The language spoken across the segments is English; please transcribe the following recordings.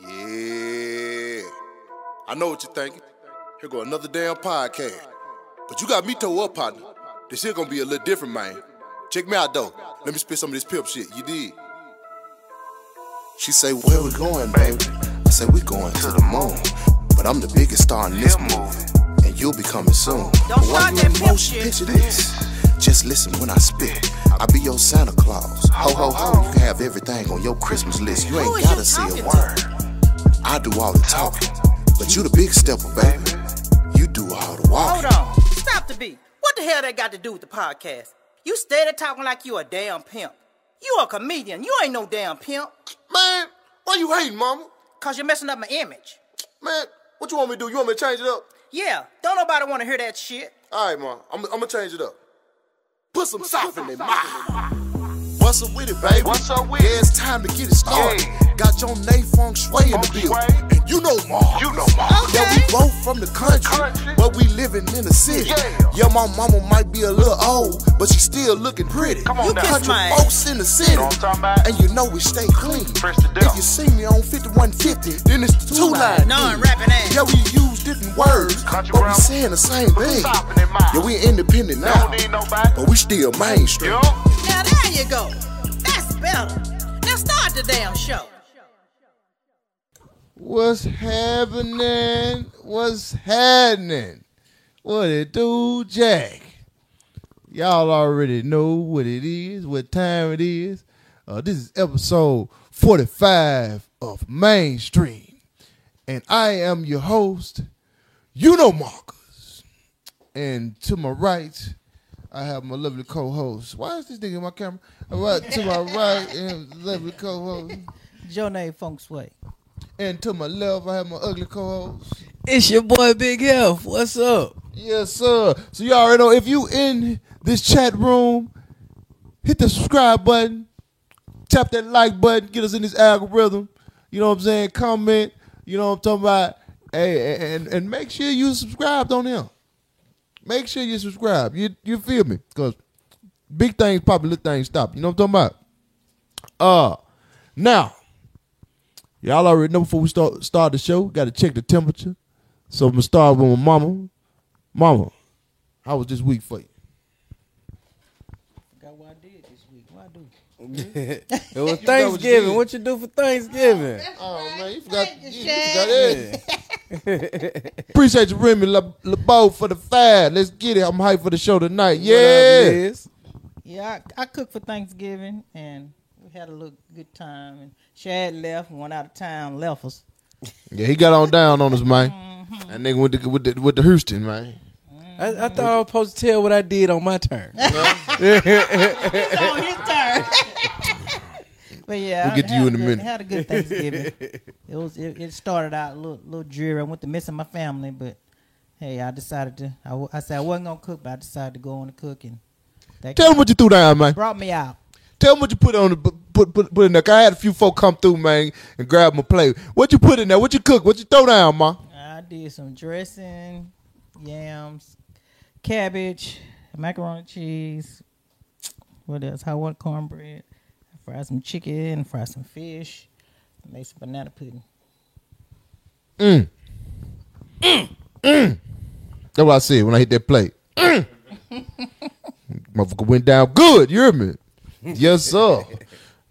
Yeah. I know what you're thinking. Here go another damn podcast. But you got me toe up, partner. This shit gonna be a little different, man. Check me out, though. Let me spit some of this pimp shit. You did. She say, where we going, baby? I say, we going to the moon. But I'm the biggest star in this movie. And you'll be coming soon. Don't But start that pimp motion, shit. Picture this. Just listen when I spit. I be your Santa Claus. Ho, ho, ho. You can have everything on your Christmas list. You ain't gotta say a talking to? word. I do all the talking. But you the big stepper, baby. You do all the walking. Hold on. Stop the beat. What the hell that got to do with the podcast? You steady talking like you a damn pimp. You a comedian. You ain't no damn pimp. Man, why you hating, mama? Cause you're messing up my image. Man, what you want me to do? You want me to change it up? Yeah, don't nobody want to hear that shit. All right, ma. I'm, I'm gonna change it up. Put some sauce in it, ma. What's up with it, baby? What's up with yeah, it's time to get it started. Yeah. Got your Nate Funk Sway in the Feng building. And you know Ma. You know Ma. Yeah, we both from the country, Country. but we living in the city. Yeah. my mama might be a little old, but she still looking pretty. Come on You now. kiss Country my ass. folks in the city. You know what I'm talking about? And you know we stay clean. Fresh to death. If you see me on 5150, then it's the two line. No, I'm rapping ass. Yeah, we use different words, Country but we saying the same Put thing. some sop in their mouth. Yeah, we independent now, Don't need nobody. but we still mainstream. Yo. Now there you go. That's better. Now start the damn show. What's happening? What's happening? What it do, Jack? Y'all already know what it is, what time it is. Uh, this is episode 45 of Mane Stream. And I am your host, you know Marcus. And to my right, I have my lovely co-host. Why is this nigga in my camera? Right, to my right, and lovely co-host. Jonae Fengshui. And to my left, I have my ugly co-host. It's your boy Big Heff. What's up? Yes, sir. So you already know if you in this chat room, hit the subscribe button, tap that like button, get us in this algorithm. You know what I'm saying? Comment. You know what I'm talking about? Hey, and and make sure you subscribed on him. Make sure you subscribe. You you feel me? Cause big things pop, little things stop. You know what I'm talking about? Uh, now y'all already know before we start start the show, got to check the temperature. So I'm gonna start with my mama. Mama, how was this week for you? Forgot what I did this week. What I do? It was Thanksgiving. did. What you do for Thanksgiving? Oh man, you forgot. Thank you, you Shaq. forgot it. Appreciate you, Remy Le- LeBeau, for the fad. Let's get it. I'm hyped for the show tonight. What Yeah. Yeah, I, I cooked for Thanksgiving and we had a little good time. And Chad left, went out of town, left us. Yeah, he got on down on us, man. Mm-hmm. That nigga with the with the with the Houston, man. I, I thought I was supposed to tell what I did on my turn. It's on his turn. but yeah, We'll get to you in a good- minute. Had a good Thanksgiving. it was it, it started out a little, little dreary. I went to missing my family, but hey, I decided to. I said I wasn't gonna cook, but I decided to go on to cook, and that Tell them what you threw down, man. brought me out. Tell them what you put on the put put put in there. I had a few folk come through, man, and grab my plate. What you put in there? What you cook? What you throw down, ma? I did some dressing, yams, cabbage, macaroni cheese. What else? I want cornbread. I fried some chicken, fried some fish, made some banana pudding. That's what I said when I hit that plate. Mm. Motherfucker went down good. You hear me? Yes, sir.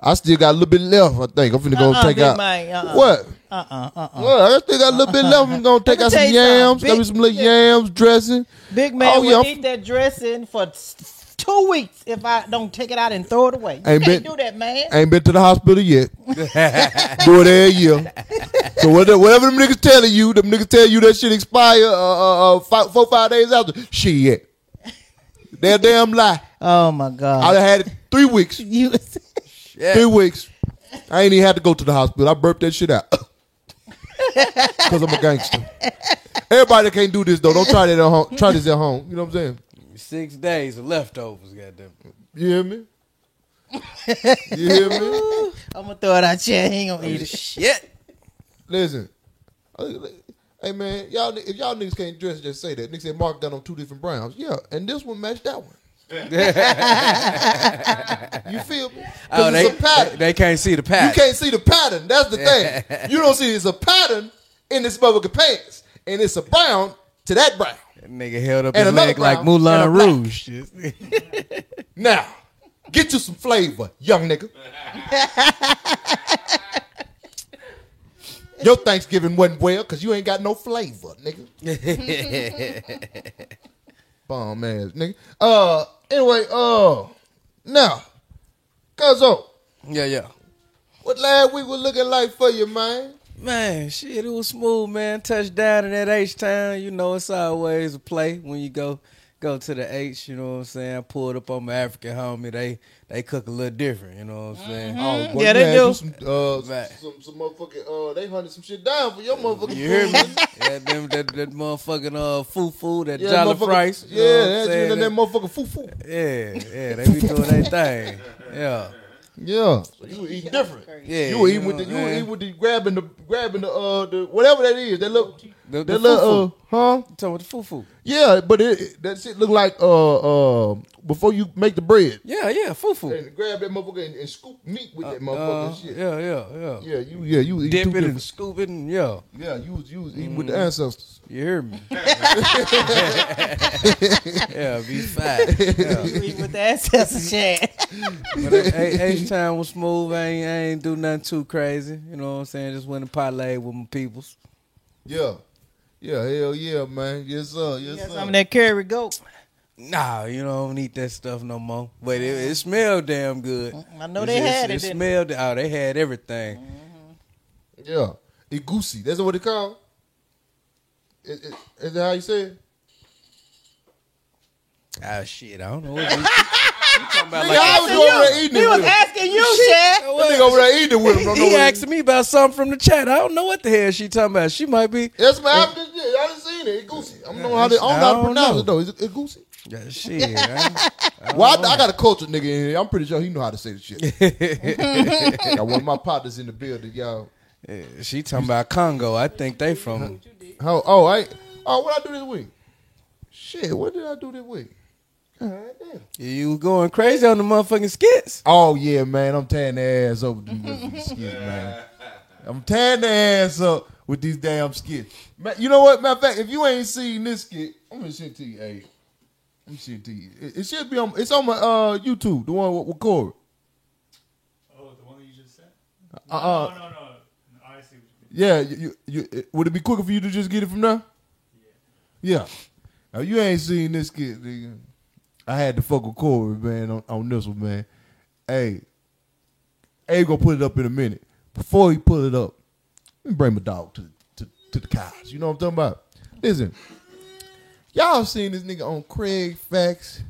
I still got a little bit left. I think I'm finna go Uh-uh, take out uh-uh. what? Uh uh uh uh. Well, I still got a little bit left. I'm gonna take out some yams. Got me some little yams dressing. Big man Oh, will yeah, eat that dressing for two weeks if I don't take it out and throw it away. You Ain't can't been- do that, man. Ain't been to the hospital yet. Do it every year. So whatever, whatever them niggas telling you, them niggas tell you that shit expire uh, uh, uh, five, four five days after. Shit, they're damn lie. Oh my god. I had it three weeks. You Three weeks. I ain't even had to go to the hospital. I burped that shit out. Cause I'm a gangster. Everybody that can't do this though. Don't try that at home. Try this at home. You know what I'm saying? Six days of leftovers, goddamn. You hear me? You hear me? I'm gonna throw it out here. He ain't gonna eat it. Shit. Listen. Hey man, y'all if y'all niggas can't dress, just say that. Niggas said Mark got on two different browns. Yeah, and this one matched that one. You feel me? Oh, they, it's a pattern. they, they can't see the pattern. You can't see the pattern. That's the thing. You don't see it's a pattern in this motherfucking pants, and it's a brown to that brown. That nigga held up And his leg like Moulin. Rouge. Now, get you some flavor, young nigga. Your Thanksgiving wasn't well because you ain't got no flavor, nigga. Bomb ass nigga. Uh, anyway, uh, now, Cuzzo, yeah, yeah. what last week was looking like for you, man? Man, shit, it was smooth, man. Touchdown in that H town. You know, it's always a play when you go go to the H. You know what I'm saying? I pulled up on my African homie. They they cook a little different. You know what I'm saying? Oh, Yeah, they had do. Some, uh, Right. some, some motherfucking, uh, they hunted some shit down for your motherfucking You hear me? yeah, them that, that motherfucking uh fufu, that Yeah, jolly motherfucker- rice. you know Yeah, what I'm that's you saying? and that motherfucker foo foo. Yeah, yeah, they be doing their thing. Yeah. Yeah, so you were eating different. Yeah, you were eating with the you were eating with the grabbing the grabbing the uh the whatever that is. That look The, that the little uh huh Talking with the fufu. yeah, but it, it- that shit look like uh uh before you make the bread Yeah, yeah, fufu. and grab that motherfucker and, and scoop meat with that Uh, motherfucking shit. yeah, yeah, yeah. Yeah, you yeah you Dip eating it and different. scoop it and yeah. Yeah, you was you was eating Mm. with the ancestors. You hear me? yeah, be fat. Yeah. We with the ancestor chat. But H time was smooth. I ain't, I ain't do nothing too crazy. You know what I'm saying? Just went and parlay with my peoples. Yeah, yeah, hell yeah, man. Yes sir, yes sir. some of that curry goat. Nah, you know, I don't eat that stuff no more. But it, it smelled damn good. I know It they just- had it. It didn't smelled. Oh, they had everything. Yeah, igusi. That's what it called. Is, is, is that how you say it? Ah, shit, I don't know. What you, you talking about Nigga, like I was over there eating He it was with him. asking you, Chad. That nigga over there eating it with him. Don't know he what asked me about something from the chat. I don't know what the hell she talking about. She might be. That's my I just yeah, I done seen it. Igusi. I don't know how they, I don't know how I to don't pronounce know. it though. Is it Igusi? Yeah, shit. I, I Well, I, I got a culture nigga in here. I'm pretty sure he know how to say the shit. got one of my partners in the building, y'all. Yeah, she talking about Congo. I think they from. How, oh, oh, I oh what I do this week? Shit, what did I do this week? God. You was going crazy on the motherfucking skits. Oh yeah, man, I'm tearing the ass up with these motherfucking skits, man. I'm tearing the ass up with these damn skits. Man, you know what? Matter of fact, if you ain't seen this skit, I'm gonna send it to you. Hey, let me send it to you. It, it should be on. It's on my uh YouTube, the one with, with Corey. Oh, the one that you just said? Uh, uh no, no, no. I see what you mean. Yeah, you, you, you, would it be quicker for you to just get it from there? Yeah. Now you ain't seen this kid, nigga. I had to fuck with Corey, man, on, on this one, man. Hey, Abe gonna put it up in a minute. Before he put it up, let me bring my dog to, to, to the couch. You know what I'm talking about? Listen, y'all seen this nigga on Craig Facts.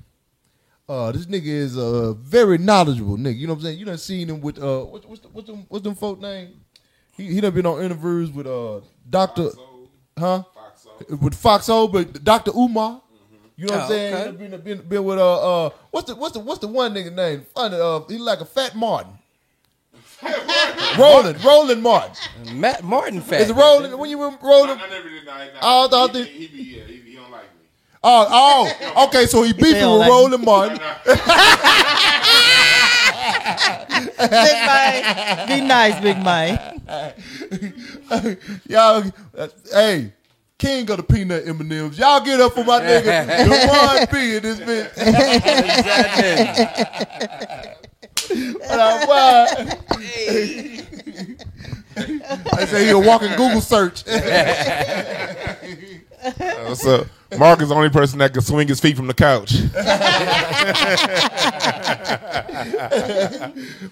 Uh, this nigga is a uh, very knowledgeable nigga. You know what I'm saying? You done seen him with uh, what, what's the, what's them what's them folk name? He he done been on interviews with uh Doctor, huh? With Foxo, but Doctor Umar. You know what I'm Oh, saying? okay. Been, been, been with uh uh what's the what's the what's the one nigga name? Funny, uh, he like a Fat Martin. Roland, Roland Martin. Matt Martin fat. Is it Roland? When you were Roland? I never did that. Oh, I thought he, that- he, be yeah, he, he don't like me. Oh, oh, okay. So he beefing don't with like Roland Martin. Big Mike. Be nice, Big Mike. Y'all, hey, king of the peanut M&Ms. Y'all get up for my nigga Dwann B in this bitch. What up, boy? I say he a walking Google search. Uh, what's up? Mark is the only person that can swing his feet from the couch.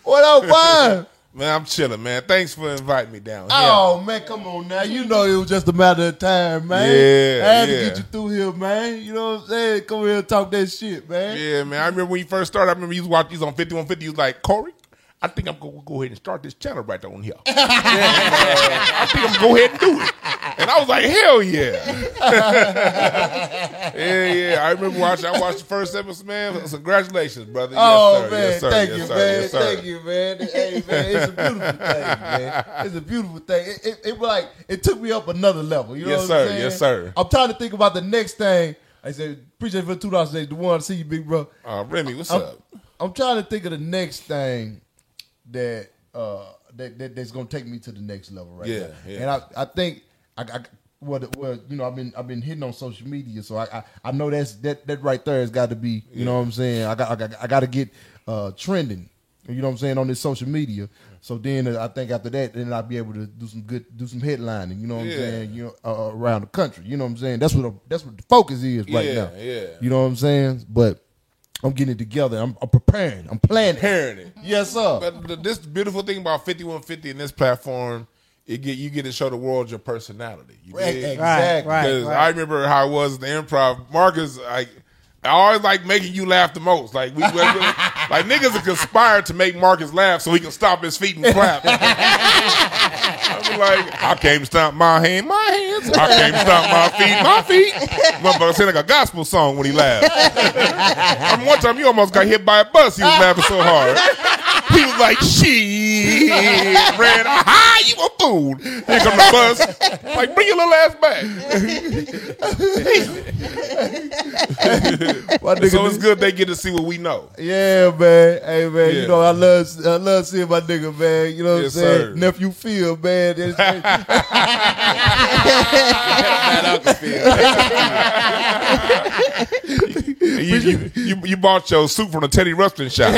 what up, boy? Man, I'm chilling, man. Thanks for inviting me down here. Oh man, come on now. You know it was just a matter of time, man. Yeah, I had to get you through here, man. You know what I'm saying? Come here and talk that shit, man. Yeah, man. I remember when you first started. I remember you watching these on 5150. You was like, Corey, I think I'm gonna go ahead and start this channel right on here. I think I'm gonna go ahead and do it. And I was like, hell yeah. yeah, yeah. I remember watching. I watched the first episode, man. So congratulations, brother. Oh yes, sir. man, yes, sir. thank yes, you, sir. man. Yes, thank you, man. Hey, man, it's a beautiful thing, man. It's a beautiful thing. It, it, it like it took me up another level. You know Yes, sir. Yes, sir. I'm trying to think about the next thing I said, appreciate it for two dollars today. The one to see you, big bro. Uh, Remy, what's I'm, up? I'm trying to think of the next thing that uh that, that that's gonna take me to the next level right Yeah, now. yeah. And I I think i, I well, well you know i've been I've been hitting on social media, so I I, I know that's that that right there has got to be, you know what I'm saying. I got I got, I got to get uh trending, you know what I'm saying, on this social media. So then uh, I think after that, then I'll be able to do some good, do some headlining. You know what Yeah. I'm saying? You know, uh, around the country. You know what I'm saying? That's what the, that's what the focus is right Yeah, now. yeah. You know what I'm saying? But I'm getting it together. I'm, I'm preparing. I'm planning. Preparing it. Yes, sir. But the, this beautiful thing about 5150 and this platform, it get you get to show the world your personality. You Right, dig? exactly. right, Because right. I remember how it was the improv. Marcus, like, I always like making you laugh the most. Like we, we- like niggas are conspired to make Marcus laugh so he can stop his feet and clap. Like, I can't stomp my hand, my hands. I can't stop my feet, my feet. Motherfucker sound like a gospel song when he laughed. I mean, one time you almost got hit by a bus. He was laughing so hard. He was like, shit, ran, aha, you a fool. Here come the bus. Like, bring your little ass back. My nigga so it's good they get to see what we know. Yeah, man. Hey, man. Yeah. You know I love I love seeing my nigga, man. You know what Yes, I'm saying? sir. Nephew Phil, man. That's- You, you, you, you bought your suit from the Teddy Ruxpin shop.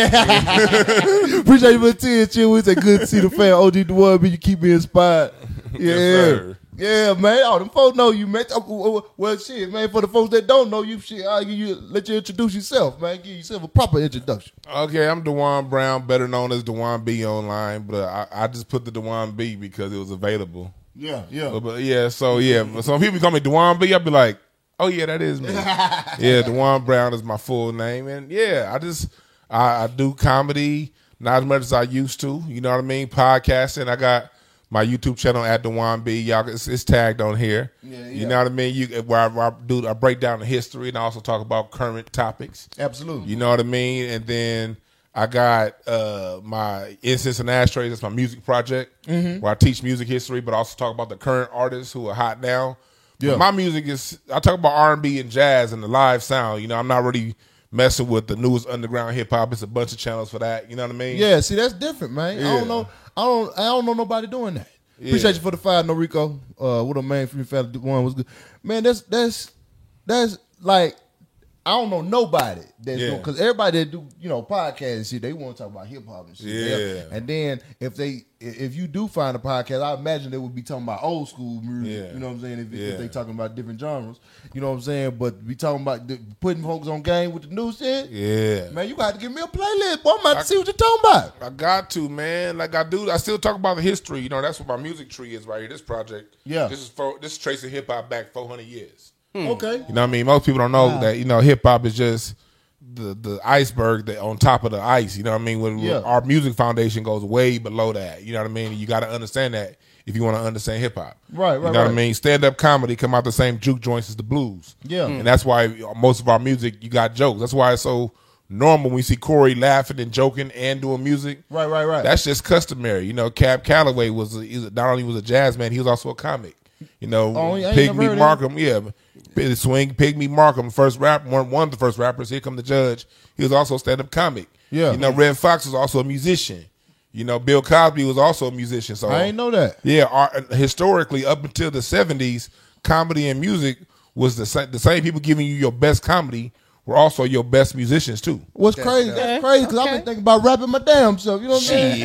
Appreciate you for the tears, chill. We say good to see the fan. OG the one, but you keep me inspired. Yeah. sir. Yeah, man. Oh, them folks know you, man. Oh, Well, well, shit, man. For the folks that don't know you, shit, I'll give you let you introduce yourself, man. Give yourself a proper introduction. Okay, I'm Dwann Brown, better known as Dwann B online, but I, I just put the Dwann B because it was available. Yeah, yeah. But, but yeah, so yeah, but some people call me Dwann B. I'll be like, oh yeah, that is me. yeah, Dwann Brown is my full name, and yeah, I just I, I do comedy not as much as I used to. You know what I mean? Podcasting. I got my YouTube channel at Dwann B. Y'all, it's, it's tagged on here. Yeah, You know what I mean? You where I, where I do I break down the history and I also talk about current topics. Absolutely. You know what I mean? And then I got uh, my Incense and Ashtrays. That's my music project Mm-hmm. where I teach music history, but also talk about the current artists who are hot now. But Yeah. my music is I talk about R and B and jazz and the live sound. You know, I'm not really messing with the newest underground hip hop. It's a bunch of channels for that. You know what I mean? Yeah, see that's different, man. I don't know. I don't. I don't know nobody doing that. Appreciate you for the five, Noriko. Uh, what a man from family one was good. Man, that's that's that's like I don't know nobody that's Yeah. because everybody that do you know podcasts and shit, they want to talk about hip hop and shit. Yeah. and then if they if you do find a podcast, I imagine they would be talking about old school music. Yeah. You know what I'm saying? If, Yeah. if they talking about different genres, you know what I'm saying. But we talking about the, putting folks on game with the new shit. Yeah. Man, you got to give me a playlist. Boy, I'm about to see what you're talking about. I got to, man. Like I do, I still talk about the history. You know, that's what my music tree is right here. This project. Yeah. This is for this is tracing hip hop back 400 years. Hmm. Okay. You know what I mean? Most people don't know that, you know, hip hop is just the the iceberg that on top of the ice. You know what I mean? When Yeah. our music foundation goes way below that. You know what I mean? You got to understand that if you want to understand hip hop. Right, right. You right, know what I mean? Stand up comedy come out the same juke joints as the blues. Yeah. And that's why most of our music you got jokes. That's why it's so normal when we see Corey laughing and joking and doing music. Right, right, right. That's just customary. You know, Cab Calloway was a, not only was a jazz man, he was also a comic. You know, Oh, I ain't never Pigmeat heard of Markham, yeah, the swing Pigmeat Markham, first rap, one, one of the first rappers. Here come the judge. He was also a stand up comic. Yeah. you know, Redd Foxx was also a musician. You know, Bill Cosby was also a musician. So I ain't know that. yeah, our, historically, up until the seventies, comedy and music was the same. The same people giving you your best comedy were also your best musicians too. What's crazy? That's crazy because I've been thinking about rapping my damn self. You know what I mean?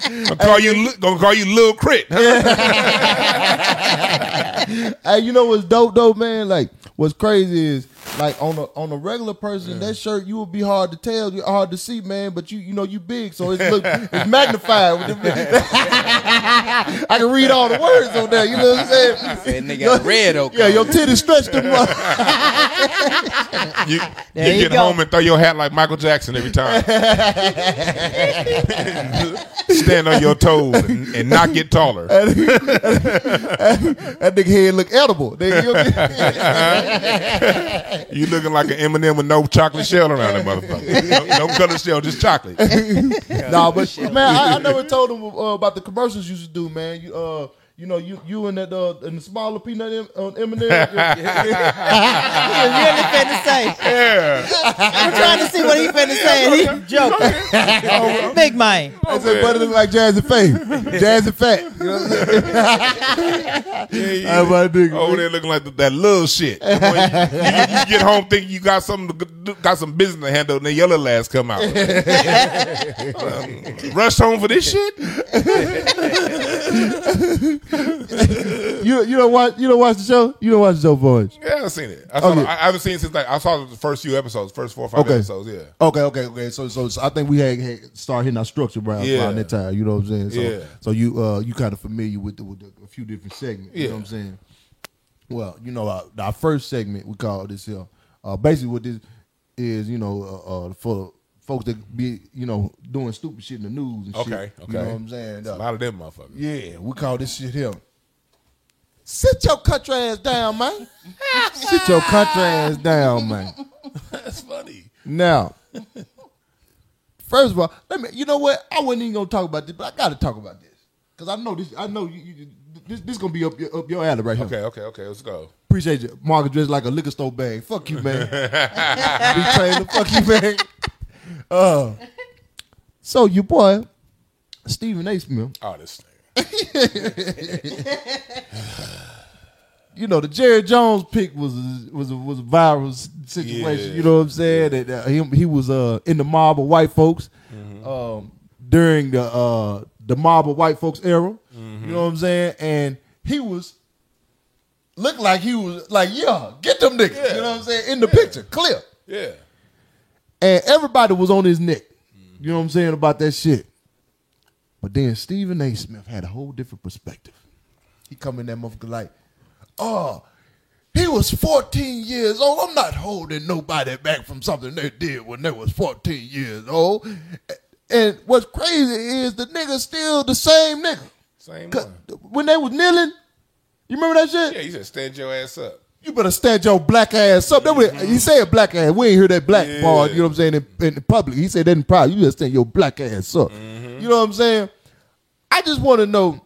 Shit. gonna call you, gonna call you Lil Crit. Hey, you know what's dope though, man? Like what's crazy is like on a on a regular person, that shirt you would be hard to tell, you hard to see, man. But you you know you big, so it's look it's magnified. With the, I can read all the words on there. You know what I'm saying? That nigga got red oak. Yeah, your titties stretched them. up. You, you you get go. home and throw your hat like Michael Jackson every time. Stand on your toes and, and not get taller. that nigga head look edible. Nigga, you know what I'm saying? You looking like an M&M with no chocolate shell around it, motherfucker. No, no color shell, just chocolate. nah, but man, I, I never told him uh, about the commercials you used to do, man. You uh, you You know, you you and that uh, and the smaller peanut M, uh, M&M. You really finna say. Yeah. I'm trying to see what he finna say. He joking. Big man. I said, but it look like Jazzy Faye, Jazzy Fat. You know what I'm saying? That's my. Over there looking like that little shit. You, you- you get home thinking you got something, to, do- got some business to handle, and then your little ass come out. Um, rush home for this shit. You you don't watch you don't watch the show. You don't watch Joe show. Yeah, I've seen it. I, saw Okay. I, I haven't seen it since like I saw the first few episodes, first four or five Okay. episodes. Yeah, Okay, okay, okay. So, so, so I think we had, had start hitting our structure around, Yeah. around that time. You know what I'm saying? So, Yeah. so you uh you kind of familiar with, the, with the, a few different segments. You know Yeah. what I'm saying? Well, you know, our, our first segment we call this here. Uh, basically, what this is, you know, uh, uh for folks that be, you know, doing stupid shit in the news and shit. Okay, You know okay. what I'm saying? a Uh, lot of them motherfuckers. yeah, we call this shit here. Sit your country ass down, man. Sit your country ass down, man. That's funny. Now, first of all, let me. You know what? I wasn't even gonna talk about this, but I got to talk about this because I know this. I know you. you this, this gonna be up your, up your alley right here. Okay, okay, okay. Let's go. Appreciate you. Marcus dressed like a liquor store bag. Fuck you, man. Big Taylor. Fuck you, man. Uh, so your boy Stephen A. Smith. Oh, this thing. you know, the Jerry Jones pick was a, was a, was a viral situation. Yeah. You know what I'm saying? That uh, he he was uh, in the mob of white folks Mm-hmm. um, during the uh, the mob of white folks era. Mm-hmm. You know what I'm saying? And he was looked like he was like, yeah, get them niggas. Yeah. You know what I'm saying? In the picture, clear. Yeah. And everybody was on his neck. You know what I'm saying about that shit. But then Stephen A. Smith had a whole different perspective. He come in that motherfucker like, oh, he was 14 years old. I'm not holding nobody back from something they did when they was 14 years old. And what's crazy is the nigga still the same nigga. Same one. When they was kneeling, you remember that shit? Yeah, you said stand your ass up. You better stand your black ass up. What- mm-hmm. He said black ass. We ain't hear that black Yeah. part, you know what I'm saying, in, in the public. He said that in private. You just stand your black ass up. Mm-hmm. You know what I'm saying? I just want to know,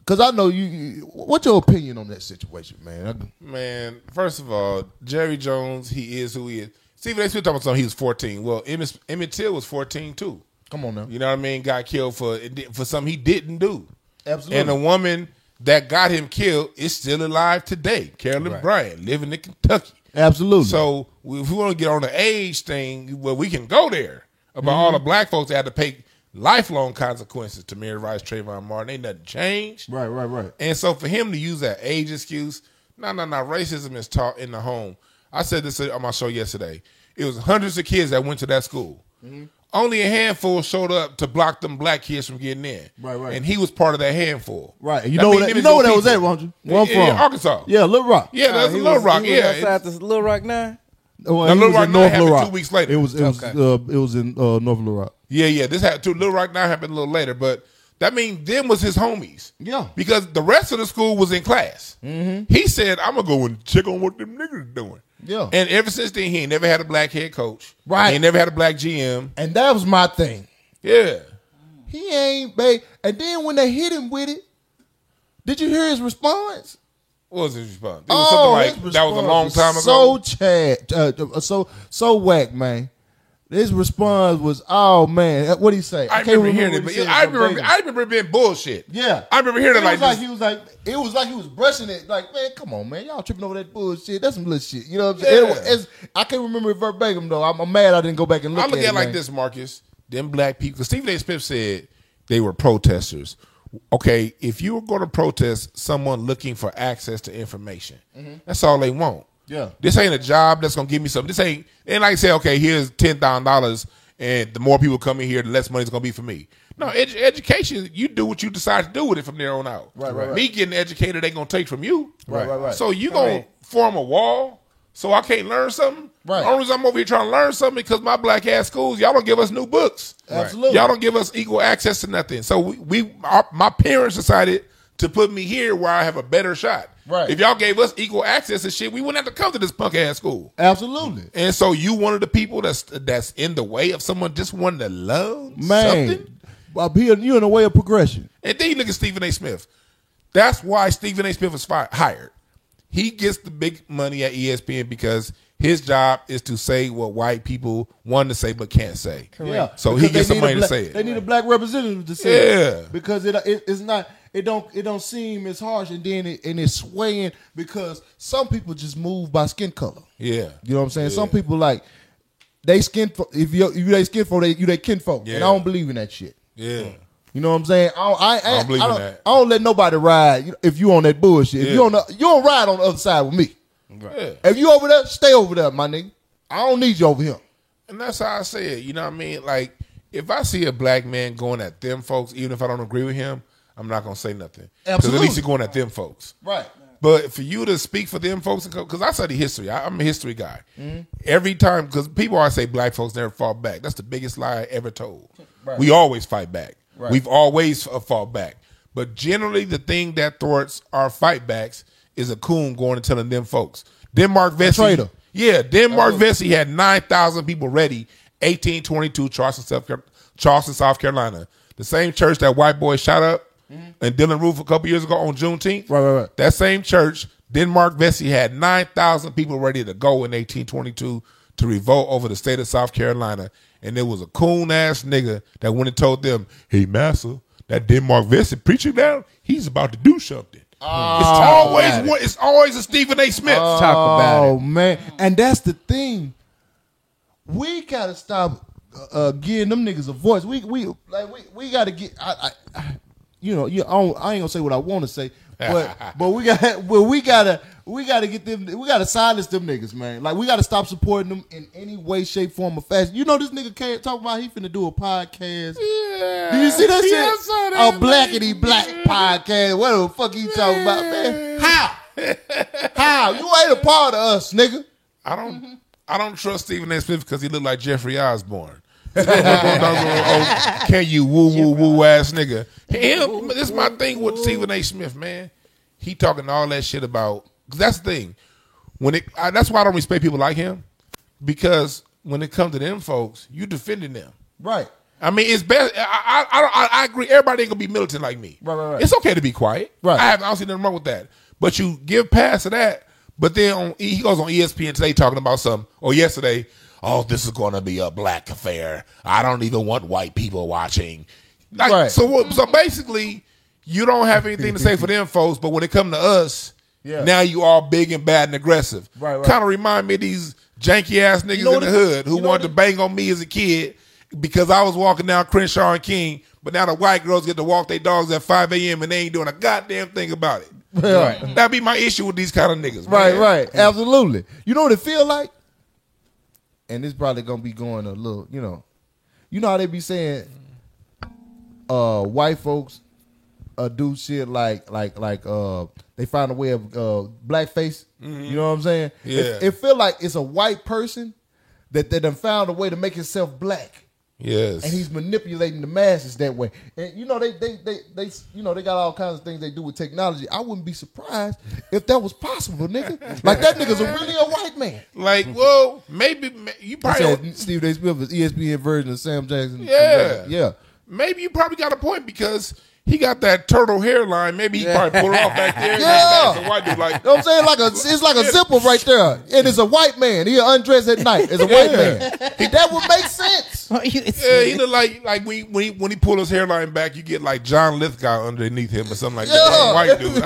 because I know you, you, what's your opinion on that situation, man? Man, first of all, Jerry Jones, he is who he is. Stephen A. Smith talking about something, he was 14. Well, Emmett, Emmett Till was 14 too. come on now. You know what I mean? Got killed for for something he didn't do. Absolutely. And the woman that got him killed is still alive today. Carolyn Right. Bryant, living in Kentucky. Absolutely. So if we want to get on the age thing, well, we can go there about all the black folks that had to pay lifelong consequences to Mary Rice, Trayvon Martin. Ain't nothing changed. right, right, right. And so for him to use that age excuse, no, no, no, racism is taught in the home. I said this on my show yesterday. It was hundreds of kids that went to that school. Mm-hmm. Only a handful showed up to block them black kids from getting in. Right, right. And he was part of that handful. Right. You That know mean that, you know your where that was people. at, won't you? Where I'm Yeah, yeah, from? Arkansas. Yeah, Little Rock. Yeah, that's he Little was- Rock. he was Yeah, outside It's- the Little Rock Nine. Well, Now, he Little was Rock in Nine North happened Little two weeks later. It was it was Okay. uh, it was in uh, North Little Rock. Yeah, yeah. This had too. Little Rock now happened a little later, but that means them was his homies. Yeah. Because the rest of the school was in class. Mm-hmm. He said, "I'm gonna go and check on what them niggas doing." Yeah. And ever since then, he ain't never had a black head coach. Right. He ain't never had a black GM. And that was my thing. Yeah. He ain't babe. And then when they hit him with it, did you hear his response? What was his response? It was something like Oh, that was a long time ago. So Chad, uh, uh, so so whack, man. His response was, "Oh man, what did he say?" I can't remember hearing it, but he I remember. I remember it being bullshit. yeah, I remember hearing it, it like, like he was like, it was like he was brushing it, like, man, come on, man, y'all tripping over that bullshit. That's some little shit. You know what I'm saying? Yeah. It it's- I can't remember it verbatim though. I'm, I'm mad I didn't go back and look I look at it like man. this, Marcus. Them black people. Stephen A. Smith said they were protesters. Okay, if you were going to protest someone looking for access to information, mm-hmm. that's all they want. Yeah. This ain't a job that's going to give me something. This ain't, and like I say, okay, here's $10,000, and the more people come in here, the less money it's going to be for me. No, edu- education, you do what you decide to do with it from there on out. Right, right, right. Me getting educated ain't going to take from you. Right, right, right. So you going to form a wall so I can't learn something? Right. The only reason I'm over here trying to learn something because my black ass schools, y'all don't give us new books. Absolutely. Y'all don't give us equal access to nothing. So we, we our, my parents decided to put me here where I have a better shot. Right. If y'all gave us equal access and shit, we wouldn't have to come to this punk ass school. Absolutely, And so you one of the people that's that's in the way of someone just wanting to learn man. something. Bob, he- you in the way of progression. And then you look at Stephen A. Smith. That's why Stephen A. Smith was fi- hired. He gets the big money at ESPN because his job is to say what white people want to say but can't say. Yeah. So Because he gets they need a to say it. They need a black representative to say Yeah. it. Because it, it it's not it don't it don't seem as harsh and then it and it's swaying because some people just move by skin color. Yeah. You know what I'm saying? Some people like they skin fo- if you you they skin folk, they you they kinfolk. Yeah. And I don't believe in that shit. Yeah. You know what I'm saying? I don't, I, I, don't believe I don't, that. I don't let nobody ride if you on that bullshit. If you on the, you don't ride on the other side with me. Yeah. If you over there, stay over there, my nigga. I don't need you over here. And that's how I say it. You know what I mean? Like, if I see a black man going at them folks, even if I don't agree with him, I'm not gonna say nothing. Because at least you're going at them folks. Right. But for you to speak for them folks, because I study history, I, I'm a history guy. Mm-hmm. Every time, because people always say black folks never fought back. That's the biggest lie ever told. We always fight back. We've always uh, fought back. But generally, the thing that thwarts our fight backs is a coon going and telling them folks. Denmark Vesey. Yeah, Denmark Vesey had 9,000 people ready, 1822, Charleston, South, Car- Charleston, South Carolina. The same church that white boy shot up and Dylann Roof a couple years ago on Juneteenth. Mm-hmm. Right, right, right. That same church, Denmark Vesey had 9,000 people ready to go in 1822 to revolt over the state of South Carolina. And there was a coon ass nigga that went and told them, hey, massa, that Denmark Vesey preaching now, he's about to do something. Oh, it's always it. one, it's always a Stephen A. Smith. Talk about oh it. man, and that's the thing. We gotta stop uh, giving them niggas a voice. We we like we, we gotta get. I, I, I you know, you, I, don't, I ain't gonna say what I want to say, but but we got well we gotta we gotta get them. We gotta silence them niggas, man. Like we gotta stop supporting them in any way, shape, form, or fashion. You know, this nigga can't talk about he finna do a podcast. Yeah. Do you see that Yeah, shit? that, a blackity black podcast. What the fuck you talking about, man? How? How? You ain't a part of us, nigga. I don't I don't trust Stephen A. Smith because he looked like Jeffrey Osborne. can you woo woo woo ass nigga? Him, this is my thing with Stephen A. Smith, man. He talking all that shit about. Cause that's the thing. When it, I, that's why I don't respect people like him because when it comes to them folks, you defending them. Right. I mean, it's best. I I, I, I- I agree. Everybody ain't gonna be militant like me. Right, right, right. It's okay to be quiet. Right. I, have, I don't see nothing wrong with that. But you give pass to that. But then on, he goes on ESPN today talking about some. Or yesterday, oh, this is going to be a black affair. I don't even want white people watching. Like, Right. So so basically, you don't have anything to say for them folks. But when it come to us, Yeah. now you all big and bad and aggressive. Right, right. Kind of remind me of these janky ass niggas know in the hood who you wanted to bang on me as a kid because I was walking down Crenshaw and King, but now the white girls get to walk their dogs at 5 a.m. and they ain't doing a goddamn thing about it. Right. That'd be my issue with these kind of niggas. Right, right. Absolutely. You know what it feel like? And it's probably gonna be going a little, you know. You know how they be saying uh white folks uh do shit like like like uh they find a way of uh blackface. You know what I'm saying? Yeah. It, it feel like it's a white person that that done found a way to make himself black. Yes. and he's manipulating the masses that way. And you know they they they they you know they got all kinds of things they do with technology. I wouldn't be surprised if that was possible, nigga. Like that nigga's a really a white man. like, well, maybe you probably said Steve A. Smith is ESPN version of Sam Jackson. Yeah. yeah. maybe you probably got a point because he got that turtle hairline. Maybe he probably pulled it off back there. Yeah. A white dude like You know what I'm saying? Like a, it's like a zipper right there, and it's a white man. He undressed at night. It's a white man. that would make sense. Yeah, he look like like when he, when he when he pull his hairline back, you get like John Lithgow underneath him or something like Yeah. that. White dude.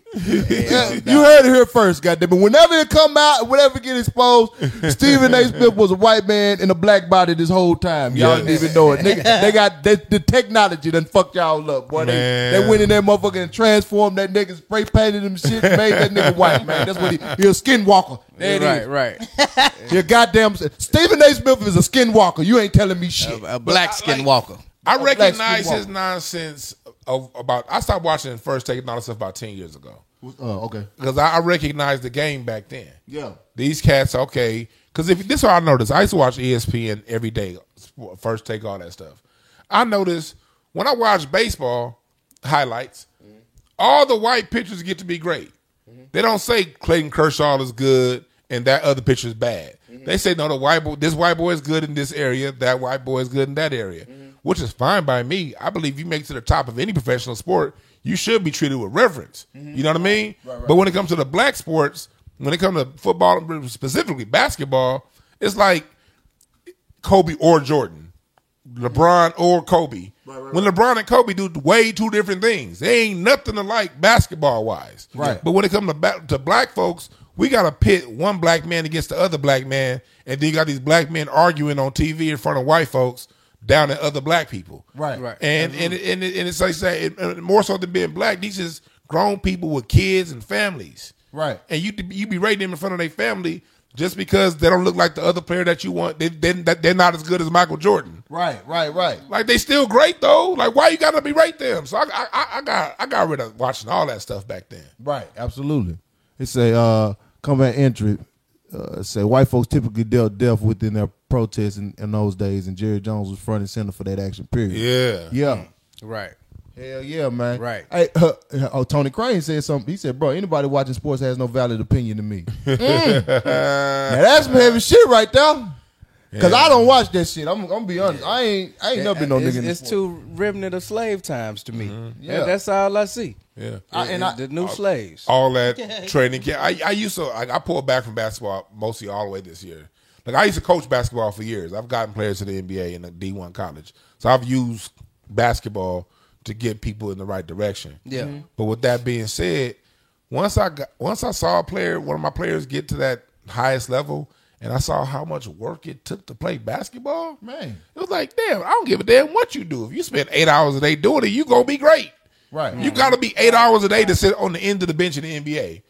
huh? You heard it here first, goddamn. But whenever it come out, whenever it get exposed, Stephen A. Smith was a white man in a black body this whole time. Y'all didn't even know it. Nigga, they got they, the technology done fucked y'all up, boy. They, Man. they went in there, motherfucker, and transformed that nigga, spray painted him shit, and made that nigga white, man. That's what he he a skinwalker. There it is. right, right. You goddamn Stephen A. Smith is a skinwalker. You ain't telling me shit. A black skin walker. I recognize skin his nonsense of about. I stopped watching First Take and all that stuff about ten years ago Oh, okay. because I, I recognized the game back then. Yeah. These cats, okay. Because if this is what I noticed, I used to watch ESPN every day, first take all that stuff. I noticed when I watch baseball highlights, all the white pitchers get to be great. They don't say Clayton Kershaw is good and that other pitcher is bad. They say no, the white boy, this white boy is good in this area, that white boy is good in that area. which is fine by me. I believe you make it to the top of any professional sport, you should be treated with reverence. You know what I mean? But when it comes to the black sports, when it comes to football, specifically basketball, it's like Kobe or Jordan, LeBron or Kobe. When LeBron and Kobe do way two different things, they ain't nothing alike basketball wise. Right. But when it comes to ba- to black folks, we got to pit one black man against the other black man, and then you got these black men arguing on TV in front of white folks down at other black people. Right. Right. And and and, it, and it's like say it, uh, more so than being black, these is grown people with kids and families. Right. And you you be rating them in front of their family just because they don't look like the other player that you want. They, they they're not as good as Michael Jordan. Right, right, right. Like they still great though. Like why you gotta be rate them? So I, I I- got I got rid of watching all that stuff back then. Right, absolutely. It say uh combat entry. Uh, say white folks typically dealt death within their protests in, in those days, and Jerry Jones was front and center for that action. Period. Yeah. Yeah. Right. Hell yeah, man. Right. Hey, uh, oh, Tony Crane said something. He said, "Bro, anybody watching sports has no valid opinion to me." Mm. now that's some heavy shit right there. Cause I don't watch that shit. I'm, I'm gonna be honest. I ain't. I ain't never been no it's, nigga. in the it's sport. too remnant of slave times to me. Yeah. Yeah. that's all I see. Yeah. I- and I- the new slaves. all that training camp. I, I used to I, I pulled back from basketball mostly all the way this year. Like I used to coach basketball for years. I've gotten players to the NBA and the D one college, so I've used basketball to get people in the right direction. Yeah. Mm-hmm. Mhm. But with that being said, once I got once I saw a player, one of my players get to that highest level, and I saw how much work it took to play basketball, Man. it was like, damn, I don't give a damn what you do. If you spend eight hours a day doing it, you gonna be great. Right. You got to be eight hours a day to sit on the end of the bench in the NBA.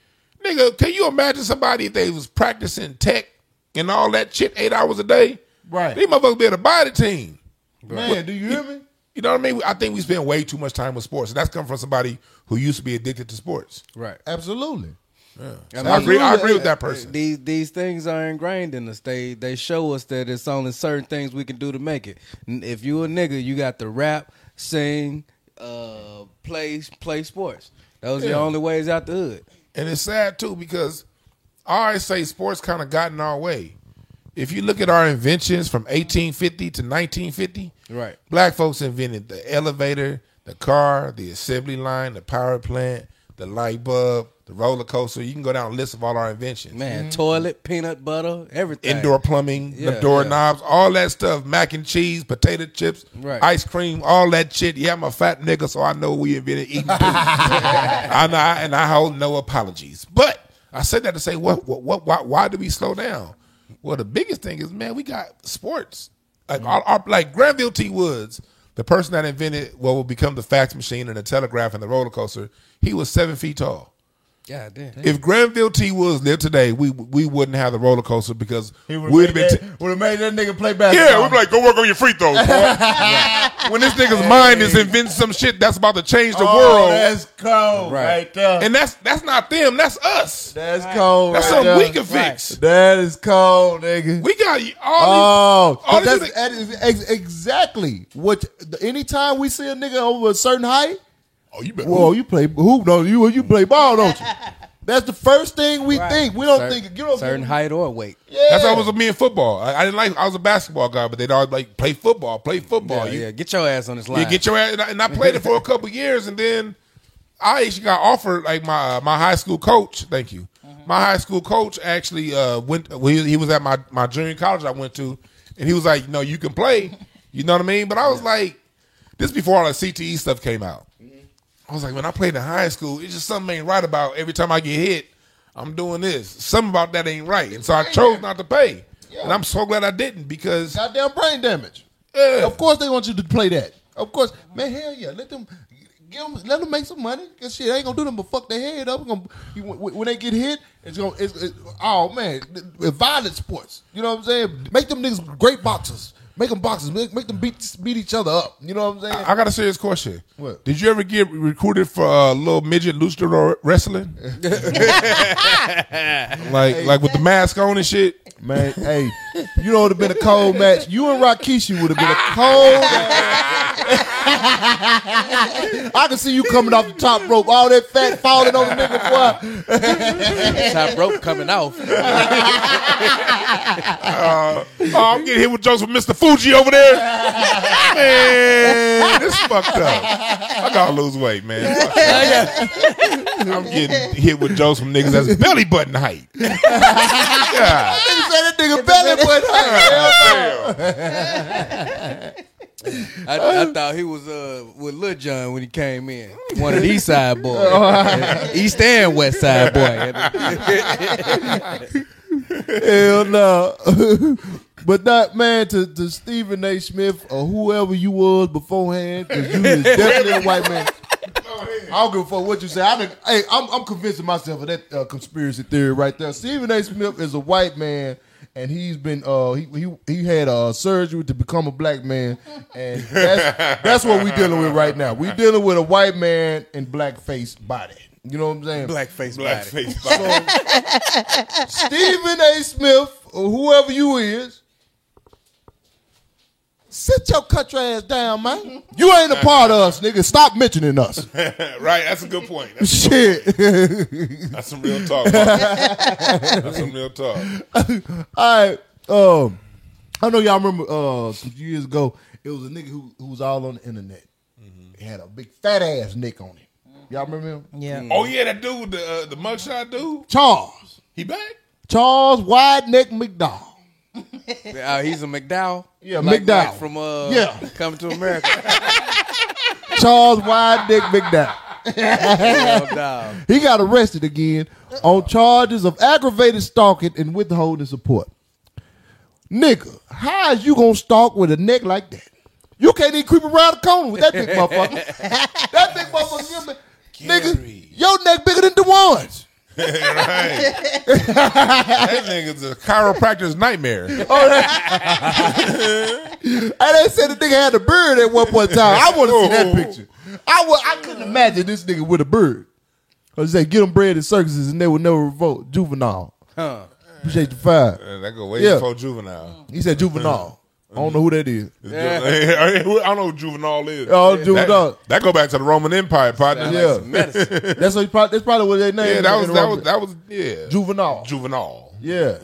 Nigga, can you imagine somebody if they was practicing tech and all that shit eight hours a day? Right. These motherfuckers be able to buy the team. Man, do you hear me? You know what I mean? I think we spend way too much time with sports, and that's come from somebody who used to be addicted to sports. Right. Absolutely. So I agree. I agree with that person. These these things are ingrained in us. They they show us that it's only certain things we can do to make it. If you a nigga, you got to rap, sing, uh, play play sports. Those are the only ways out the hood. And it's sad too because I always say sports kind of got in our way. If you look at our inventions from 1850 to 1950, Right. black folks invented the elevator, the car, the assembly line, the power plant, the light bulb, the roller coaster. You can go down a list of all our inventions. Man, mm-hmm. toilet, peanut butter, everything. Indoor plumbing, Yeah, the doorknobs, all that stuff, mac and cheese, potato chips, Right. ice cream, all that shit. Yeah, I'm a fat nigga, so I know we invented eating too. I know, and I hold no apologies. But I said that to say, what, what, what why, why do we slow down? Well, the biggest thing is, man, we got sports. Like, our, our, like Granville T. Woods, the person that invented what will become the fax machine and the telegraph and the roller coaster, he was seven feet tall. God damn. If Granville T. Woods lived today, we we wouldn't have the roller coaster because we'd have been. T- would have made that nigga play basketball. yeah, we'd be like, go work on your free throws, boy. when this nigga's mind is inventing some shit that's about to change the oh, world, That's cold, right, Right. there. and that's that's not them, that's us. that's cold. That's right something there. we can fix. That is cold, nigga. We got all Oh, all these that's that is exactly what. Anytime we see a nigga over a certain height, these. Oh, you better. whoa, you play hoop, don't you? You play ball, don't you? That's the first thing we think. We don't Cer- think. You don't certain think, height or weight. Yeah. That's how it was with me in football. I, I didn't like. I was a basketball guy, but they'd always like play football, play football. Yeah, You- yeah, get your ass on this line. Yeah, get your ass. And I, and I played it for a couple years, and then I actually got offered like my uh, my high school coach. Thank you. My high school coach actually uh, went. Well, he, he was at my my junior college I went to, and he was like, "No, you can play." You know what I mean? But I was like, this before all the CTE stuff came out. I was like, when I played in high school, it's just something ain't right about every time I get hit. I'm doing this. Something about that ain't right, and so I chose not to pay. And I'm so glad I didn't because goddamn brain damage. Yeah. Of course they want you to play that. Of course, man. Hell yeah. Let them. Give them, let them make some money. Cause shit, they ain't gonna do them but fuck their head up. Gonna, you, when they get hit, it's gonna. It's, it, oh man, violent sports. You know what I'm saying? Make them niggas great boxers. Make them boxes. Make, make them beat beat each other up. You know what I'm saying? I got a serious question. What? Did you ever get recruited for a uh, little midget luchador wrestling? like like with the mask on and shit? Man, hey, you know it would have been a cold match. You and Rikishi would have been a cold. I can see you coming off the top rope, all that fat falling on the nigga, boy. Top rope coming off. Uh, oh, I'm getting hit with jokes from Mr. Fuji over there. Man, this fucked up. I gotta lose weight, man. I'm getting hit with jokes from niggas that's belly button height. God Nigga said that nigga belly button. I, I thought he was uh, with Lil Jon when he came in. One of the East Side boys. East and West Side boy. Hell no. but that man to, to Stephen A. Smith or whoever you was beforehand, because you is definitely a white man. I don't give a fuck what you say. I done, hey, I'm, I'm convincing myself of that uh, conspiracy theory right there. Stephen A. Smith is a white man, and he's been uh he he, he had uh, surgery to become a black man, and that's that's what we're dealing with right now. We're dealing with a white man in blackface body. You know what I'm saying? Blackface Black body. face. Stephen A. Smith, or whoever you is, sit your country ass down, man. You ain't a part of us, nigga. Stop mentioning us. right, that's a good point. That's, Shit. that's some real talk. That's some real talk. All right. Um, I know y'all remember uh some years ago, it was a nigga who, who was all on the internet. He had a big fat ass nick on him. Y'all remember him? Yeah. Oh yeah, that dude, the uh, the mugshot dude, Charles. he back. Charles Wide Neck McDowell. Uh, he's a McDowell. Yeah, Like McDowell. From uh, Yeah. Coming to America. Charles Wide Dick McDowell. He got arrested again on charges of aggravated stalking and withholding support. Nigga, how is you gonna stalk with a neck like that? You can't even creep around the corner with that big motherfucker. that big motherfucker, nigga, your neck bigger than the ones. Right. that nigga's a chiropractor's nightmare. And they said the nigga had a bird at one point in time. I want to see that picture. I I couldn't imagine this nigga with a bird. Cause they get them bread in circuses and they will never revolt. Juvenile. Huh. Appreciate the five. Uh, that go way Yeah. before juvenile. He said juvenile. I don't know who that is. I don't know who juvenile is. Oh, juvenile. That, that go back to the Roman Empire, partner. Yeah. Medicine. That's what probably, that's probably what their name. Yeah, that was that was that was yeah. juvenile. Juvenile. yeah.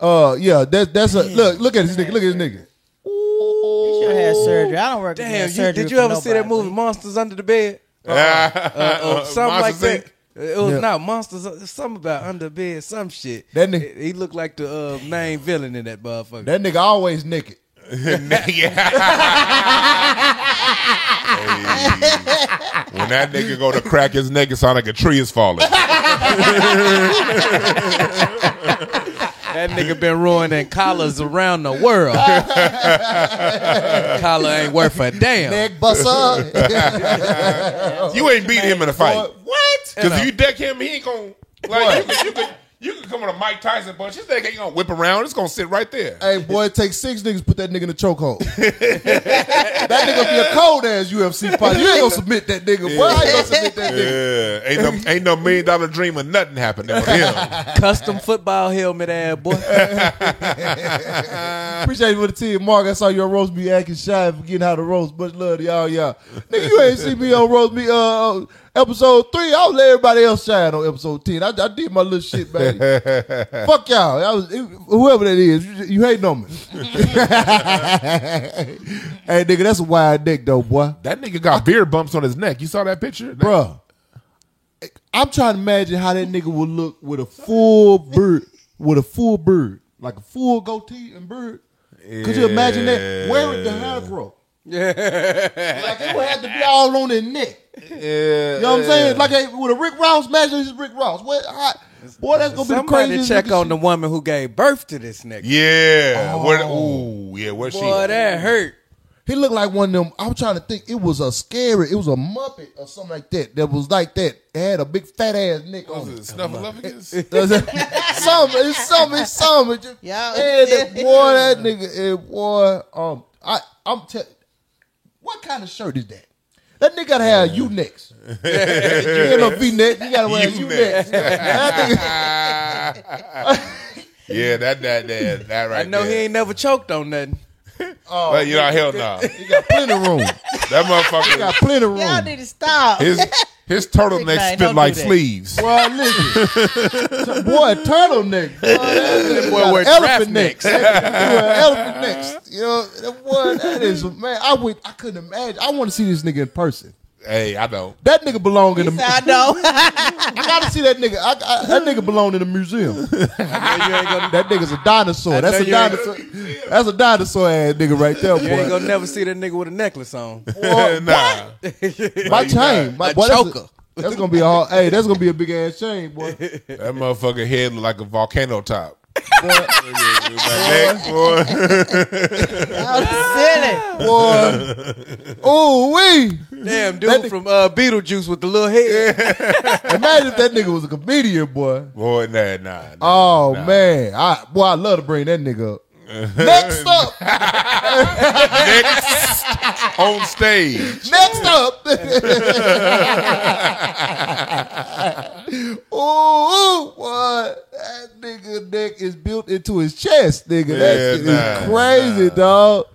Uh, yeah. That that's a look. Look at this nigga. Look at this nigga. Should have had surgery. I don't work. Damn, you, surgery did you for ever see that movie Monsters Under the Bed? Uh, Uh, or something like Monsters, that. It was Yeah. not monsters. uh, Something about under bed. Some shit. That nigga- He looked like the uh, main villain in that motherfucker. That nigga always naked. Inc. yeah. Hey. When that nigga go to crack his neck, it sound like a tree is falling. That nigga been ruining collars around the world. Collar ain't worth a damn. Neck buster. You ain't beat him in a fight. what? Because if you deck him, he ain't gonna like you could, you could you could come with a Mike Tyson punch. His neck ain't gonna whip around. It's gonna sit right there. Hey, boy, it takes six niggas to put that nigga in the chokehold. that nigga be a cold ass UFC fighter. You ain't gonna submit that nigga. Boy, how you gonna submit that nigga? Yeah, ain't no ain't no million dollar dream of nothing happening with him. Custom football helmet ass boy. Appreciate you for the team, Mark. I saw you on roast me acting shy and forgetting how to roast. Much love to y'all, y'all. Nigga, you ain't see me on roast me uh episode three. I was let everybody else shine on episode ten. I, I did my little shit, baby. Fuck y'all. I was whoever that is. You, you hating on me. hey, nigga, that's a wide neck though, boy. That nigga got beard bumps on his neck. You saw that picture, Bruh. I'm trying to imagine how that nigga would look with a full beard, with a full beard, like a full goatee and beard. Could you imagine that? Where would the hair grow? Yeah, like it would have to be all on his neck. Yeah, You know what I'm saying? Like a, with a Rick Ross, imagine this is Rick Ross. What? How, boy, that's gonna be the Somebody craziest. check nigga on the woman who gave birth to this nigga. Yeah. Where, ooh, yeah. Where she? Boy, that hurt. He looked like one of them. I'm trying to think. It was a scary. It was a Muppet or something like that. That was like that. It had a big fat ass neck on Was it. it Snuffleupagus? some, it's some, it's some. It just, Y'all- and that boy, that nigga, eh, boy, um, I, I'm telling. What kind of shirt is that? That nigga gotta have U necks. you ain't no V neck. You gotta wear U U-necks. That yeah, that that that that right I know there. he ain't never choked on nothing. Oh, But you know, hell no. He got plenty of room. That He motherfucker, got plenty of room. Y'all room. need to stop. his his turtleneck Big spit don't like sleeves. Boy, listen. boy, turtleneck. Boy, that boy got wear elephant necks. Elephant necks. You know, that boy, that is man. I would, I couldn't imagine. I want to see this nigga in person. Hey, I know. That nigga belong in the. I know. I gotta see that nigga. I, I, that nigga belong in the museum. that nigga's a dinosaur. That's a dinosaur. That's a dinosaur ass nigga right there, You ain't gonna never see that nigga with a necklace on. Boy, nah. My chain, my A boy, that's, choker. that's gonna be a. Hey, that's gonna be a big ass chain, boy. That motherfucker head look like a volcano top. Boy, That neck, boy. silly. boy. Oh wee! Damn, dude nigga- from uh, Beetlejuice with the little head. Imagine if that nigga was a comedian, boy. Boy, nah, nah. nah. Oh Nah. man, I boy, I love to bring that nigga up. Next up, Next on stage. next up. oh, boy, that nigga neck is built into his chest, nigga. That Yeah, shit nah, is crazy, dog.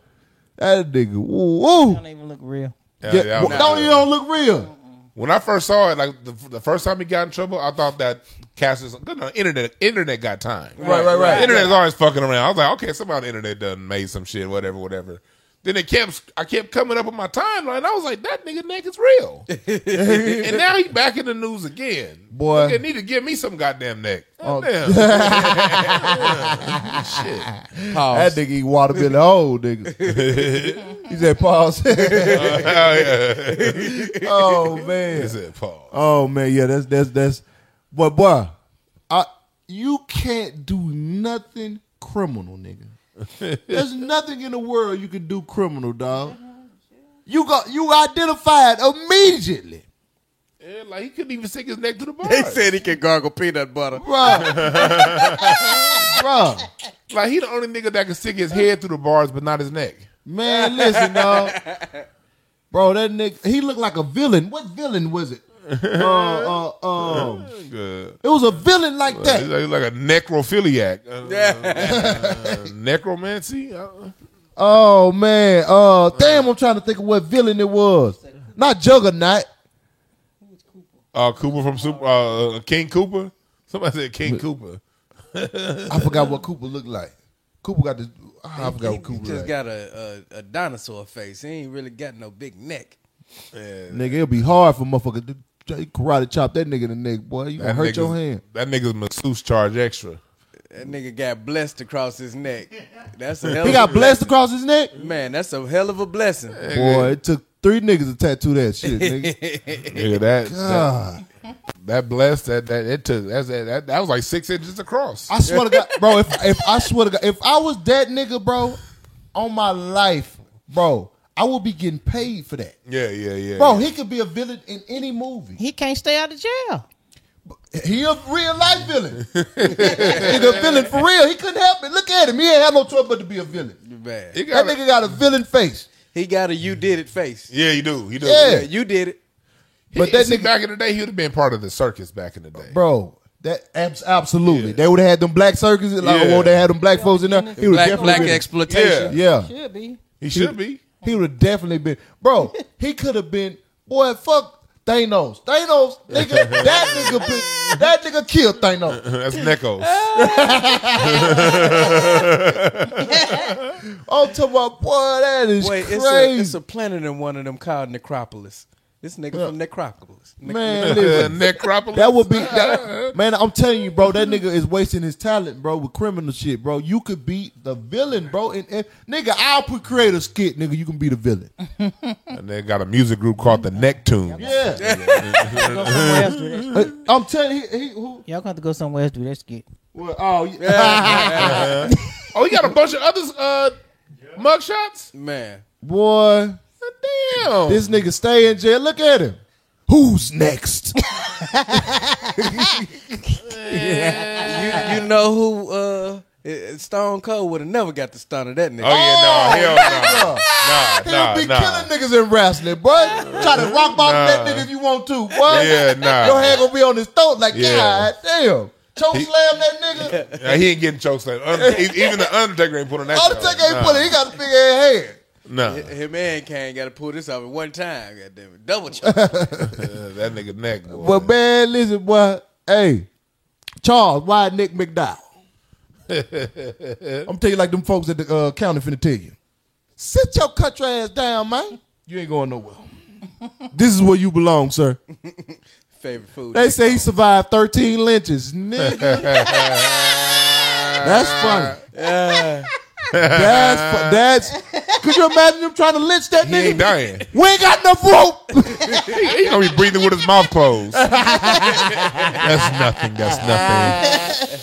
That nigga, ooh, ooh. Don't even look real. Yeah, Yeah, yeah, boy, nah. don't you don't look real. When I first saw it, like the, the first time he got in trouble, I thought that Cassius, good no, internet, internet got time. Right, right, right. Internet is always fucking around. I was like, okay, somebody on the internet done made some shit, whatever, whatever. Then it kept, I kept coming up on my timeline. I was like, that nigga neck is real. and now he back in the news again. Boy. Nigga need to give me some goddamn neck. Oh. Damn. shit. That nigga eat watermelon whole, nigga. he said, pause. Hell yeah. oh man. He said, Paul. Oh man, yeah, that's that's that's. But boy, I you can't do nothing criminal, nigga. There's nothing in the world you can do criminal, dog. You got you identified immediately, Yeah, like he couldn't even stick his neck to the bar. They said he can gargle peanut butter. bro. bro, Like he the only nigga that can stick his head through the bars, but not his neck. man, listen, dog. Bro, that nigga, he looked like a villain. What villain was it? Uh, uh, um, Good. it was a villain like He's that. like, like a necrophiliac. Uh, uh, necromancy. Uh, Oh man, uh, damn, I'm trying to think of what villain it was. Not Juggernaut. uh, Koopa from Super. Uh, King Koopa. Somebody said King Koopa. I forgot what Koopa looked like. Koopa got this. I forgot what Koopa just like. got a, a, a dinosaur face. He ain't really got no big neck. Nigga, it'll be hard for motherfucker to to karate chop that nigga in the neck, boy. You gonna hurt your hand. That nigga's masseuse charge extra. That nigga got blessed across his neck. That's a hell He of got a blessed across his neck. Man, that's a hell of a blessing. Boy, it took three niggas to tattoo that shit, nigga. Nigga, that, that God. that blessed that that it took that's that, that that was like six inches across. I swear to God, bro. If if I swear to God, if I was that nigga, bro, on my life, bro, I will be getting paid for that, yeah, yeah, yeah. bro. He could be a villain in any movie. He can't stay out of jail. He a real life villain. nigga, a villain for real. He couldn't help it. Look at him. He ain't have no trouble but to be a villain. Man. He That got nigga got a villain face. He got a you did it face. yeah, you do, you do. Yeah. Yeah, you did it. He- But that see, nigga- back in the day, he would have been part of the circus back in the day. Bro, that abs- absolutely. They would have had them black circuses. Like, Yeah. well, they had them black folks in there. He would Black, definitely black been, exploitation. Yeah. Should be. He should be. He would have definitely been. Bro, he could have been. Boy, fuck Thanos. Thanos, nigga, that nigga, been, that nigga killed Thanos. That's Necos. I'm talking about, boy, that is Wait, it's crazy. a, it's a planet in one of them called Necropolis. This nigga from Necropolis. Nec- Man, listen. Necropolis. That would be that, man. I'm telling you, bro. That nigga is wasting his talent, bro, with criminal shit, bro. You could be the villain, bro. And, and nigga, I'll put create a skit, nigga. You can be the villain. And they got a music group called the Necktunes. Yeah, Go somewhere else do that. Uh, I'm telling you, he, he who? Y'all gonna have to go somewhere else to do that skit. Well, oh, yeah. Oh, he got a bunch of others uh mugshots? Man. boy, Damn. this nigga stay in jail. Look at him. Who's next? You, you know who uh Stone Cold would have never got the Stunner that nigga. Oh yeah, no, hell no. He Nah, would be nah, nah. killing niggas in wrestling, boy. Try to rock bottom that nigga if you want to, boy. Yeah, nah. Your hand gonna be on his throat like, Yeah. God damn. choke slam that nigga. Nah, he ain't getting choked. slam. Un- Even the Undertaker ain't putting that. Undertaker ain't on. put it. He got a big ass hand. Nah, nah. Him and Kane got to pull this off at one time. Goddamn it, double choke. Uh, that nigga neck. Boy. But man, listen, boy. Hey, Charles, Wide Neck McDowell? I'm tell you like them folks at the uh, county finna tell you. Sit your country ass down, man. You ain't going nowhere. this is where you belong, sir. Favorite food. They say he survived 13 lynches, nigga. That's funny. That's fu- that's. Could you imagine him trying to lynch that he ain't nigga? dying. We ain't got enough rope. he gonna be breathing with his mouth closed. That's nothing. That's nothing.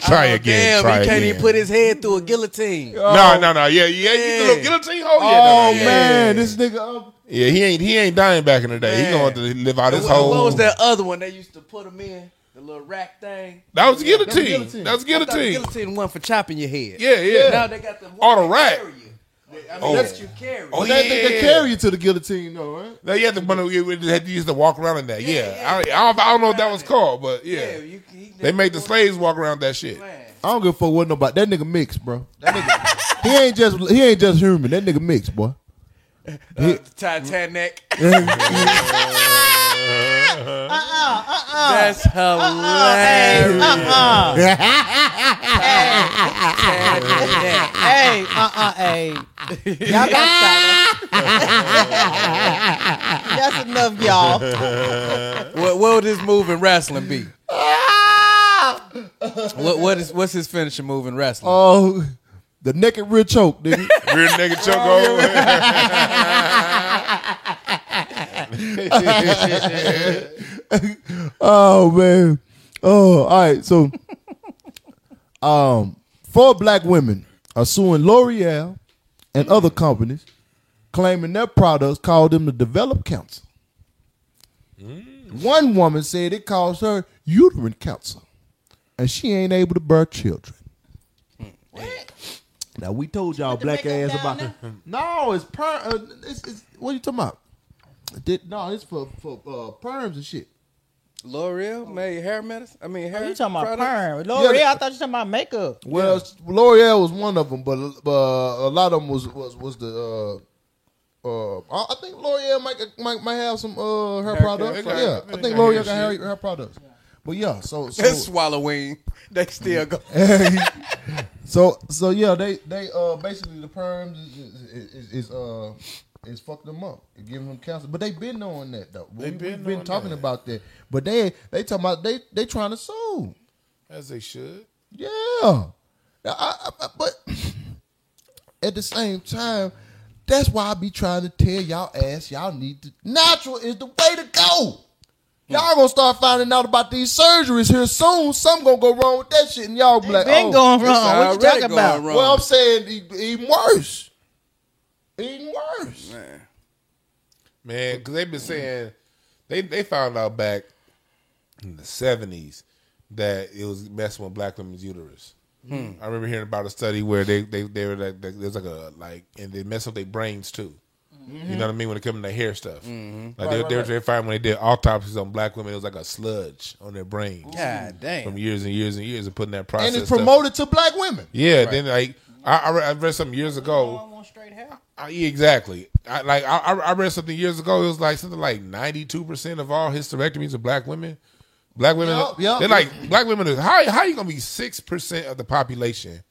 try again. Damn, try he can't again. even put his head through a guillotine. No, no, no. Yeah, yeah. You Yeah. little guillotine hole. Yeah, oh no, no, yeah. man, this nigga. Uh, Yeah, he ain't. He ain't dying back in the day. He Man. going to live out his What, whole. what was that other one they used to put him in? The little rack thing. That was guillotine. guillotine. That was I thought the guillotine. guillotine one for chopping your head. Yeah, yeah. Now they got the one Oh, the that rack. carry you. I mean, Oh. that's you carry. Oh, that yeah. nigga carry you to the guillotine, though, right? No, yeah, the one we we had to use to walk around in that. Yeah, I, I, don't, I don't know what that was called, but yeah, Yeah, you, he, they made the slaves walk around that shit. Man. I don't give a fuck what nobody. That nigga mixed, bro. That nigga, he ain't just he ain't just human. That nigga mixed, boy. Uh, Titanic. Uh-uh, uh-uh. That's uh-uh. hilarious. Uh-uh. hey, uh-uh, hey. Y'all got to stop. That's enough, y'all. What, what would his move in wrestling be? what what is what's his finishing move in wrestling? Oh, the naked rear choke, nigga. Rear nigga choke over. oh man. Oh, all right. So, um, four black women are suing L'Oreal and other companies, claiming their products caused them to develop cancer. One woman said it caused her uterine cancer, and she ain't able to birth children. Now we told y'all black ass about. about no, it's per. Uh, it's, it's what you talking about? Did, no, it's for for uh, perms and shit. L'Oreal made hair medicine. I mean hair. You talking about products? perm. L'Oreal, Yeah, I thought you talking about makeup. Well, L'Oreal was one of them, but uh, a lot of them was was was the. Uh, uh, I I think L'Oreal might, might might have some uh her Hair products. care. Yeah, They I think L'Oreal got shit. her, her products. But yeah, so so That's swallowing. They still go. so so yeah, they they uh basically the perms is, is, is, is uh is fucked them up, It giving them cancer. But they've been knowing that though. We, been have been talking that. about that. But they they talking about they they trying to sue. As they should. Yeah, I, I, I- but at the same time, that's why I be trying to tell y'all ass y'all need to natural is the way to go. Hmm. Y'all gonna start finding out about these surgeries here soon. Something gonna go wrong with that shit, and y'all be like, Been oh, going it's wrong. What you talking about? wrong. Well, I'm saying even worse, even worse. Man. Man, because they've been saying they they found out back in the seventies that it was messing with black women's uterus. Hmm. I remember hearing about a study where they they they were like there's like a like and they mess with their brains too. You mm-hmm. know what I mean when it comes to hair stuff. Mm-hmm. Like they, Right, they, right, they found when they did autopsies on black women, it was like a sludge on their brains God damn. from years and years and years of putting that process. And it's stuff- promoted to black women. Yeah, then like I, I read, I read something years ago. want straight hair. I, exactly. I, like I, I I read something years ago. It was like something like ninety two percent of all hysterectomies are black women. Black women, Yup, yup. they're like black women. Is, how how you gonna be six percent of the population,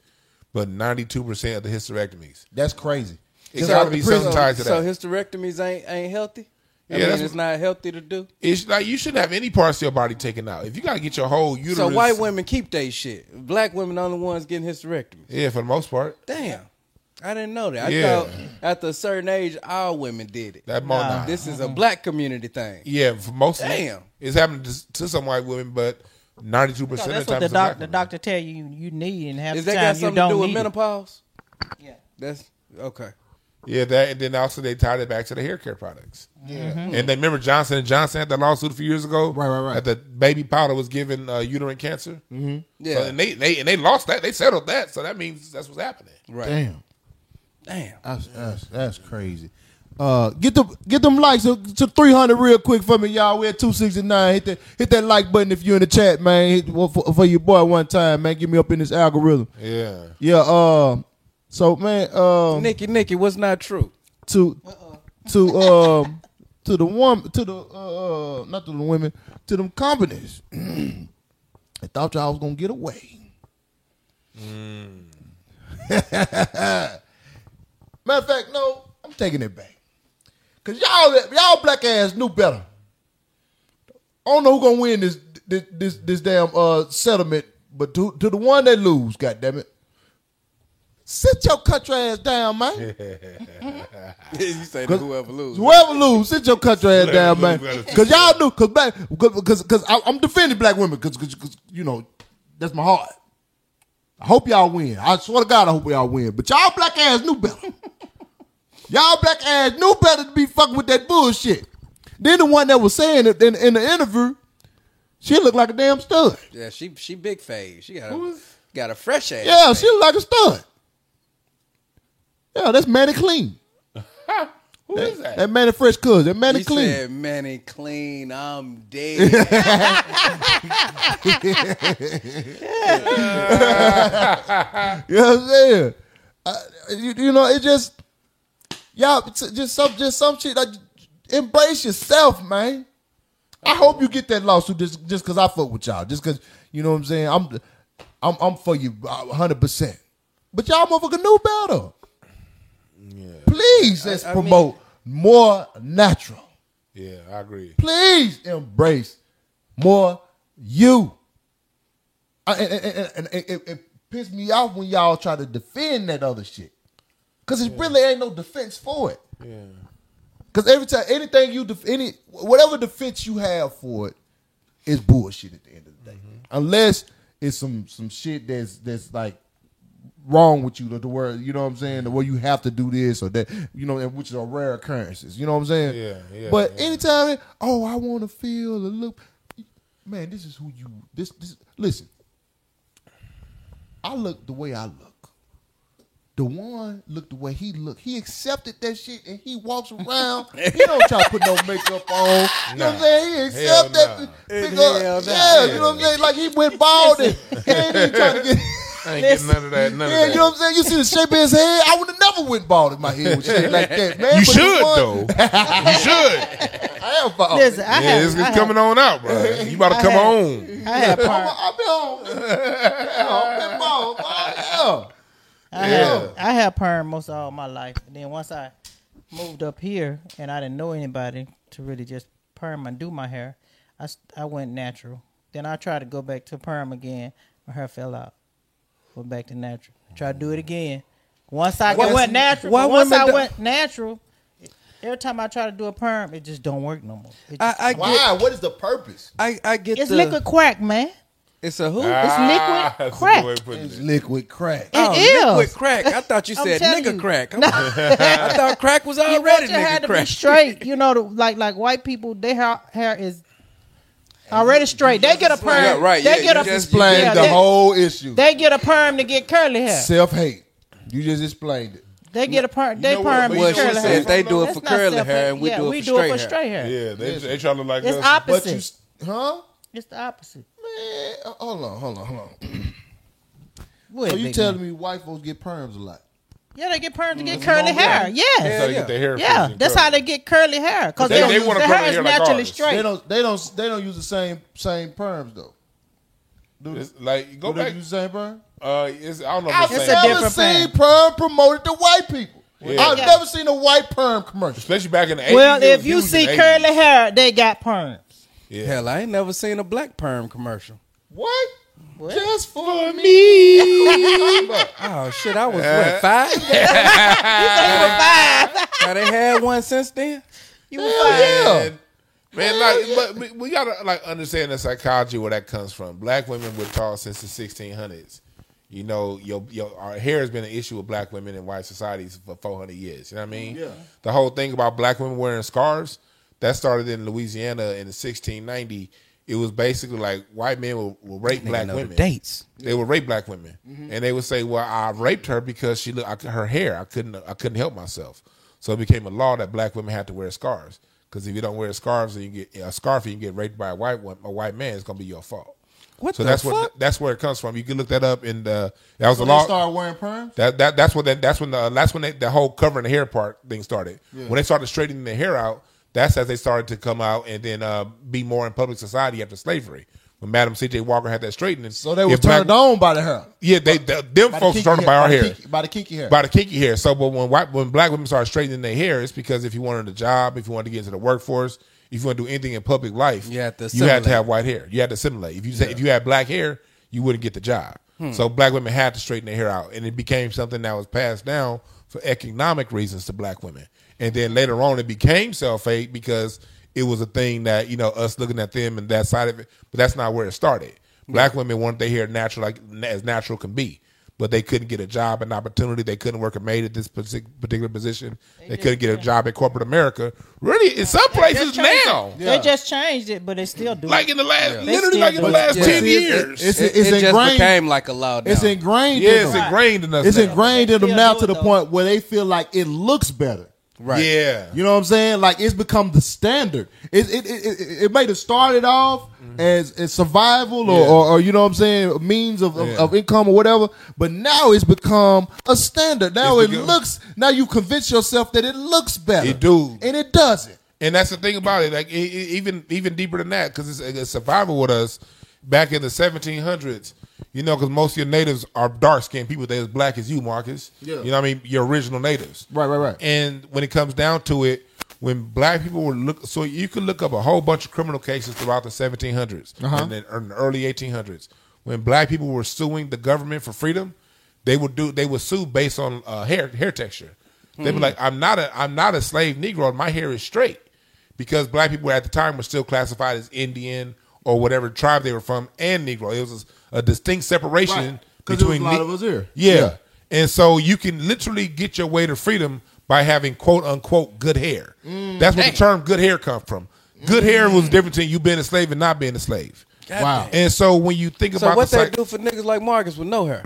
but ninety two percent of the hysterectomies? That's crazy. It's got to like be the something tied to that. So hysterectomies ain't ain't healthy. I Yeah, mean, that's it's not healthy to do. It's like you shouldn't have any parts of your body taken out. If you got to get your whole uterus, So white women keep they shit. Black women are the ones getting hysterectomies. yeah, for the most part, Damn. I didn't know that. I Yeah. thought after a certain age, all women did it. that more Nah. nah. This is a black community thing. yeah, for most of it, Damn. it's happening to, to some white women, but ninety two percent of That's the what time the, it's a black doc, the doctor tell you you need, and have. Is the that time got you something don't to do with need it. menopause? Yeah. That's okay. Yeah, that and then also they tied it back to the hair care products. Yeah, Mm-hmm. and they remember Johnson and Johnson had that lawsuit a few years ago. Right, right, right. That the baby powder was giving uh, uterine cancer. Mm-hmm. Yeah. so, and they, they and they lost that. They settled that. So that means that's what's happening. Right. Damn. Damn. That's, that's that's crazy. Uh, get the get them likes to, to 300 real quick for me, y'all. We're at 269. Hit that hit that like button if you're in the chat, man. Hit, for, for your boy one time, man. Get me up in this algorithm. Yeah. Yeah. Uh, so man, um, Nikki, Nikki, what's not true? to to um to the woman to the uh, uh not to the women to them companies. I thought y'all was gonna get away. Matter of fact, no, I'm taking it back. Cause y'all y'all black ass knew better. I don't know who gonna win this this this, this damn uh settlement, but to to the one that lose, God damn it. Sit your country ass down, man. you say to whoever loses. Whoever lose, sit your country ass down, man. Cause y'all do, cause black, cause cause I'm defending black women, cause, cause, 'cause, you know that's my heart. I hope y'all win. I swear to God, I hope y'all win. But y'all black ass knew better. y'all black ass knew better to be fucking with that bullshit. Then the one that was saying it in, in the interview, she looked like a damn stud. Yeah, she she big phase. She got a, got a fresh ass. Yeah, face. she looked like a stud. Yeah, that's Manny Clean. Who is that? That Mannie Fresh Cuz. That Manny He Clean. said, "Manny clean, I'm dead." You know what I'm saying? Uh, you, you know, it just y'all it's just some just some shit. Like, embrace yourself, man. I hope you get that lawsuit just just because I fuck with y'all. Just because you know what I'm saying. I'm I'm I'm for you 100. percent But y'all motherfucker knew better. Please let's I promote more natural. Yeah, I agree. Please embrace more you. I, and, and, and, and it, it, pissed me off when y'all try to defend that other shit. Cause it really ain't no defense for it. Yeah. Cause every time anything you def- any whatever defense you have for it is bullshit at the end of the day. Mm-hmm. Unless it's some some shit that's that's like wrong with you, the, the word you know what I'm saying, the way you have to do this or that, you know, and which are rare occurrences. You know what I'm saying? Yeah, yeah, But yeah. anytime, oh, I want to feel a look, man. This is who you. This this. Listen, I look the way I look. The one looked the way he looked. He accepted that shit and he walks around. he don't try to put no makeup on. You know what I'm saying? He accept Hell that. nah. Hell up- nah. Yeah, you know what I'm saying? Like he went bald and he ain't trying to get. I ain't getting none of that. None Yeah, of you know what. I'm saying? You see the shape of his head? I would have never went bald in my head with shit like that, man. You But should one- though. You should. I am bald. Listen, I Yeah, have, it's, I it's have- coming on out, bro. You about to come have- on. I have I'm, perm. I've been on. I've been bald. Yeah. I have, I have perm most of all my life. And then once I moved up here and I didn't know anybody to really just perm and do my hair, I, I went natural. Then I tried to go back to perm again. My hair fell out. Went back to natural. Try to do it again. Once I Why- went natural, why once women I do- went natural, every time I try to do a perm, it just don't work no more. It I, just- I get, Why? What is the purpose? I, I get it's the. liquid crack, man. It's a who? Ah, liquid crack. good way of putting It's it. liquid crack. oh, It liquid crack. I thought you said nigga you. crack. I'm- I thought crack was You already want your hair nigga to be straight. You know, the, like like white people, their hair, hair is already straight. They get a perm. Yeah, right, They yeah, get you a just- Explain yeah, the they, whole issue. They get a perm to get curly hair. Self hate. You just explained it. They get a perm. They know what- perm but to you get know curly what hair. they do it for curly hair and we yeah, do it we for do it straight for hair. straight hair. Yeah, they, they try to look like It's us. opposite. But you, huh? it's the opposite. Man, uh, hold on, hold on, hold on. What, So you telling me white folks get perms a lot? Yeah, they get perms to get Mm, curly yeah. hair. That's Yes. how they get their hair. Yeah, that's and how they get curly hair because They- they, they wanna their hair is hair naturally ours. straight. They don't. They don't. They don't use the same same perms though. Do they? It's like go Do they back. use the same perm? Uh, it's, I don't know. I've If It's it's a never seen perm. perm promoted to white people. Yeah. I've Yeah. never seen a white perm commercial. especially back in the 80s. well, if you see curly 80s. hair, they got perms. yeah. Hell, I ain't never seen a black perm commercial. What? What? Just for me. Oh shit, I was what five? Now they had one since then. You was Hell yeah. And, man, like, but we- we gotta like understand the psychology where that comes from. Black women were tall since the 1600s. You know, your your our hair has been an issue with black women in white societies for 400 years. You know what I mean? Yeah. The whole thing about black women wearing scarves that started in Louisiana in the 1690. It was basically like white men will, will rape black know the women. dates. They would rape black women, mm-hmm. and they would say, "Well, I raped her because she look I, her hair. I couldn't I couldn't help myself." So it became a law that black women had to wear scarves. Because if you don't wear scarves, and you get a scarf, and you get raped by a white one, a white man, it's gonna be your fault. What So the that's fuck? what that's where it comes from. You can look that up in the that was So a they law. started wearing perms. That that that's when that, that's when the uh, that's when they, the whole covering the hair part thing started. When they started straightening their hair out, that's as they started to come out and then uh, be more in public society after slavery. When Madam C.J. Walker had that straightening, So they were if black- turned on by the hair. Yeah, they, they them By the folks kinky started by our the hair, kinky- by the kinky hair. by the kinky hair. So, but when white when black women started straightening their hair, it's because if you wanted a job, if you wanted to get into the workforce, if you want to do anything in public life, You had to you had to have white hair. You had to assimilate. If you say, if you had black hair, you wouldn't get the job. Hmm. So black women had to straighten their hair out, and it became something that was passed down for economic reasons to black women. And then later on, it became self hate because it was a thing that you know us looking at them and that side of it. But that's not where it started. Black women wanted their hair natural, like as natural can be. But they couldn't get a job, an opportunity. They couldn't work a maid at this particular position. They, couldn't get a job in corporate America. Really, in some places now, it. They just changed it, but they still do like in the last, They literally like in the do it. last Yeah. ten See, it's- years. It's, It, it's it just ingrained. became like a law. Now. It's ingrained. yeah, in it's them. ingrained in us. It's now. ingrained in them now to the though. point where they feel like it looks better. Right. Yeah, You know what I'm saying? Like it's become the standard. It it it, it, it may have started off mm-hmm. as, as survival or, Yeah. or, or you know what I'm saying, means of, of, Yeah. of income or whatever. But now it's become a standard. Now It's it become- looks. Now you convince yourself that it looks better. It do. and it doesn't. And that's the thing about it. Like e- even even deeper than that, because it's, it's survival with us. Back in the 1700s, you know, because most of your natives are dark skinned people. They're as black as you, Marcus. Yeah. You know what I mean? Your original natives. Right, right, right. And when it comes down to it, when black people were look, so you could look up a whole bunch of criminal cases throughout the 1700s Uh-huh. and then in the early 1800s. When black people were suing the government for freedom, they would do they would sue based on uh, hair hair texture. They'd be like, "I'm not a I'm not a slave Negro. My hair is straight," because black people at the time were still classified as Indian or whatever tribe they were from and Negro. It was a, distinct separation Right. 'Cause there was between a lot Ne- of us here. yeah. Yeah. And so you can literally get your way to freedom by having quote unquote good hair. Mm. That's where the term good hair come from. Good hair was different than you being a slave and not being a slave. Wow. And so when you think So about what the they psych- do for niggas like Marcus with no hair?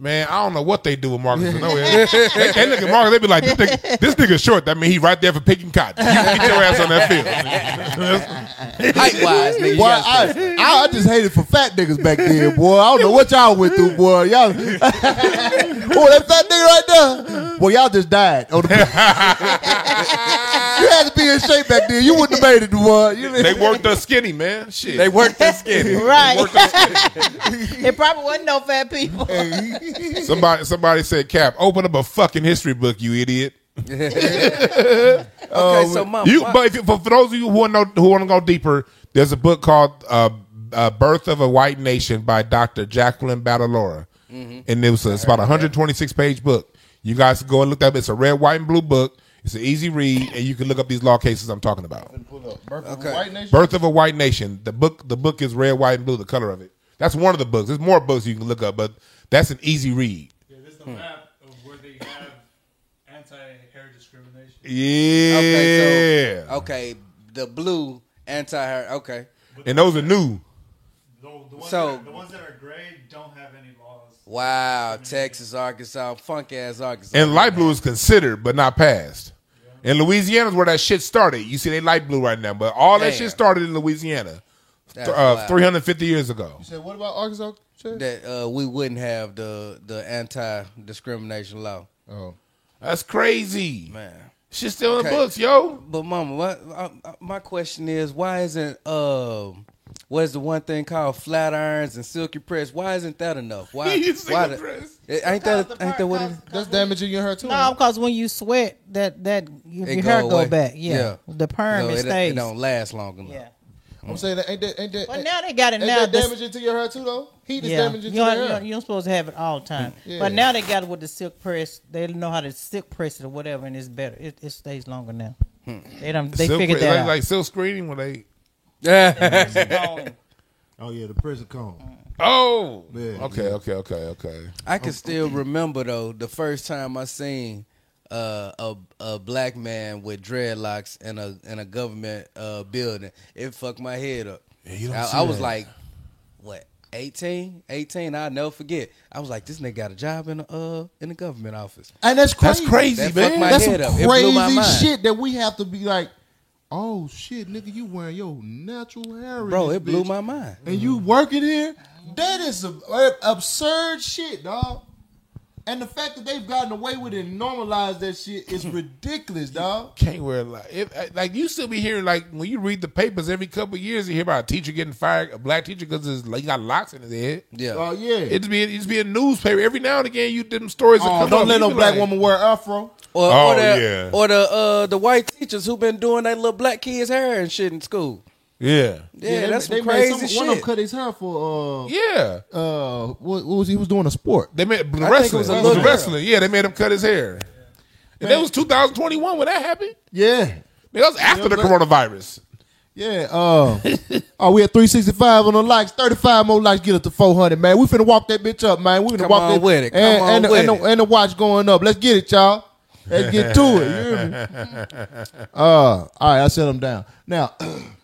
Man, I don't know what they do with Marcus. no hair. they, they look at Marcus, they be like, this nigga, this nigga short. That mean he right there for picking cotton. You get your ass on that field. Height wise, nigga. Boy, I, I, I just hated for fat niggas back then, boy. I don't know what y'all went through, boy. Y'all, oh, that fat nigga right there, boy, y'all just died. On the, you had to be in shape back then. You wouldn't have made it, boy. You, they worked us skinny, man. Shit. They work that skinny. Right. Worked skinny. It probably wasn't no fat people. Somebody, somebody said, "Cap, open up a fucking history book, you idiot." Okay, so mom, You, but if, you- for, for those of you who want to know, who want to go deeper, there's a book called uh, uh, "Birth of a White Nation" by Dr. Jacqueline Battalora, Mm-hmm. and it was it's about a 126 page book. You guys can go and look that up. It's a red, white, and blue book. It's an easy read, and you can look up these law cases I'm talking about. Birth, Okay. Birth of a White Nation. The book, the book is red, white, and blue. The color of it. That's one of the books. There's more books you can look up, but that's an easy read. Yeah, this is the map of where they have anti-hair discrimination. Yeah. Okay, so okay, the blue anti hair. Okay, and those are new. The, the, ones So- that the ones that are gray don't have any laws. wow, Texas, Arkansas, funk ass Arkansas, And light blue is considered, but not passed. And Louisiana's where that shit started. You see, they light blue right now, but all that Damn. shit started in Louisiana, That's uh, wild. 350 years ago. You said, what about Arkansas? Chad? that uh, we wouldn't have the the anti discrimination law, Oh, That's crazy. man. Shit's still in the Okay. books, yo. But mama, what, uh, uh, my question is, why isn't um, what is the one thing called flat irons and silky press? Why isn't that enough? Why? You silky why the- press. Eh, ain't that ain't that what it is? that's damaging your hair too. No, because when you sweat, that that your, your go hair go back. Yeah, Yeah. the perm No, it, it, stays. it don't last long enough. yeah, I'm saying that ain't that ain't that, but now they got it ain't now. that this- damaging to your hair too though? Heat is yeah, damaging to your hair. don't- you don't supposed to have it all the time. Yeah. But now they got it with the silk press. They know how to silk press it or whatever, and it's better. It, it stays longer now. They don't. They Silk- figured like, that out. like silk screening when they. Gone. Oh yeah, the prison cone. Oh, Yeah, okay, okay, okay, okay. I can still remember though the first time I seen uh, a a black man with dreadlocks in a in a government uh, building. It fucked my head up. Yeah, you don't I, see I was that. like, what? 18, 18, I'll never forget. I was like, this nigga got a job in the uh in the government office. And that's crazy. That's crazy, That man. fucked my That's some head up. It blew my crazy mind. shit that we have to be like, oh shit, nigga, you wearing your natural hair, Bro, it blew bitch, my mind. And you working here? That is a, a- absurd shit, dog. And the fact that they've gotten away with it and normalized that shit is ridiculous, dog. Can't wear a lot. If, uh, like you still be hearing like when you read the papers every couple of years, you hear about a teacher getting fired, a black teacher because he got locks in his head. Yeah. Oh yeah. It's be it's be a newspaper every now and again. You them stories. will Oh, come don't up, let you no black like, woman wear afro. Or, Oh, or the, yeah. or the uh the white teachers who've been doing that little black kids hair and shit in school. Yeah, Yeah, they- that's they some made crazy some- shit. One of them cut his hair for yeah. uh uh what, what was he, he was doing a sport. They made think it wrestling. was a It was little girl. wrestling. Yeah, they made him cut his hair. And that was 2021 when that happened. Yeah. Man, That was after the coronavirus. Yeah, uh, oh, we had 365 on the likes, 35 more likes, get up to 400, man. We finna walk that bitch up, man. We finna Come walk on that with it. Come and, on and, the, with and, the, it. and the watch going up. Let's get it, y'all. Let's get to it. You hear me? Uh, all right, I set them down. Now,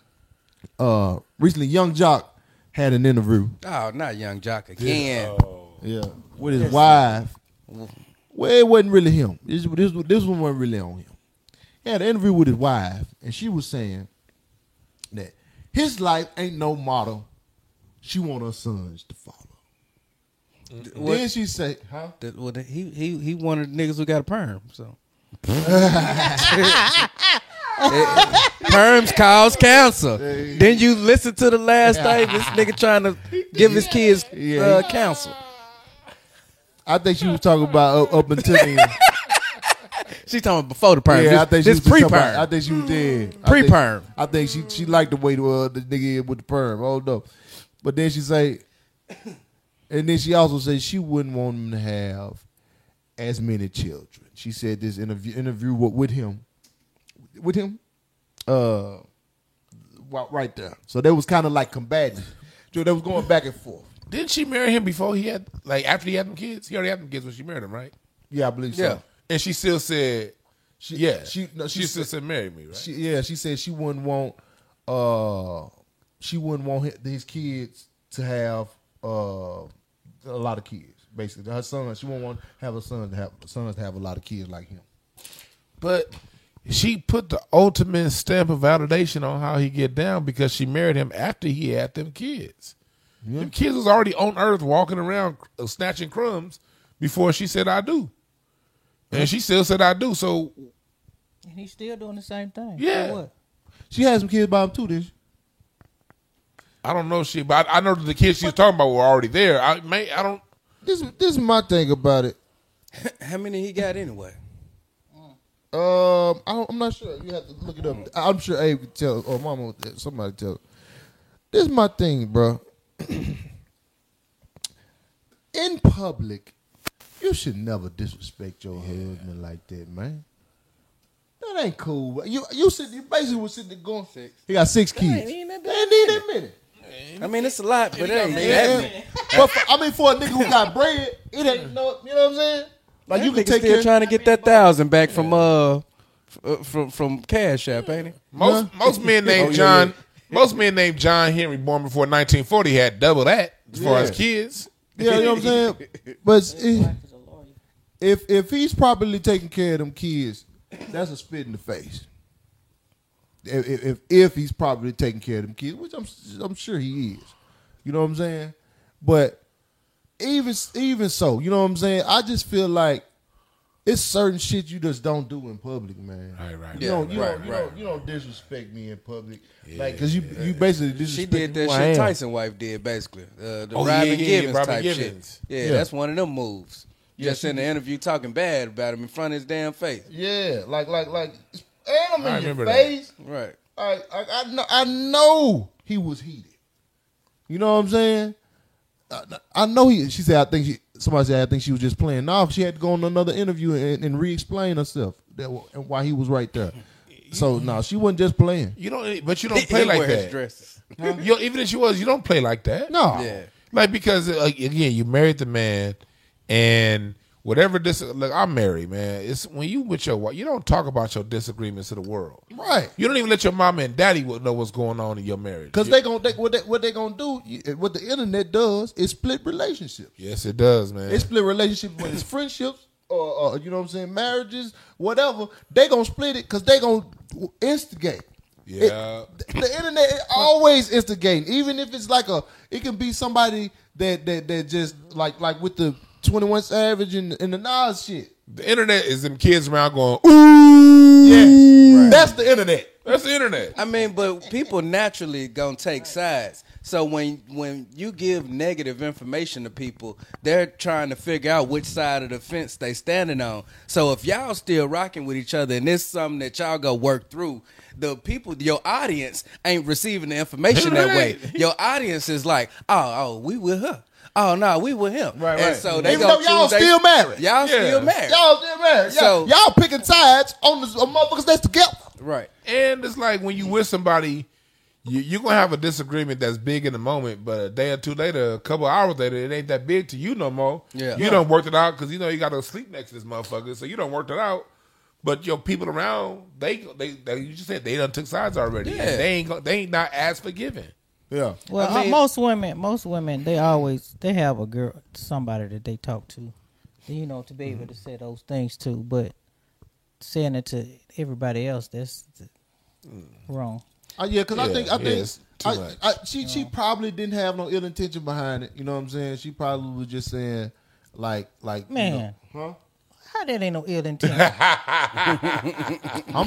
uh, recently, Yung Joc had an interview. Oh, not Yung Joc again. Yeah, with his wife. Well, it wasn't really him. This this this one wasn't really on him. He had an interview with his wife, and she was saying that his life ain't no model. She want her sons to follow. What- Then she say, "Huh? That- well, he he he the niggas who got a perm. So It- perms cause cancer. Then you listen to the last thing. This nigga trying to give his kids uh, counsel. I think she was talking about up, up until then. She talking about before the perm. yeah, this, I think she this was pre about- I think she was dead. Pre-perm. I think she she liked the way the, uh, the nigga is with the perm. Hold up, but then she say, and then she also said she wouldn't want him to have as many children. She said this interview interview with him, with him, uh, right there. So they was kind of like combating. So they was going back and forth. Didn't she marry him before he had like after he had them kids? He already had them kids when she married him, right? Yeah, I believe so. Yeah. And she still said, She, yeah. she, no, she, she still said, said marry me, right? She, yeah, she said she wouldn't want uh she wouldn't want his, his kids to have uh a lot of kids. Basically, her son she wouldn't want to have her son to have sons to have a lot of kids like him. But she put the ultimate stamp of validation on how he get down because she married him after he had them kids. Them kids was already on earth walking around uh, snatching crumbs before she said I do. And she still said I do. So And he's still doing the same thing. Yeah. So what? She had some kids by him too, didn't she? I don't know she but I, I know that the kids she was talking about were already there. I may I don't This this is my thing about it. How many he got anyway? Um, I don't, I'm not sure. You have to look it up. I'm sure Abe could tell, or Mama, somebody tell. This is my thing, bro. In public, you should never disrespect your husband like that, man. That ain't cool. You you sit you basically was sitting there going. He got six kids. ain't even that ain't need that many. I mean, it's a lot, but it ain't that Yeah. many. But for, I mean, for a nigga who got bread, it ain't no. You know what I'm saying? Like you You can take still care. trying to get that thousand back from uh uh, from from Cash App, ain't he? most most men named Oh, yeah, John most men named John Henry born before 1940 had double that as far as kids. Yeah, you know what I'm saying. But it- if if he's properly taking care of them kids, that's a spit in the face. If if, if, if he's properly taking care of them kids, which I'm I'm sure he is, you know what I'm saying. But even even so, you know what I'm saying. I just feel like it's certain shit you just don't do in public, man. Right, right. You Yeah, don't you right, don't you right. don't you don't disrespect me in public, like because you you basically disrespect She did that who I shit am. Tyson wife did basically. Uh, the Oh, Robin yeah, yeah, Givens Robin type Givens. shit. Yeah, Yeah. that's one of them moves. Yeah, Just in the interview talking bad about him in front of his damn face. Yeah, like like like, and I'm I in your remember that. face. Right. I, I I know I know he was heated. You know what I'm saying? I, I know he. She said I think she. Somebody said I think she was just playing. No, she had to go on another interview and, and re-explain herself that and why he was right there. So no, she wasn't just playing. You don't but you don't play he like wears that. dresses. You know, even if she was, you don't play like that. No, Yeah. Like because uh, again, you married the man, and whatever this look, I'm married, man. It's when you with your wife, you don't talk about your disagreements to the world. Right. You don't even let your mama and daddy know what's going on in your marriage. Because they gon' they, what they what they gonna do? Eh, what the internet does is split relationships. yes, it does, man. They split relationships when it's friendships or, or you know what I'm saying, marriages, whatever. They gonna split it because they gonna instigate. Yeah. It- the internet is always instigating, even if it's like a. It can be somebody that that that just like like with the Twenty One Savage and, and the Nas shit. the internet is them kids around going, ooh. Yeah, that's the internet. That's the internet. I mean, but people naturally gonna take sides. So when when you give negative information to people, they're trying to figure out which side of the fence they standing on. So if y'all still rocking with each other and this is something that y'all go work through, the people, your audience ain't receiving the information that way. Your audience is like, oh, oh, we with her. Oh no, we with him. Right, And right. so they Even gonna though y'all choose they- still married. Y'all Yeah. still married. Y'all still married. So- Y'all, y'all picking sides on the motherfuckers that's together. Right. And it's like when you with somebody, you, you're gonna have a disagreement that's big in the moment, but a day or two later, a couple hours later, it ain't that big to you no more. Yeah. you don't work it out because you know you got to sleep next to this motherfucker, so you don't work it out. But your people around, they they, they you just said they done took sides already. Yeah. And they ain't go- they ain't not as forgiving. Yeah. Well, I mean- uh, most women, most women, they always they have a girl, somebody that they talk to, you know, to be able to say those things to. But saying it to everybody else, that's wrong. Uh, yeah, because I think I yeah, think it's too I, much. I, she she probably didn't have no ill intention behind it. You know what I'm saying? She probably was just saying like like you Man. know, huh? How that ain't no ill intent? I'm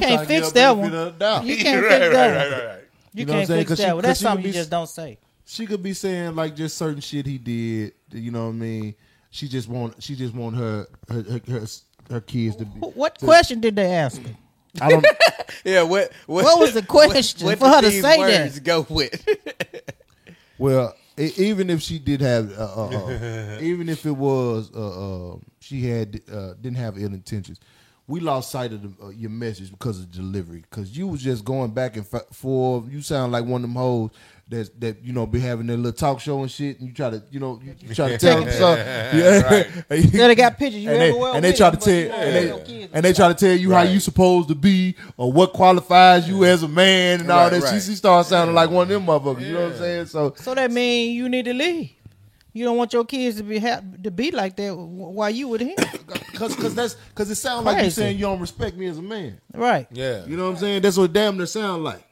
can't trying to give fix that one. of the doubt. You can't fix that one. Right, right. You You know what I'm can't saying? fix 'Cause she- that one. 'cause That's she could something you be- just don't say. She could be saying like just certain shit he did. You know what I mean? She just want she just want her her her, her, her kids to be. Wh- What question did they ask her? I don't. Yeah. What? What, What was the question what for her did to say words that? Go with. Well, e- even if she did have, uh, uh, uh, even if it was, uh, uh, she had uh, didn't have ill intentions. We lost sight of the, uh, your message because of delivery. Because you was just going back and fa- forth. You sound like one of them hoes that that you know be having their little talk show and shit. And you try to you know you, you try to tell them something. Yeah, Yeah, they got pictures. You and they, everywhere and they try to tell you and they, no and they try to tell you how you supposed to be or what qualifies you as a man and all Right, that. right. She, she started sounding like one of them motherfuckers. You know what I'm saying? So So that mean you need to leave. You don't want your kids to be ha- to be like that while you with him, Cause, cause that's cause it sounds like you Crazy. saying you don't respect me as a man. right? Yeah, You know what I'm saying? That's what damn near sound like.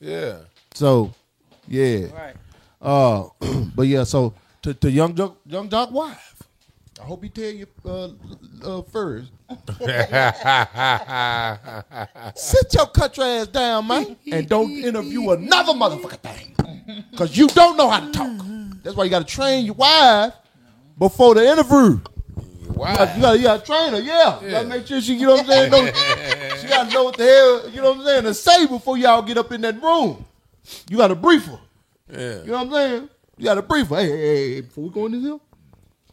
yeah. So, yeah. Right. Uh, but yeah. So to, to Yung Joc, Yung Joc wife, I hope you tell you uh, uh, first. Sit your country ass down, man, and don't interview another motherfucker thing, cause you don't know how to talk. That's why you got to train your wife before the interview. Wow. You gotta, you gotta, you gotta train her, yeah. You gotta make sure she, you know what I'm saying? Know, she gotta know what the hell, you know what I'm saying, to say before y'all get up in that room. You gotta brief her. Yeah. You know what I'm saying? You gotta brief her. Hey, hey, hey, hey, before we go in this hill.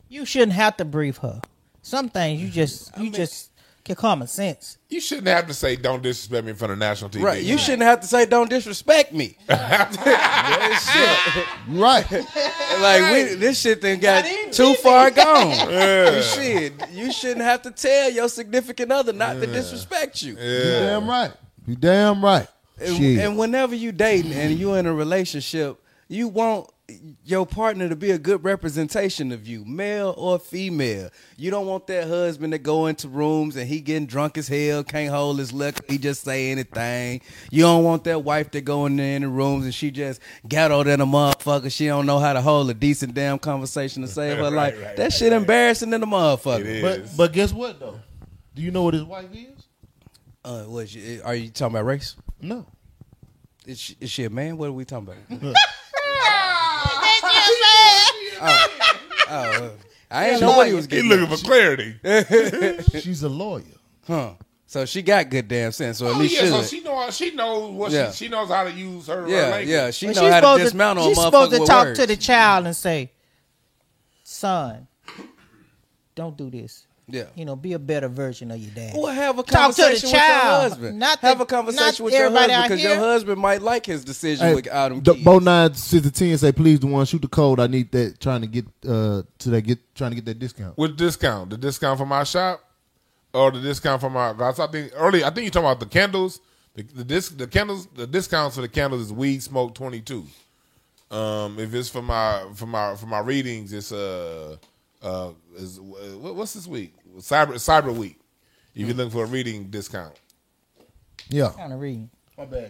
You shouldn't have to brief her. Some things you just you just get common sense. You shouldn't have to say "Don't disrespect me" in front of national TV. Right. You shouldn't have to say don't disrespect me. You right. Like we, this shit then got too far gone. Shit, you shouldn't have to tell your significant other not to disrespect you. You damn right. You damn right. And, Shit. and whenever you dating and you in a relationship, you want your partner to be a good representation of you, male or female. You don't want that husband to go into rooms and he getting drunk as hell, can't hold his liquor, he just say anything. You don't want that wife to go in there in the rooms and she just ghetto than a motherfucker. She don't know how to hold a decent damn conversation to save her Right, life. right, that right, shit right. embarrassing than a motherfucker. But but guess what though? Do you know what his wife is? Uh, what, you- are you talking about race? No. Is she, is she a man? What are we talking about? Oh, oh, I ain't know what he was He getting. looking for clarity. She's a lawyer. Huh. So she got good damn sense, or at Oh, least yeah, should. so she know she knows what Yeah. she she knows how to use her, her yeah, language. yeah. She But know she's how to supposed dismount to, on she's supposed to with talk words. to the child and say, "Son, don't do this. Yeah. You know, be a better version of your dad. Well, have a Talk to the conversation with your child. husband. Not have a conversation not with your everybody husband out because your husband might like his decision Hey, without him. the, kids. Bo nine six to ten say please the one shoot the code. I need that trying to get uh to that get trying to get that discount. With discount, the discount from my shop, or the discount from my. Guys, I think early. I think you're talking about the candles. The the, disc, the candles. The discounts for the candles is weed smoke twenty two. Um, if it's for my for my for my readings, it's uh uh is what's this week? Cyber Cyber Week. If you're looking for a reading discount, Yeah. kind of reading.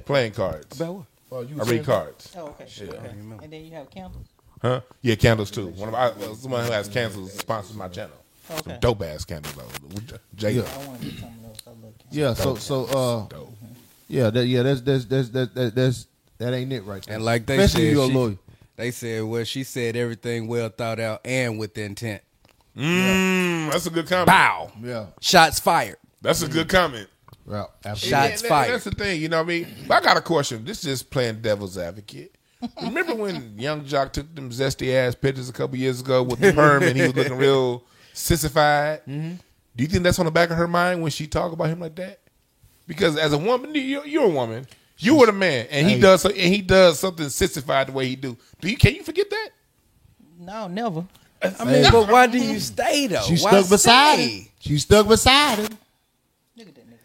playing cards. About what? I read cards. Oh, okay. okay. And then you have candles. Huh? Yeah, candles too. One of I, uh, someone who has candles sponsors my channel. Okay. Some dope ass candles though. Jay, Yeah. I want to get some of those. I love candles. Yeah. So so uh dope. yeah that yeah that's that's that's that, that that's that ain't it right there. And like they Especially said, you a she- lawyer. they said, well, she said everything well thought out and with intent. Mm, that's a good comment. Bow. Yeah. Shots fired. That's a good comment. Yeah. Absolutely. Shots And fired. That's the thing, you know what I mean? But I got a question. This is just playing devil's advocate. Remember when Yung Joc took them zesty ass pictures a couple years ago with the perm and he was looking real sissified? Mm-hmm. Do you think that's on the back of her mind when she talk about him like that? Because as a woman, you're, you're a woman. You were the man, and he Hey. does so- and he does something sissified the way he do. Do you can you forget that? No, never. I mean, but why do you stay though? She Why stuck beside stay? him. She stuck beside him. Look at that nigga.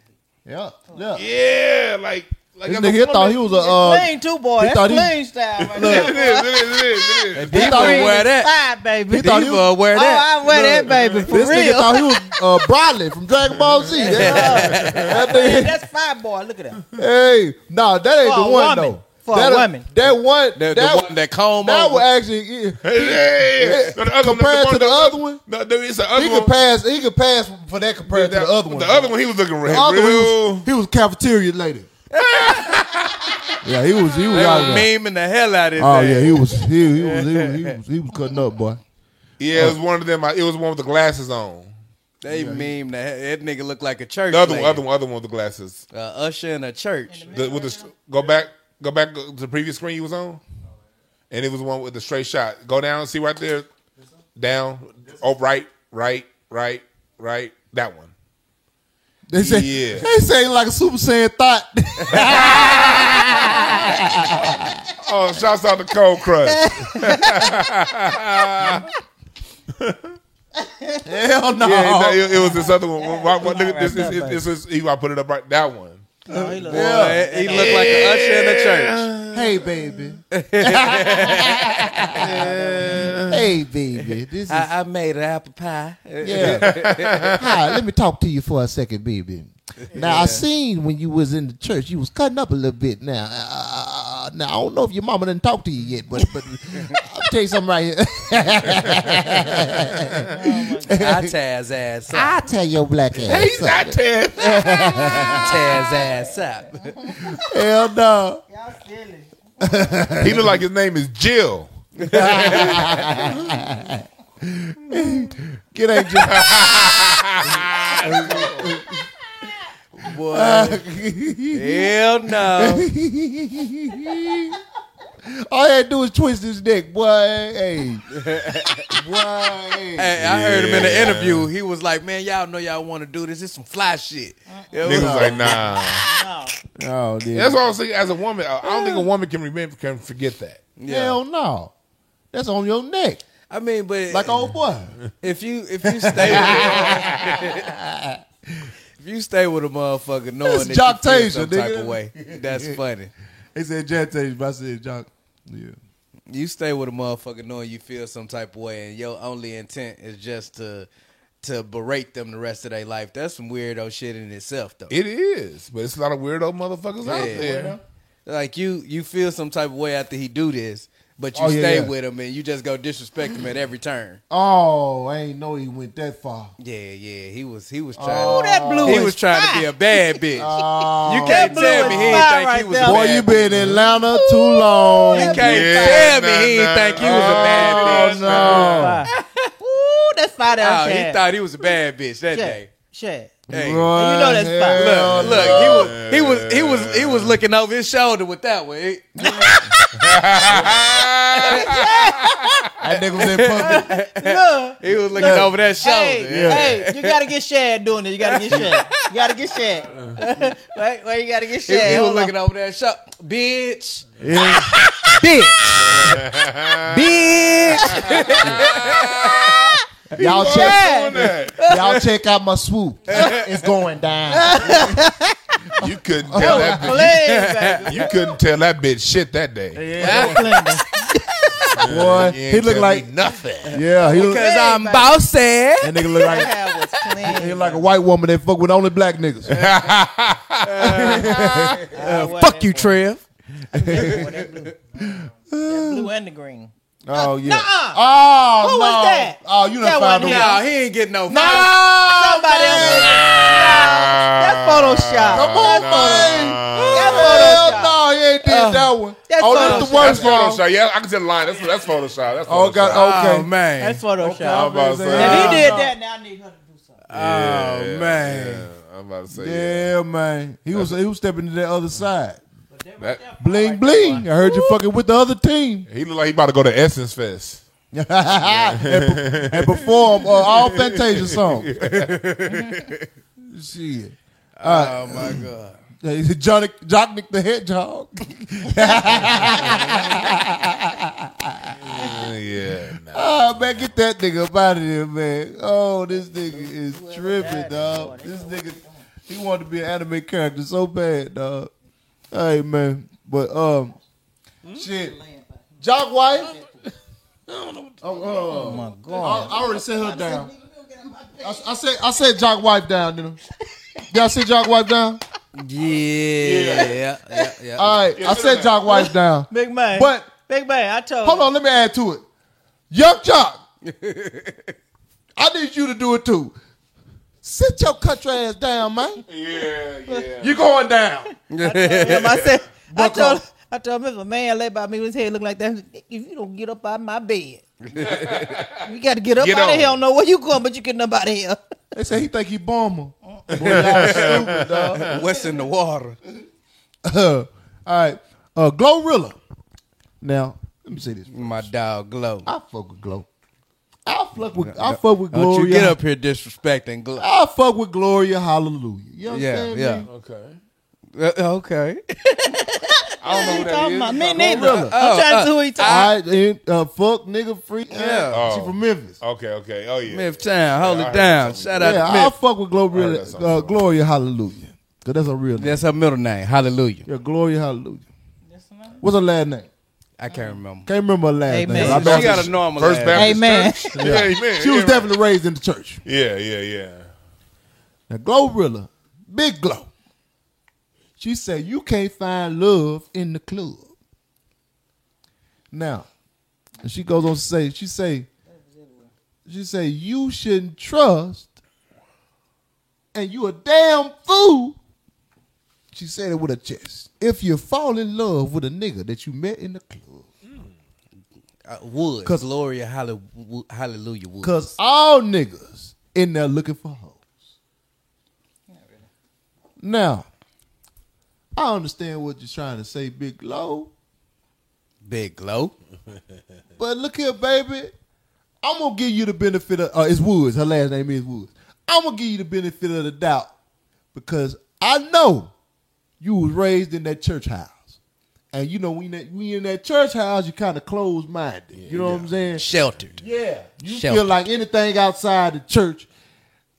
Yeah. Yeah. Yeah, like like This as a nigga thought he was a uh Clean too, boy. he That's thought he- clean style right It there. is, it is, it is, it is. Diva thought he- wear that. Five, baby. He thought he Diva was- wear Oh, that. I wear that, baby, for this nigga thought he was uh Broly from Dragon Ball Z. That, that nigga- that's five, boy. Look at that. hey, nah, that ain't For the one woman. though. For a that, woman. That one The, that, the one that comb that over. would actually yeah, Hey, no, the other one- compared one- to the other one, No, there is the other he one. could pass he could pass for that compared to the other one. The other one, he was looking The real. other one, he was, he was cafeteria lady. yeah, he was he was They out was there. memeing the hell out of his Oh ass. yeah, he was he, he was he was, he was he was cutting up, boy. Yeah, it was one of them. It was one with the glasses on. They meme that. That nigga looked like a church. The other one, lady. other one, other one with the glasses. Uh, usher in a church. The, with the go back, go back to the previous screen you was on, and it was one with the straight shot. Go down, see right there, down. Oh, right, right, right, right. That one. They say Yeah. they say like a Super Saiyan thought. Oh, shouts out to Cold Crush. Hell no. Yeah, it, it was this other one. Why- why- look at this. This, this, this, is- I put it up right. That one. No, he look Boy, he looked like an usher in the church. Hey baby. hey baby. This is I, I made an apple pie. Yeah. Hi, let me talk to you for a second, baby. Now I seen when you was in the church, you was cutting up a little bit. Now, uh, now I don't know if your mama didn't talk to you yet, but but I'll tell you something right here. I tear his ass up. I tell your black ass. He's not Ted. tear his ass up. Hell no. Y'all silly. He look like his name is Jill. Get Angel. Boy. Hell no. All I had to do is twist his neck, boy. Hey, boy. Hey. Hey, I heard him in the interview. He was like, "Man, y'all know y'all want to do this. It's some fly shit." It was Niggas like nah. No. Oh, dude. That's what I'm saying. As a woman, I I don't think a woman can remember can forget that. Hell no. That's on your neck, I mean, but like old boy. if you if you stay with if you stay with a motherfucker knowing That's that Jock you feel some type of way, that's funny. They said Jantage, but I said Jock. Yeah. You stay with a motherfucker knowing you feel some type of way, and your only intent is just to to berate them the rest of their life. That's some weirdo shit in itself, though. It is, but it's a lot of weirdo motherfuckers out Yeah. there. Like you, you feel some type of way after he do this, but you Oh, yeah, stay yeah. with him and you just go disrespect him at every turn. Oh, I ain't know he went that far. Yeah, yeah, he was he was oh, trying. Oh, that blue he was trying to be a bad bitch. Oh, you can't blue tell me he didn't think right he was there. boy, you been in Atlanta too long. You can't Yeah, tell me nah, he didn't nah. think he was a oh, bad bitch. Oh, no. Ooh, that's fire Oh, down he Chad. thought he was a bad bitch that Chad. day. Chad. Hey, you know that's fine. look, look, he was he was he was he was looking over his shoulder with that one. He- That nigga was in public. Look, He was looking over that shoulder. hey, yeah. hey, you gotta get Shad doing it. You gotta get Shad. You gotta get Shad. right, where you gotta get Shad. he was Hold on. looking over that shoulder. Bitch. Yeah. Bitch. Bitch. Y'all check, Doing that. y'all check out my swoop. It's going down. You couldn't tell that bitch. Clean, baby. You couldn't tell that bitch shit that day. Yeah. Boy, You he looked look tell like nothing. yeah. He look, Because that I'm bossy. nigga look like Hair was clean. he like a white woman that fuck with only black niggas. Uh, Fuck you, Trev. That blue and the green. Oh yeah. Nuh-uh. Oh Who no. was that? Oh, you done That found wasn't him. him. No, he ain't getting no. No, Somebody else. man. That's Photoshop. Come on, That's man. That's Hell Photoshop. no, he ain't did that one. that's oh, that's the Photoshop. That's worst one. Photoshop. Yeah, I can tell the line. That's that's Photoshop. That's Oh, Photoshop. God, okay. Oh man. That's Photoshop. Okay, I'm about to say, say. If uh, he did that, now I need her to do something. oh man. Yeah, I'm about to say. Yeah. Yeah, man. He was he was stepping to that other side. That, Bling bling. I heard you fucking with the other team. he look like he about to go to Essence Fest. and, and perform uh, all Fantasia songs. Shit. Oh my god. Hey, Johnny Jocknick the Hedgehog. Uh, yeah. Nah. Oh man, get that nigga up out of here, man. Oh, this nigga is tripping, dog. This nigga, he wanted to be an anime character so bad, dog. Hey man, but um, shit, Jock White. Oh, oh, my God. I already set her down. I, I said I said Joc Wife down, you know. didn't I? Y'all see Joc Wife down? Yeah. Yeah. Yeah. yeah. All right, I said Joc Wife down. Big man. But Big man, I told hold on, let me add to it. Yung Joc, I need you to do it too. Sit your country ass down, man. Yeah, yeah. You going down? him. I said, I Buck told, up. I told him if a man lay by me with his head look like that, if you don't get up out of my bed, you got to get up Get out of on. here. I don't know where you going, but you getting up out of here. They say he think he bomber. Boy, y'all stupid, dog. What's in the water? All right, uh, Glorilla. Now, let me say this. My dog Glow. I fuck with Glow. I fuck with I fuck with Gloria. Don't Gloria. you get up here disrespecting Glow. I fuck with Gloria. Hallelujah. You Yeah, understand yeah. me? Okay. Uh, okay. I don't know who that Talking is. about me Talk- neither. Glorilla. I'm trying to see who he talking. All right, and, uh, fuck nigga free. Yeah. she Oh. from Memphis. Okay, okay. Oh yeah. Memphis Town, hold Yeah, it down. something. Shout out Yeah, to I Myth. fuck with Gloria. heard that something Uh. Gloria. Hallelujah. Cause that's a real name. That's her middle name. Hallelujah. Yeah, Gloria. Hallelujah. What's her last name? I can't remember. Can't remember her last Amen. name. She She got a normal First ass. Baptist Amen. Church. Yeah, amen. she was yeah, definitely raised in the church. Yeah, yeah, yeah. Now, Glorilla, big glow. She said, You can't find love in the club. Now, and she goes on to say, she say, she say, you shouldn't trust, and you a damn fool. She said it with a chest. If you fall in love with a nigga that you met in the club. Uh, Woods. 'Cause- Gloria Hallelujah, Hallelujah Woods. Cause all niggas in there looking for hoes. Now, I understand what you're trying to say, Big Low. Big Glow. But look here, baby. I'm gonna give you the benefit of uh, it's Woods. Her last name is Woods. I'm gonna give you the benefit of the doubt because I know you was raised in that church house, and you know when that when you in that church house, you kind of closed minded. you know what I'm saying? Sheltered. Yeah, you Shelter. feel like anything outside the church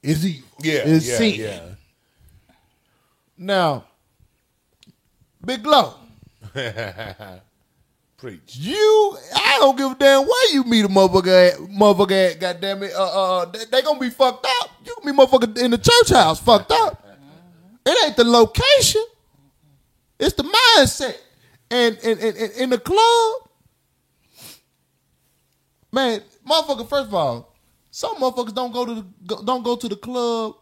is evil. Yeah, is yeah, sin. yeah. Now, Big Low. Preach. You, I don't give a damn where you meet a motherfucker at, motherfucker at, goddamn it, uh, uh, they, they gonna be fucked up. You can be motherfucker in the church house fucked up. It ain't the location, it's the mindset. And and, and, and in the club, man, motherfucker. First of all, some motherfuckers don't go to the don't go to the club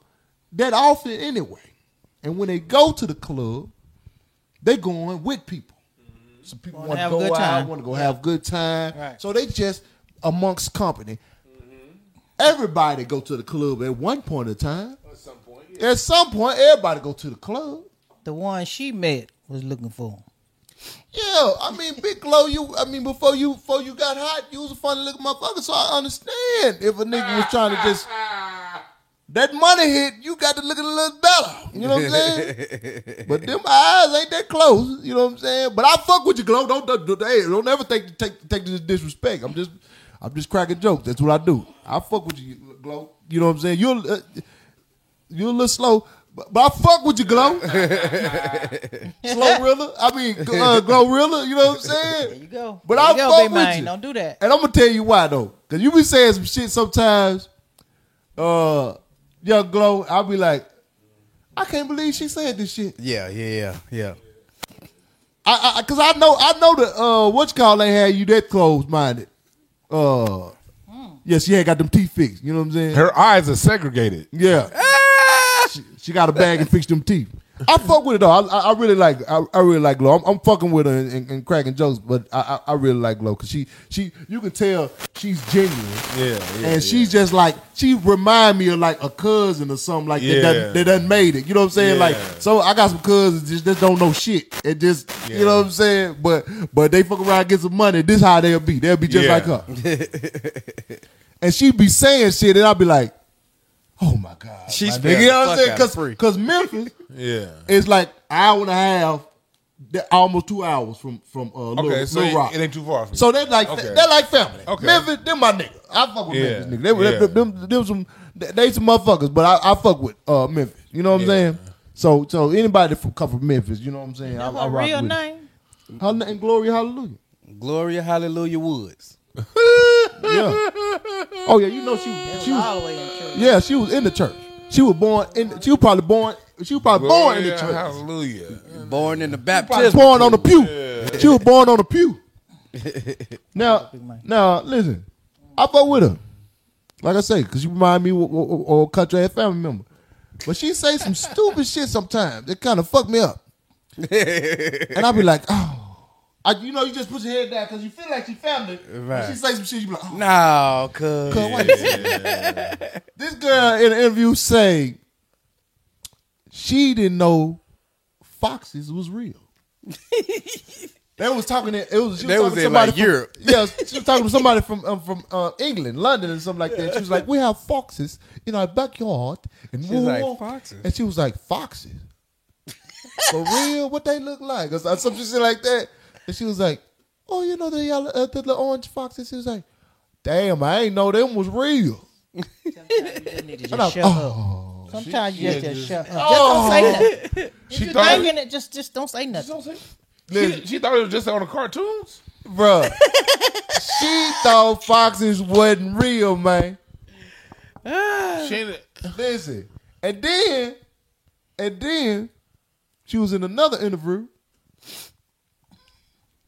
that often anyway. And when they go to the club, they going with people. Mm-hmm. Some people Wanna have a go good out, time. want to go have a good time. Right. So they just amongst company. Mm-hmm. Everybody go to the club at one point in time. At some point, At some point, everybody go to the club. The one she met was looking for him. Yeah, I mean, Big Glow, you. I mean, before you before you got hot, you was a funny looking motherfucker. So I understand if a nigga was trying to just that money hit, you got to look a little better. You know what I'm saying? but them eyes ain't that close. You know what I'm saying? But I fuck with you, Glow. Don't don't, don't, hey, don't ever take take take this disrespect. I'm just I'm just cracking jokes. That's what I do. I fuck with you, Glow. You know what I'm saying? You're uh, you're a little slow. But, but I fuck with you, Glow. Slow Rilla. I mean, uh, Glow Rilla. You know what I'm saying? There you go. But there I you go, fuck with man. you. Don't do that. And I'm gonna tell you why though, because you be saying some shit sometimes. Uh, young glow, I'll be like, I can't believe she said this shit. Yeah, yeah, yeah. I, I, cause I know, I know that uh, what you call they had you that close minded. Uh, yeah, she had got them teeth fixed. You know what I'm saying? Her eyes are segregated. Yeah. She, got a bag and fixed them teeth. I fuck with it though. I, I, really like. I, I really like Glow. I'm, I'm fucking with her and, and, and cracking jokes, but I, I, I really like Glow because she, she, you can tell she's genuine. Yeah, yeah, and she's just like she remind me of like a cousin or something like Yeah. that, that. That done made it. You know what I'm saying? Like, so I got some cousins just, just don't know shit. It just, Yeah. you know what I'm saying? But, but they fuck around and get some money. This how they'll be. They'll be just Yeah. like her. and she be saying shit, and I'll be like, oh my god, she's my spelled nigga. You know what I'm saying? Because because Memphis Yeah. it's like hour and a half, they're almost two hours from from uh, Little, Okay, so Little it, Rock. it ain't too far from So they're like Okay. they're like family. Okay. Memphis, them my nigga. I fuck with Yeah, Memphis nigga. They, yeah. they, them, them some they, they some motherfuckers, but I, I fuck with uh, Memphis. You know what I'm saying? So so anybody from come from Memphis, you know what I'm saying? I, Her I rock real with it. name? Her name Gloria Hallelujah. Gloria Hallelujah Woods. Yeah. Oh yeah, you know she she was All the way in church. yeah she was in the church. She was born in. She was probably born. She was probably born in the church. Hallelujah. Born in the Probably baptism. born on the pew. She was born on the pew. now, now listen, I fuck with her. Like I say, because you remind me of a country ass family member. But she say some stupid shit sometimes. It kind of fuck me up. and I be like, oh. I, you know, you just put your head down because you feel like she family. Right. she say some shit, you be like, oh. No, cuz. Why This girl in an interview say she didn't know foxes was real. they was talking. It was she was They talking was to in, somebody like, from, Europe. Yeah, she was talking to somebody from um, from uh, England, London, and something like that. She was like, "We have foxes in our backyard." And She's like, "Foxes?" and she was like, "Foxes." For real, what they look like, or some shit like that. And she was like, "Oh, you know the yellow, uh, the, the orange foxes." She was like, "Damn, I ain't know them was real." Sometimes you just need to just shut up. Sometimes you just, just shut up. Just Oh. don't say nothing. If She you're thought- thinking it, just just don't say nothing. She, she thought it was just on the cartoons. Bruh. she thought foxes wasn't real, man. She ain't, Listen. And then, and then she was in another interview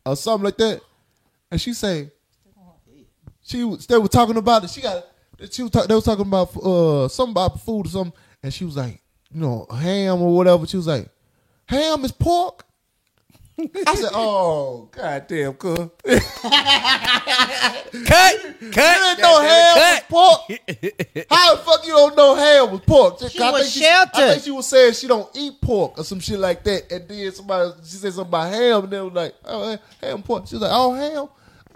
or something like that. And she say, she they were talking about it. She got, she was talk, they was talking about uh something about food or something. And she was like, you know, ham or whatever. She was like, ham is pork. I said, oh, goddamn, cuz. Cut, You didn't know ham was pork. How the fuck you don't know ham was pork? She I was think I think she was saying she don't eat pork or some shit like that. And then somebody she said something about ham, and they was like, "Oh, ham- ham pork." She was like, "Oh, ham."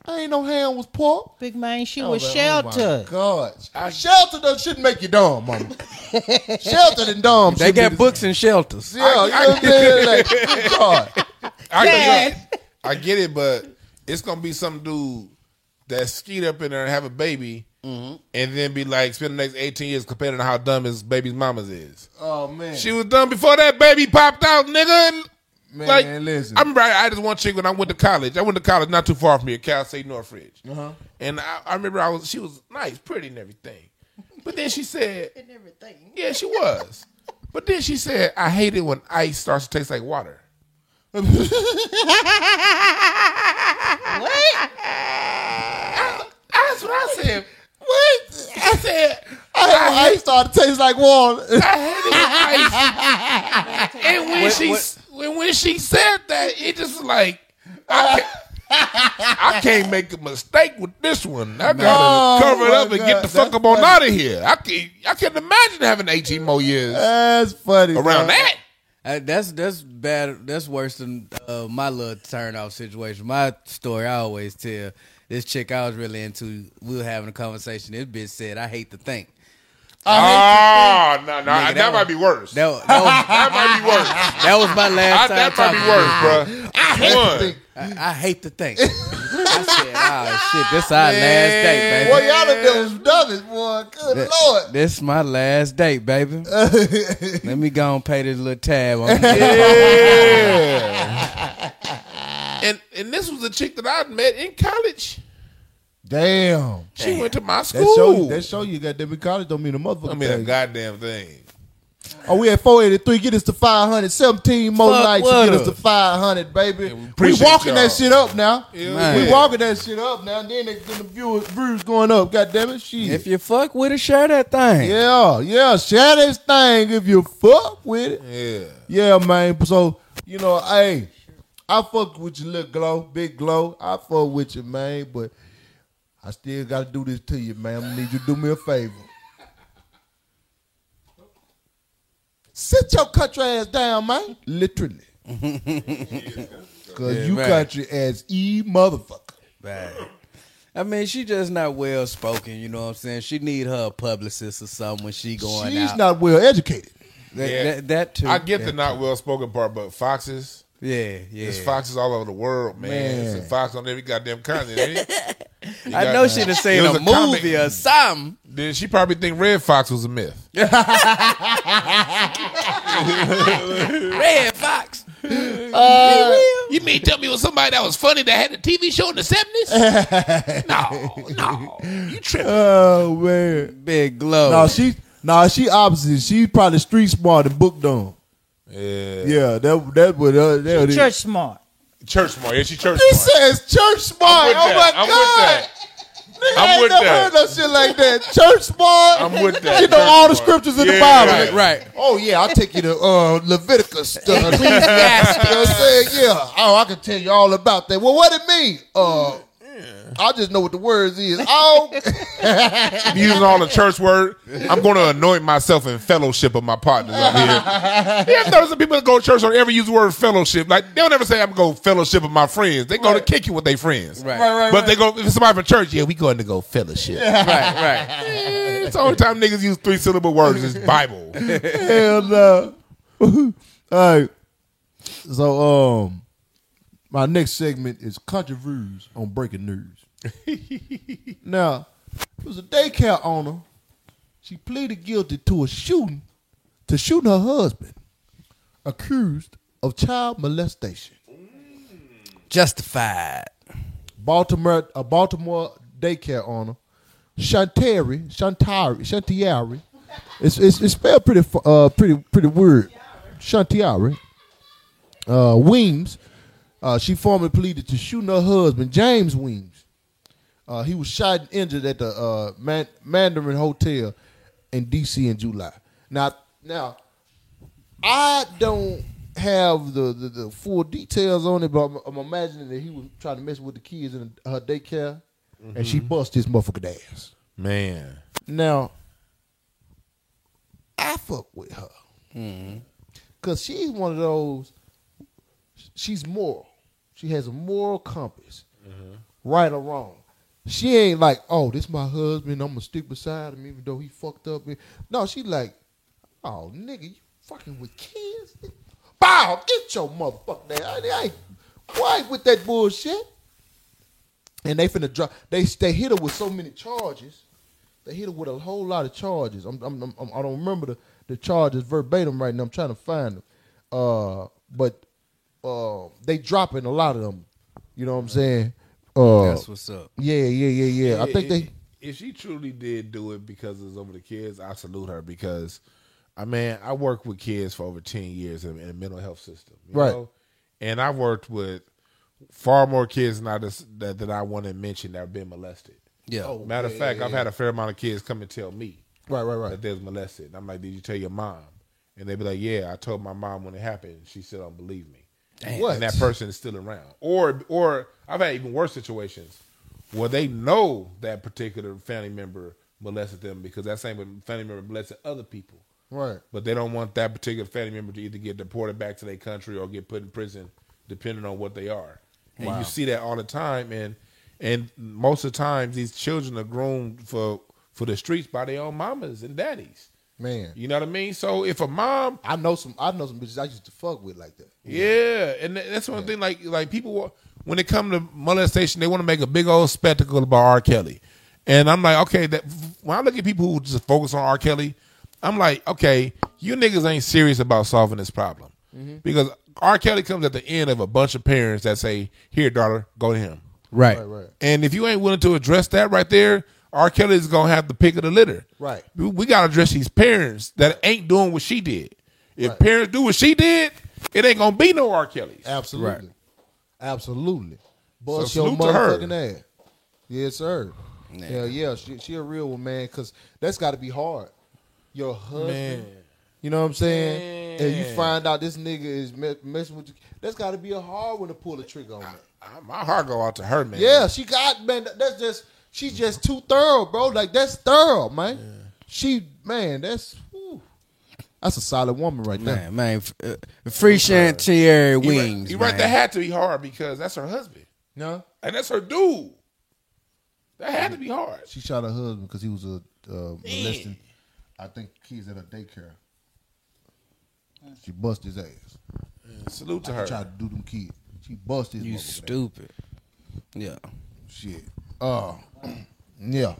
I ain't no ham was pork. Big man, she I was like, oh my sheltered. God, shelter doesn't shouldn't make you dumb, mama. sheltered and dumb. They shouldn't got books and shelters. Yeah, you know what I'm saying? Like, God. I get it. I get it, but it's gonna be some dude that skeet up in there and have a baby, Mm-hmm. and then be like spend the next eighteen years comparing to how dumb his baby's mama's is. Oh man, She was dumb before that baby popped out, nigga. And man, like, listen. I remember I, I just one chick when I went to college. I went to college not too far from here, Cal State Northridge. Uh-huh. And I, I remember I was she was nice, pretty, and everything. But then she said, And everything. "Yeah, she was." But then she said, "I hate it when ice starts to taste like water." What? That's what I said. What? I said, I, I started to taste like water. I hated ice. and when she when, when she said that, it just like I can't, I can't make a mistake with this one. I gotta No, cover it up and get God, the fuck that's up on funny. out of here. I can I can imagine having 18 more years That's funny. around man. that. I, that's that's bad. That's worse than uh, my little turn off situation. My story I always tell. This chick I was really into, we were having a conversation. This bitch said, "I hate to think." Ah, no, no, Nigga, that, that might was- be worse. That, that was that might be worse. that was my I, last time. that might be worse, this bro. I hate One. to think. I, I hate to think. I said, "Oh shit, this is our last date, baby. Boy, y'all done done some dummies, boy. Good Th- lord. This is my last date, baby. Let me go and pay this little tab. on And and this was a chick that I met in college. Damn. She went to my That school. show you. That show you got them in college don't mean a motherfucker. I mean, a goddamn thing. Oh, we at 483. Get us to 500. 17 more Fuck nights to get us to 500, baby. we we walking y'all. that shit up now. Yeah, We walking that shit up now. And Then, they, then the views, views going up. God damn it. Shit. If you fuck with it, share that thing. yeah, yeah. Share this thing if you fuck with it. Yeah. Yeah, man. So, you know, hey, I fuck with you, little glow, big glow. I fuck with you, man, but I still got to do this to you, man. I'm gonna need you to do me a favor. Sit your country ass down, man. Literally. Cause Yeah, you right. country ass e motherfucker. Right. I mean, she just not well spoken. You know what I'm saying? She need her publicist or something when she going She's out. not well educated. that, Yeah. that, that too. I get yeah. the not well spoken part, but foxes, Yeah, yeah. there's foxes all over the world, man. Man. It's a fox on every goddamn continent. ain't I got- know she done seen a, a movie or something. Then she probably think Redd Foxx was a myth. Redd Foxx. Uh, you mean tell me it was somebody that was funny that had a TV show in the seventies? no, no, you tripping? Oh man. Big glow. No, she no, she opposite. She probably street smart and book dumb. Yeah, Yeah, that that would uh, that would Church smart. church smart. Yeah, she church smart. He smart. says church smart. with oh that. my I'm god. with that. Nigga, I'm I ain't with never that. heard no shit like that. Church smart. I'm with that. You know Church all the smart. scriptures in the Yeah, Bible. right. right. Oh yeah, I'll take you to uh, Leviticus. Uh, Ecclesiastes. you know what I'm saying? Yeah. Oh, I can tell you all about that. Well, what it mean? Uh, I just know what the words is. Oh, using all the church word. I'm going to anoint myself in fellowship of my partners up here. Yeah, there's some people that go to church don't ever use the word fellowship. Like they'll never say I'm going to fellowship with my friends. They go to kick you with their friends. Right. right, right, But they go if somebody from church. Yeah, we going to go fellowship. Right, right. Eh, it's the only time niggas use three syllable words is Bible. hell no. all right. So um, my next segment is country views on breaking news. now, it was a daycare owner. She pleaded guilty to a shooting, to shooting her husband, accused of child molestation. Justified. Baltimore, a Baltimore daycare owner, Shantari, Shantari, Shantiari. It's, it's, it's spelled pretty, uh, pretty, pretty weird. Shantiari. Uh, Weems. Uh, she formally pleaded to shooting her husband, James Weems. Uh, he was shot and injured at the uh, Man- Mandarin Hotel in D.C. in July. Now, now, I don't have the, the, the full details on it, but I'm, I'm imagining that he was trying to mess with the kids in her daycare, and she bust his motherfucking ass. Man. Now, I fuck with her because she's one of those. She's moral. She has a moral compass, right or wrong. She ain't like, oh, this my husband. I'm gonna stick beside him even though he fucked up. No, she like, oh, nigga, you fucking with kids. Bow, get your motherfucker there. I, I ain't quiet with that bullshit. And they finna drop. They they hit her with so many charges. They hit her with a whole lot of charges. I'm, I'm, I'm, I don't remember the, the charges verbatim right now. I'm trying to find them. Uh, but uh, they dropping a lot of them. You know what I'm saying? Uh, That's what's up. yeah, yeah, yeah, yeah. I think they. If she truly did do it because it's over the kids, I salute her because, I mean, I worked with kids for over ten years in, in a mental health system, you Right. know? and I've worked with far more kids than I just, that, that I want to mention that have been molested. Yeah. Matter of fact, I've had a fair amount of kids come and tell me Right, right, right. that they was molested. And I'm like, did you tell your mom? And they'd be like, yeah, I told my mom when it happened. She still don't believe me. What? And that person is still around. Or, or I've had even worse situations where they know that particular family member molested them because that same family member molested other people. Right. but they don't want that particular family member to either get deported back to their country or get put in prison, depending on what they are. And you see that all the time, and and most of the times these children are groomed for for the streets by their own mamas and daddies. Man, You know what I mean? So if a mom I know some. I know some bitches I used to fuck with like that. Yeah, and that's one thing. Like, like people when it come to molestation, they want to make a big old spectacle about R. Kelly, and I'm like, okay, that when I look at people who just focus on R. Kelly, I'm like, okay, you niggas ain't serious about solving this problem mm-hmm. because R. Kelly comes at the end of a bunch of parents that say, "Here, daughter, go to him," Right. Right, right. and if you ain't willing to address that right there. R. Kelly is gonna have the pick of the litter. Right. We, we gotta address these parents that ain't doing what she did. If Right. parents do what she did, it ain't gonna be no R. Kellys. Absolutely. Absolutely. Bust So your salute her. motherfucking ass. Yes, sir. Yeah, yeah. She, she a real one, man, because that's got to be hard. Your husband. Man. You know what I'm saying? And you find out this nigga is messing with you. That's got to be a hard one to pull the trigger on that. Uh, My heart go out to her, man. Yeah, she got, man, that's just, she's just too thorough, bro. Like, that's thorough, man. She, man, that's, whew. that's a solid woman right there. Man, man, uh, free Shantiari You wings. you right. man. That had to be hard because that's her husband, No? and that's her dude. That had to be hard. She shot her husband because he was a uh, molesting, I think, he's at a daycare. She bust his ass. Salute to She her. tried to do them kids. She bust his You motherfucking ass. stupid. Yeah. Shit. Uh, yeah.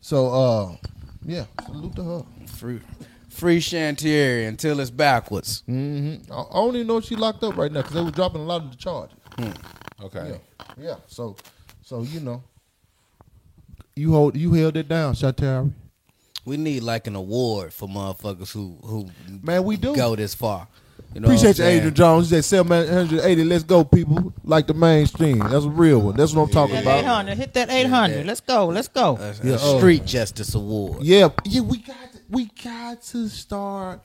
So, uh, yeah, salute to her. Free, free Shantiari until it's backwards. Mm-hmm. I, even know if she locked up right now because they were dropping a lot of the charges. Okay. Yeah, yeah. So, so you know, you hold you held it down, Shatari. We need like an award for motherfuckers who who Man, we do. go this far. You know Appreciate what you, Adrian Jones. He said 780. Let's go, people. Like the Mane Stream. That's a real one. That's what I'm talking about. 800. Hit that 800. Let's go. Let's go. A, a Yeah, uh, street justice award. Yeah, yeah. We got to, we got to start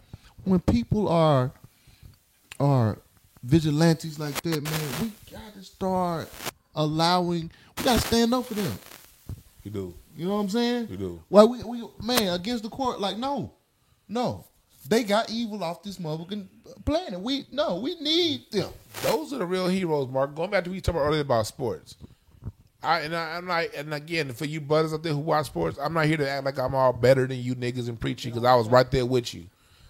when people are are vigilantes like that, man. We got to start allowing. We got to stand up for them. You do. You know what I'm saying? You do. Well, we, we man against the court, like no, no, they got evil off this motherfucking planet. We no, we need them. Those are the real heroes, Mark. Going back to what you talked about earlier about sports. I and I, I'm not, and again, for you brothers out there who watch sports, I'm not here to act like I'm all better than you niggas and preaching because I was right there with you.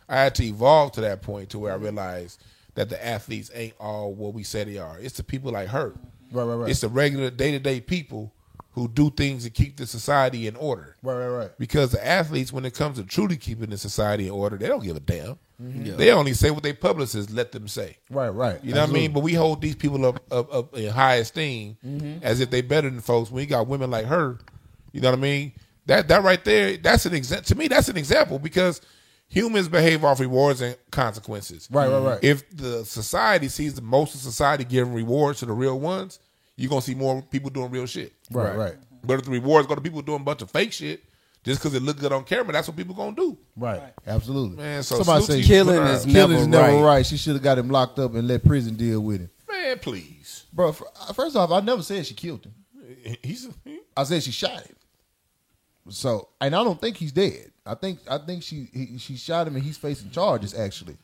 I had to evolve to that point to where I realized that the athletes ain't all what we say they are. It's the people like her. Right, right, right. It's the regular day to day people who do things to keep the society in order. Right, right, right. Because the athletes, when it comes to truly keeping the society in order, they don't give a damn. Yeah. They only say what they publicists let them say. Right, right. You know what I mean? But we hold these people up, up, up in high esteem mm-hmm. as if they better than folks. When you got women like her, you know what I mean? That that right there, that's an example. To me, that's an example because humans behave off rewards and consequences. Right, right, right. If the society sees the most of society giving rewards to the real ones, you're gonna see more people doing real shit. Right, right. But if the rewards go to people doing a bunch of fake shit just because it look good on camera, that's what people gonna do. Right, absolutely. Man, so somebody salute say. Killing is out. never killing is never right. right. She should have got him locked up and let prison deal with him. Man, please. Bro, fir- uh, first off, I never said she killed him. He's I said she shot him. So, and I don't think he's dead. I think I think she he, she shot him and he's facing charges actually.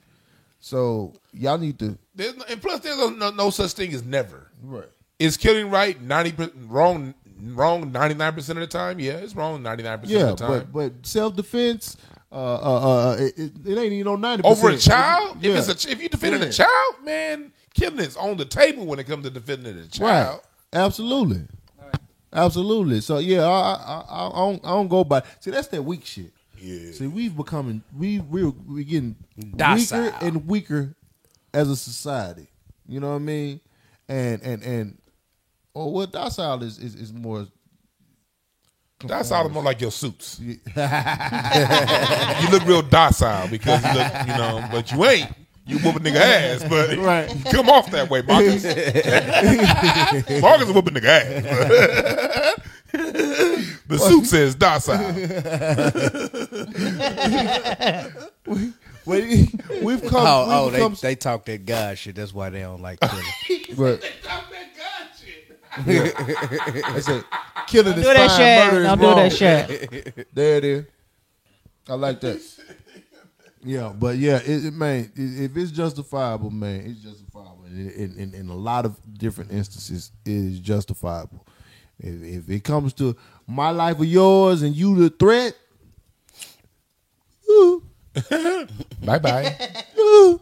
So y'all need to There's no, and plus, there's no, no, no such thing as never. right. Is killing right ninety wrong wrong ninety nine percent of the time? Yeah, it's wrong ninety nine percent Yeah, of the time. but but self defense, uh, uh, uh, it, it, it ain't even no ninety Over a child, Yeah. if it's a, if you defending Yeah. a child, man, killing is on the table when it comes to defending a right, child. absolutely, absolutely. So yeah, I I, I, I don't I don't go by. See, that's that weak shit. Yeah. See, we've becoming we we're we getting Docile. weaker and weaker as a society. You know what I mean? And and and or what docile is is, is more. That's all more like your suits. you look real docile because you look, you know, but you ain't. You whoop a nigga ass, but Right. you come off that way, Marcus. Marcus is whooping nigga ass. the suit says docile. We, we've come. Oh, we've oh, they, they talk that God shit. That's why they don't like killing. but, I said, killing is Do that fine, shit. murder is Don't do wrong. that shit. There it is. I like that. Yeah, but yeah, it, it man, i- if it's justifiable, man, it's justifiable. In, in, in, in a lot of different instances, it is justifiable. If, if it comes to my life or yours, and you the threat, Bye bye. ooh,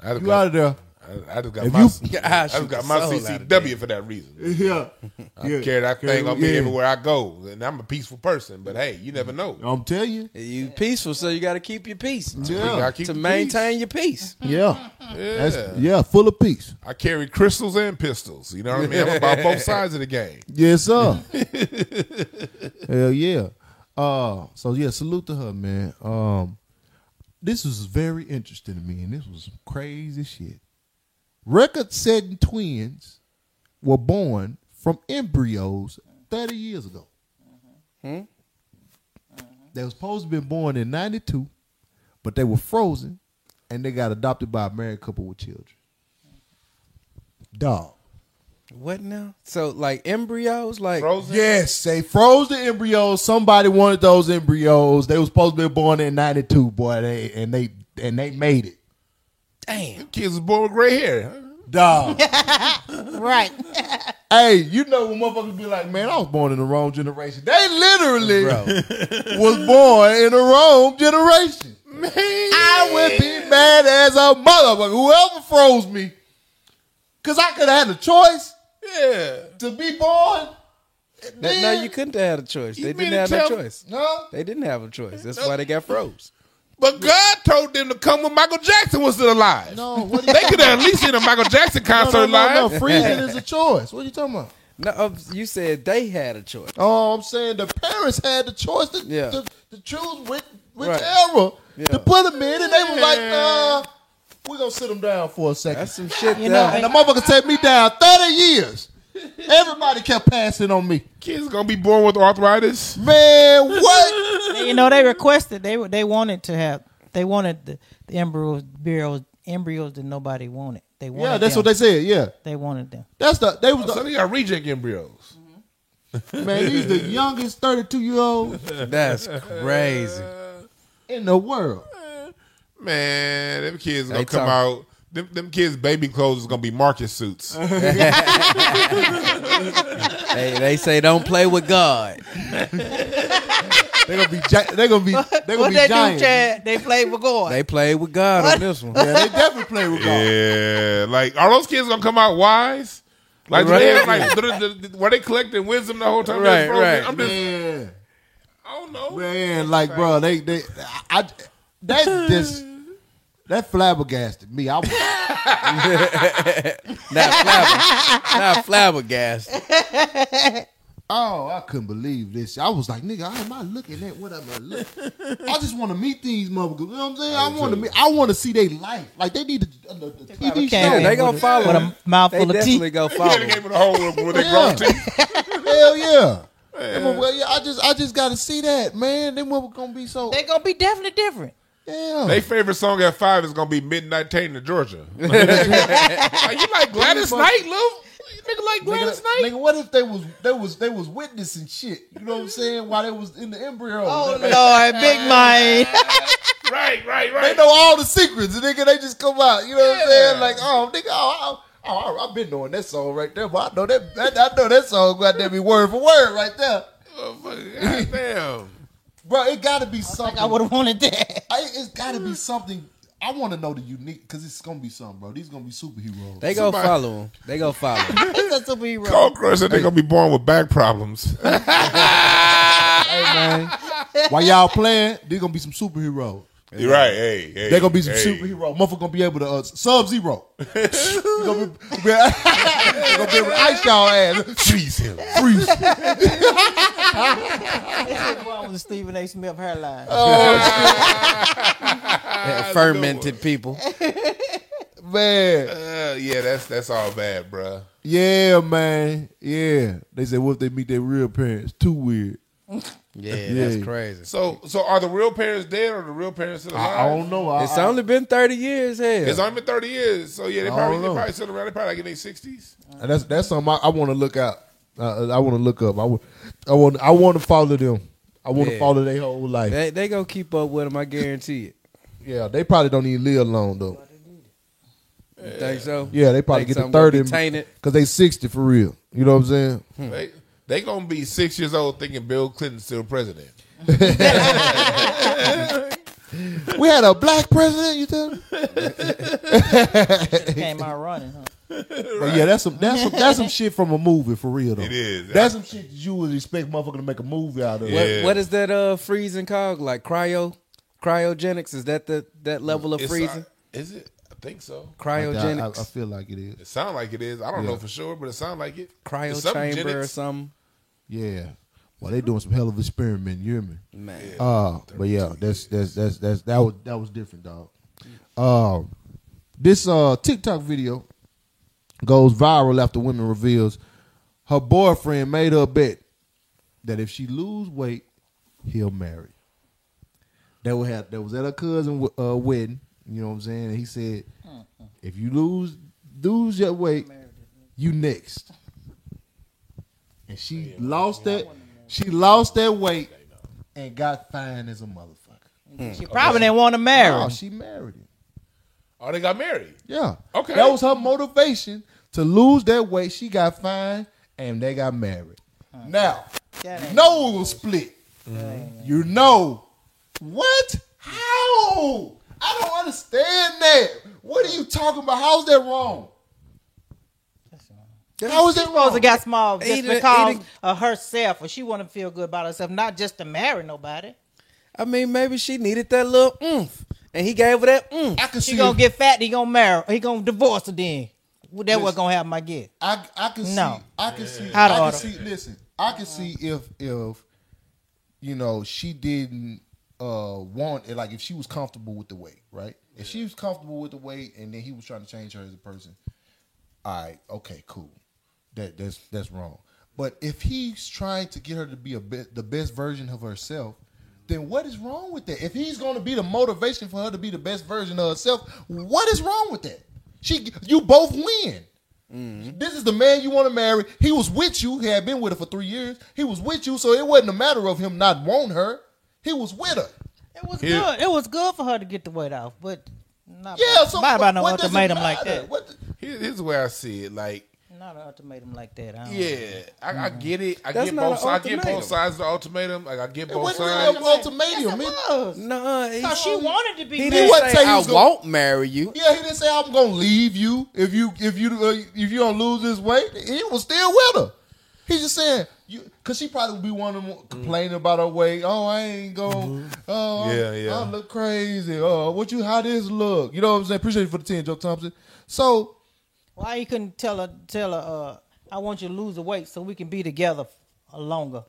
I you out of there. I, I just got If my, you- I I just got my soul out of CCW for that reason. Yeah, I yeah. carry that thing on me Yeah. everywhere I go, and I'm a peaceful person. But hey, you never know. I'm telling you, You peaceful, so you got to keep your peace yeah, gotta keep to the maintain your peace. yeah. Yeah. That's, yeah, full of peace. I carry crystals and pistols. You know what I mean? I'm about both sides of the game. Yes, sir. Hell yeah. Uh, so yeah, salute to her, man. Um, this was very interesting to me, and this was some crazy shit. Record-setting twins were born from embryos 30 years ago. Mm-hmm. Mm-hmm. They were supposed to be born in 92, but they were frozen, and they got adopted by a married couple with children. Dog. What now? So like embryos, like Frozen? Yes, they froze the embryos. Somebody wanted those embryos. They were supposed to be born in '92, boy. They and they and they made it. Damn. Kids was born with gray hair. Dog. Right. hey, you know when motherfuckers be like, "Man, I was born in the wrong generation." They literally Bro. was born in the wrong generation. Me. I would be mad as a motherfucker. Whoever froze me, cause I could have had a choice Yeah. to be born. That, no, you couldn't have had a choice. They didn't have no tell- choice. No. They didn't have a choice. That's why they got froze. But God told them to come when Michael Jackson was still alive. No, what you They could have at least seen a Michael Jackson concert no, no, live. no. Freezing is a choice. What are you talking about? No, uh, you said they had a choice. Oh, I'm saying the parents had the choice to, Yeah. to, to choose which, which Right. era Yeah. to put them in, and they were like, "Nah, we're gonna sit them down for a second. That's some shit. You there. know, and the motherfucker set me down 30 years. Everybody kept passing on me. Kids gonna be born with arthritis. Man, what? you know, they requested they they wanted to have they wanted the, the embryos embryos embryos that nobody wanted. They wanted yeah, that's them. what they said. Yeah, they wanted them. that's the they was oh, So they got reject embryos. the, man. he's the youngest 32 year old. That's crazy. in the world. Man, them kids gonna They come talk- out. Them, them kids' baby clothes is gonna be market suits. Hey, they say don't play with God. They gonna be gi- they gonna be they gonna What be they giants. do, Chad? They played with God. They played with God on this one. Yeah, they definitely play with God. yeah, like are those kids gonna come out wise? Like, do they have, like they- were they collecting wisdom the whole time? they was Right, frozen? right. I'm just, Man. I don't know. Man, like, bro, they, they, I, that just, that flabbergasted me. I was, Not flabber, not flabbergasted. oh, I couldn't believe this. I was like, nigga, how am I looking at what I'm I look? I just want to meet these motherfuckers. You know what I'm saying? I want to meet. I want to see their life. Like they need a, a, a TV show. in they gonna with follow with a mouthful They of definitely teeth. go Yeah, follow. they him. gave it a whole with with their Yeah. grown teeth. Hell yeah. Them motherfuckers- yeah, I just, I just got to see that, man. Them motherfuckers gonna be so. They gonna be definitely different. Yeah. Their favorite song at five is gonna be Midnight Train to Georgia. like, you like Gladys Knight, Lou? Nigga like Gladys Nigga, Knight? nigga, what if they was they was they was witnessing shit? You know what I'm saying? While they was in the embryo. Oh Lord, big mind. Right, right, right. They know all the secrets, and nigga, they just come out. You know what I'm saying? Like, oh, nigga, oh, oh, oh, oh, I've been knowing that song right there, but I know that, that I know that song got to be word for word right there, God damn. Bro. It got to be something. I would have wanted that. I, it's got to be something. I want to know the unique because it's gonna be something, bro. These gonna be superheroes. They go Somebody- follow him. They go follow him. He's a superhero. Call Chris said they're gonna be born with back problems. hey man, while y'all playing, there's gonna be some superheroes. You're right. Hey, hey. They're gonna be some hey. superhero. Motherfucker gonna be able to uh, sub zero. you gonna be, be, gonna be able to ice y'all ass. Freeze him. Freeze. This one was Stephen A. Smith hairline. Fermented people. Man. Uh, yeah, that's that's all bad, bruh. Yeah, man. Yeah. They said, what if they meet their real parents? Too weird. Yeah, Yeah. that's crazy. So, so are the real parents dead or the real parents still alive? I, I don't know. I, It's I, only been thirty years. Hell, It's only been thirty years, so yeah, they probably don't they probably still around. They probably like in their sixties. that's that's something I, I want to look out. Uh, I want to look up. I want. I want. I want to follow them. I want to Yeah. follow their whole life. they they gonna keep up with them. I guarantee it. Yeah, they probably don't even live long though. You think so? Yeah, they probably Think get to something gonna be thirty tainted? because they sixty for real. You know what I'm saying? Hmm. They they gonna be six years old thinking Bill Clinton's still president. We had a black president. You tell me? Came out running, huh? But yeah, that's some that's some that's some shit from a movie for real though. It is. That's some shit that you would expect motherfucker to make a movie out of. Yeah. What, what is that uh freezing called? Like cryo cryogenics? Is that the that level of It's, freezing? uh, is it? I think so. I, I, Cryogenics. I feel like it is. It sounds like it is. I don't Yeah. know for sure, but it sounds like it. cryo It's something chamber or something. Yeah. Well, they doing some hell of experiment. You hear me? Man. Uh, but yeah, that's that's that's that's that was that was different, dog. Um, this uh TikTok video goes viral after women reveals her boyfriend made her bet that if she lose weight, he'll marry. That would have that was at her cousin uh, wedding. You know what I'm saying? And he said, if you lose lose your weight, you next. And she lost that. She lost that weight and got fine as a motherfucker. She probably didn't want to marry. Oh, him. she married him. Oh, they got married. Yeah. Okay. That was her motivation to lose that weight. She got fine and they got married. Now, That you ain't- know it was split. You know. What? How? I don't understand that. What are you talking about? How's that wrong? How is that supposed to wrong? got small just Eating- because eating- of herself, or she want to feel good about herself, not just to marry nobody. I mean, maybe she needed that little oomph, and he gave her that oomph. I can She see. gonna get fat, he gonna marry, he gonna divorce her. Then well, that what gonna happen, I guess. I I can No. see I can see Out of I can see listen, I can see if if you know she didn't uh want it like if she was comfortable with the weight, right? If she was comfortable with the weight and then he was trying to change her as a person, all right, okay, cool. That that's that's wrong. But if he's trying to get her to be a bit the best version of herself, then what is wrong with that? If he's going to be the motivation for her to be the best version of herself, what is wrong with that? She, you both win. Mm-hmm. This is the man you want to marry. He was with you. He had been with her for three years. He was with you, so it wasn't a matter of him not wanting her. He was with her. It was Here- good. It was good for her to get the weight off, but not Yeah, so not about no what does it ultimatum like that. What the- here's the way I see it. Like, Not an ultimatum like that. I don't yeah, I, I get it. I That's get both. sides. I get both sides of the ultimatum. Like, I get it both wasn't sides. really an ultimatum. Yes, It- it. No, he, she wanted to be he married. didn't say say he I gonna- won't marry you. Yeah, he didn't say I'm gonna leave you if you if you uh, if you don't lose this weight. He was still with her. He's just saying you because she probably would be one of them complaining about her weight. Oh, I ain't going. Oh, I'm- Yeah, yeah. I look crazy. Oh, what you how this look? You know what I'm saying? Appreciate you for the ten, Joe Thompson. So Why you couldn't tell her? Tell her, uh, I want you to lose the weight so we can be together f- longer.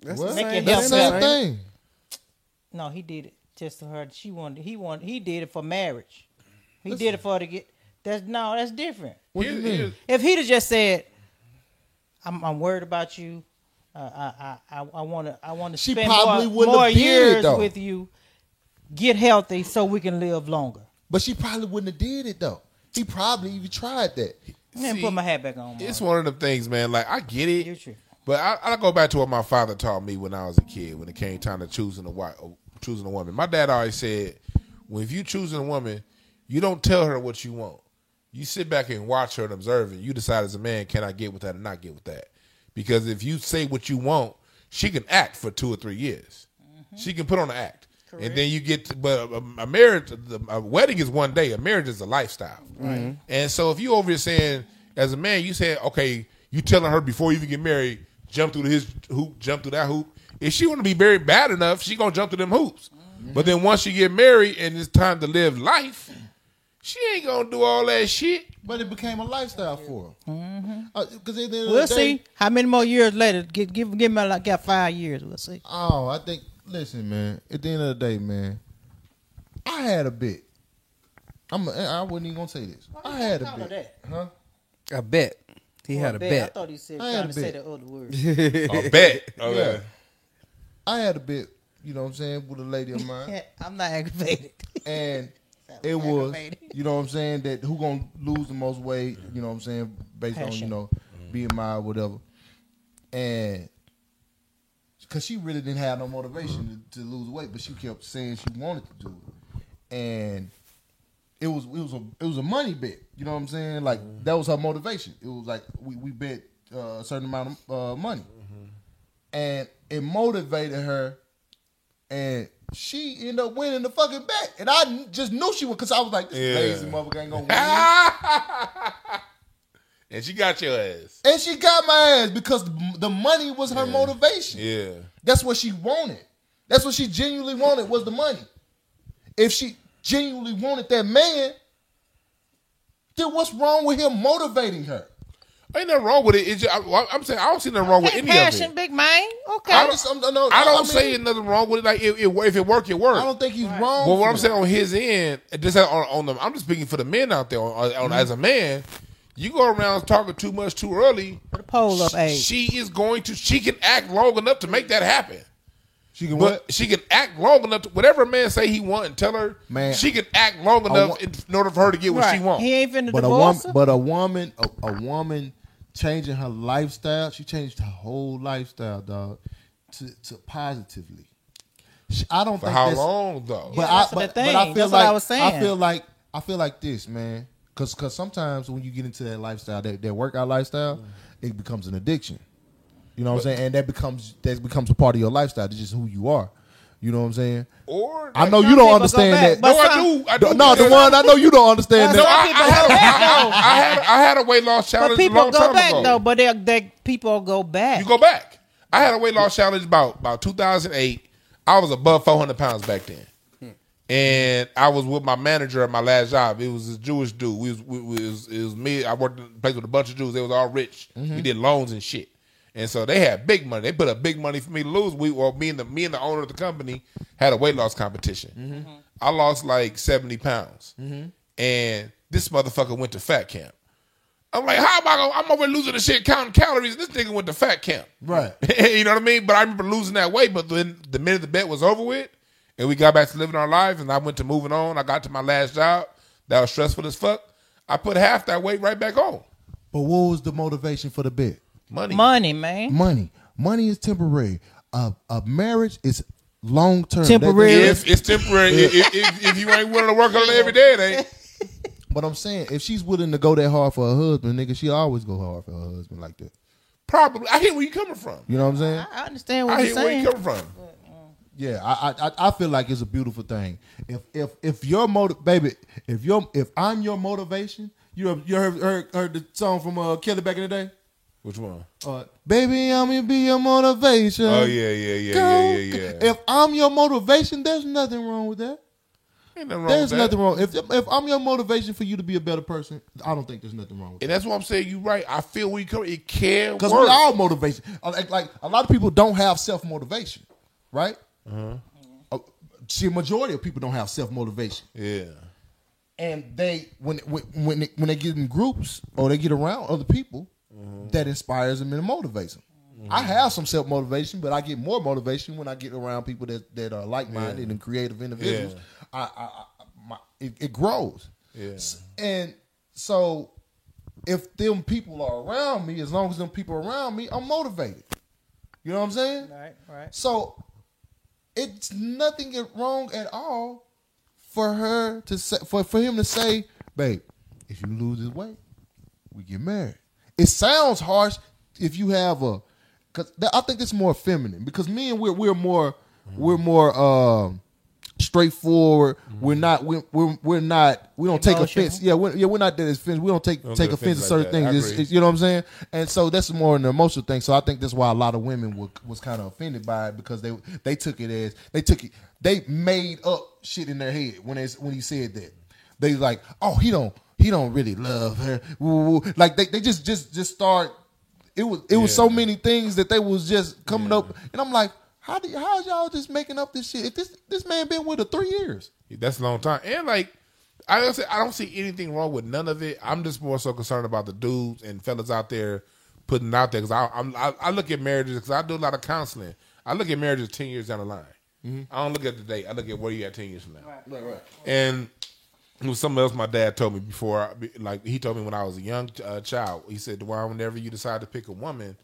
That's what? the Make same, it That's the her. same thing. thing. No, he did it just to her. She wanted. He wanted. He did it for marriage. He did it for her to get. That's no. That's different. What do you Here- mean? here's- If he'd have just said, "I'm, I'm worried about you. Uh, I, I, I want to, I want to She spend probably more, wouldn't more have did it, years though. with you. Get healthy so we can live longer." But she probably wouldn't have did it though. He probably even tried that. Let me See, put my hat back on. It's one of them things, man. Like, I get You're it. But I, I go back to what my father taught me when I was a kid. When it came time to choosing a wife, choosing a woman. My dad always said, "When if you choosing a woman, you don't tell her what you want. You sit back and watch her and observe it. You decide as a man, can I get with that or not get with that? Because if you say what you want, she can act for two or three years. She can put on an act, and then you get. To, but a, a marriage, a wedding is one day. A marriage is a lifestyle. Mm-hmm. And so if you over here saying, as a man, you say, okay, you telling her before you even get married, jump through his hoop, jump through that hoop. If she want to be married bad enough, she gonna jump through them hoops. Mm-hmm. But then once you get married and it's time to live life, she ain't gonna do all that shit. But it became a lifestyle for her. Mm-hmm. Uh, because at the end of We'll day, see how many more years later. Give, give, give me like got five years. We'll see. Oh, I think. Listen, man. At the end of the day, man, I had a bit. I'm. A, I wasn't even gonna say this. I had a Call bit. that. Huh? A bet. He had a bet. I thought he said I had trying a to say bet. the other word. A bet. Okay. Yeah. I had a bit. You know what I'm saying with a lady of mine, I'm not aggravated. and it was. You know what I'm saying that who gonna lose the most weight? You know what I'm saying based on you Passion. know BMI or whatever, and. Cause she really didn't have no motivation to, to lose weight, but she kept saying she wanted to do it. and it was it was a it was a money bet. You know what I'm saying? Like that was her motivation. It was like we we bet uh, a certain amount of uh, money, and it motivated her, and she ended up winning the fucking bet. And I just knew she would because I was like, this Yeah. lazy motherfucker ain't gonna win. and she got your ass. and she got my ass because the money was her motivation. Yeah. That's what she wanted. That's what she genuinely wanted was the money. If she genuinely wanted that man, then what's wrong with him motivating her? Ain't nothing wrong with it. It's just, I, I'm saying I don't see nothing wrong with any passion, of it. big man. Okay. I, just, I'm, no, I don't mean, say nothing wrong with it. Like it, it, if it work, it work. I don't think he's wrong. But what I'm saying on his end, this on, on the, I'm just speaking for the men out there. On, on, Mm-hmm. As a man, you go around talking too much too early. the pole up age. She is going to. She can act long enough to make that happen. she can But what? she can act long enough. To, whatever man say he want and tell her, Man, she can act long enough wa- in, in order for her to get what right. she wants. He ain't finna But a divorce woman, her. but a woman, a, a woman changing her lifestyle. She changed her whole lifestyle, dog, to, to positively. She- I don't For think how that's, long though? But Yeah, I, that's the but, thing. but I feel That's like what I was saying. feel like I feel like this, man. Cause, cause sometimes when you get into that lifestyle, that, that workout lifestyle, mm-hmm. it becomes an addiction. You know what I'm saying? And that becomes that becomes a part of your lifestyle. It's just who you are. You know what I'm saying? or I know you don't understand back, that. but no, I do. I do. no, the because- one I know you don't understand No, that. I, I, had, go back, I, I had I had a weight loss challenge. But a people long go time back ago. though. But they, they people go back. You go back. I had a weight loss challenge about about 2008. I was above 400 pounds back then, and I was with my manager at my last job. It was a Jewish dude. We was, we, we was it was me. I worked in a place with a bunch of Jews. They was all rich. Mm-hmm. We did loans and shit, and so they had big money. They put up big money for me to lose. We well, me and the me and the owner of the company had a weight loss competition. Mm-hmm. Mm-hmm. I lost like 70 pounds, and this motherfucker went to fat camp. I'm like, how am I gonna, I'm over losing the shit, counting calories. This nigga went to fat camp. Right. you know what I mean? But I remember losing that weight. But then the minute the bet was over with, and we got back to living our lives, and I went to moving on. I got to my last job. That was stressful as fuck. I put half that weight right back on. But what was the motivation for the bet? Money. Money, man. Money. Money is temporary. A, a marriage is long term. Temporary. If it's temporary, if, if, if you ain't willing to work on it every day, it ain't. But I'm saying, if she's willing to go that hard for her husband, nigga, she always go hard for her husband like that. Probably. I hear where you coming from. You know what I'm saying? I understand what I you're hear where you coming from. Yeah, I, I I- feel like it's a beautiful thing. If if if your motive, baby, if your if I'm your motivation, you ever, you heard, heard heard the song from uh, Kelly back in the day. Which one? Uh, baby, I'm gonna be your motivation. Oh yeah, yeah, yeah, yeah, yeah, yeah. If I'm your motivation, there's nothing wrong with that. Ain't nothing wrong There's with that. nothing wrong. If if I'm your motivation for you to be a better person, I don't think there's nothing wrong with And that. that's what I'm saying. you're right. I feel you come. It can. Because we all motivation. Uh, Like, like a lot of people don't have self motivation, right? Uh, see, a majority of people don't have self motivation, yeah. and they when when when they, when they get in groups or they get around other people, that inspires them and motivates them. I have some self motivation, but I get more motivation when I get around people that, that are like minded and creative individuals. I, I, I my, it, it grows. Yeah. S- And so, if them people are around me, as long as them people are around me, I'm motivated. You know what I'm saying? Right, right. So, it's nothing wrong at all for her to say, for for him to say, "Babe, if you lose this weight, we get married." It sounds harsh if you have a, because I think it's more feminine. Because men, we're we're more we're more um, straightforward. We're not we're, we're we're not we don't take offense. Yeah, we're, yeah, we're not that offense. We don't take Don't take take offense offense to like certain that. Things. It's- it's- you know what I'm saying? And so that's more an emotional thing. So I think that's why a lot of women were, was kind of offended by it because they they took it as they took it they made up shit in their head when they when he said that. They like, oh, he don't he don't really love her. Woo, woo. Like they, they just just just start. It was it was so many things that they was just coming up, and I'm like, how do how y'all just making up this shit? If this this man been with her three years, That's a long time. And like I don't say I don't see anything wrong with none of it. I'm just more so concerned about the dudes and fellas out there putting it out there because I, I'm I, I look at marriages because I do a lot of counseling. I look at marriages ten years down the line. I don't look at the date. I look at where you at ten years from now. right, right. And it was something else my dad told me before. I- Like he told me when I was a young uh, child. He said, "Well, whenever you decide to pick a woman,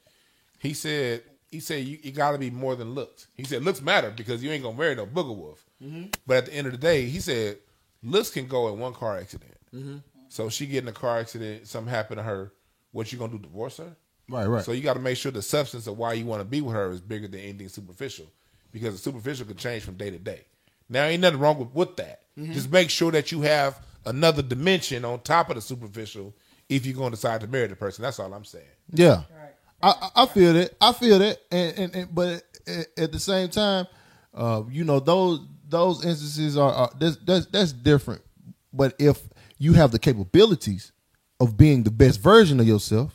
he said, he said you, you got to be more than looks. He said looks matter because you ain't gonna marry no booger wolf. But at the end of the day, he said looks can go in one car accident. Mm-hmm. So she get in a car accident, something happened to her. What you gonna do? Divorce her? Right, right. So you got to make sure the substance of why you want to be with her is bigger than anything superficial, because the superficial can change from day to day. Now, ain't nothing wrong with, with that. Mm-hmm. Just make sure that you have another dimension on top of the superficial if you're going to decide to marry the person. That's all I'm saying. Yeah, I, I I feel that. I feel that, and, and, and but at, the same time, uh, you know those those instances are, are that's, that's that's different. But if you have the capabilities of being the best version of yourself,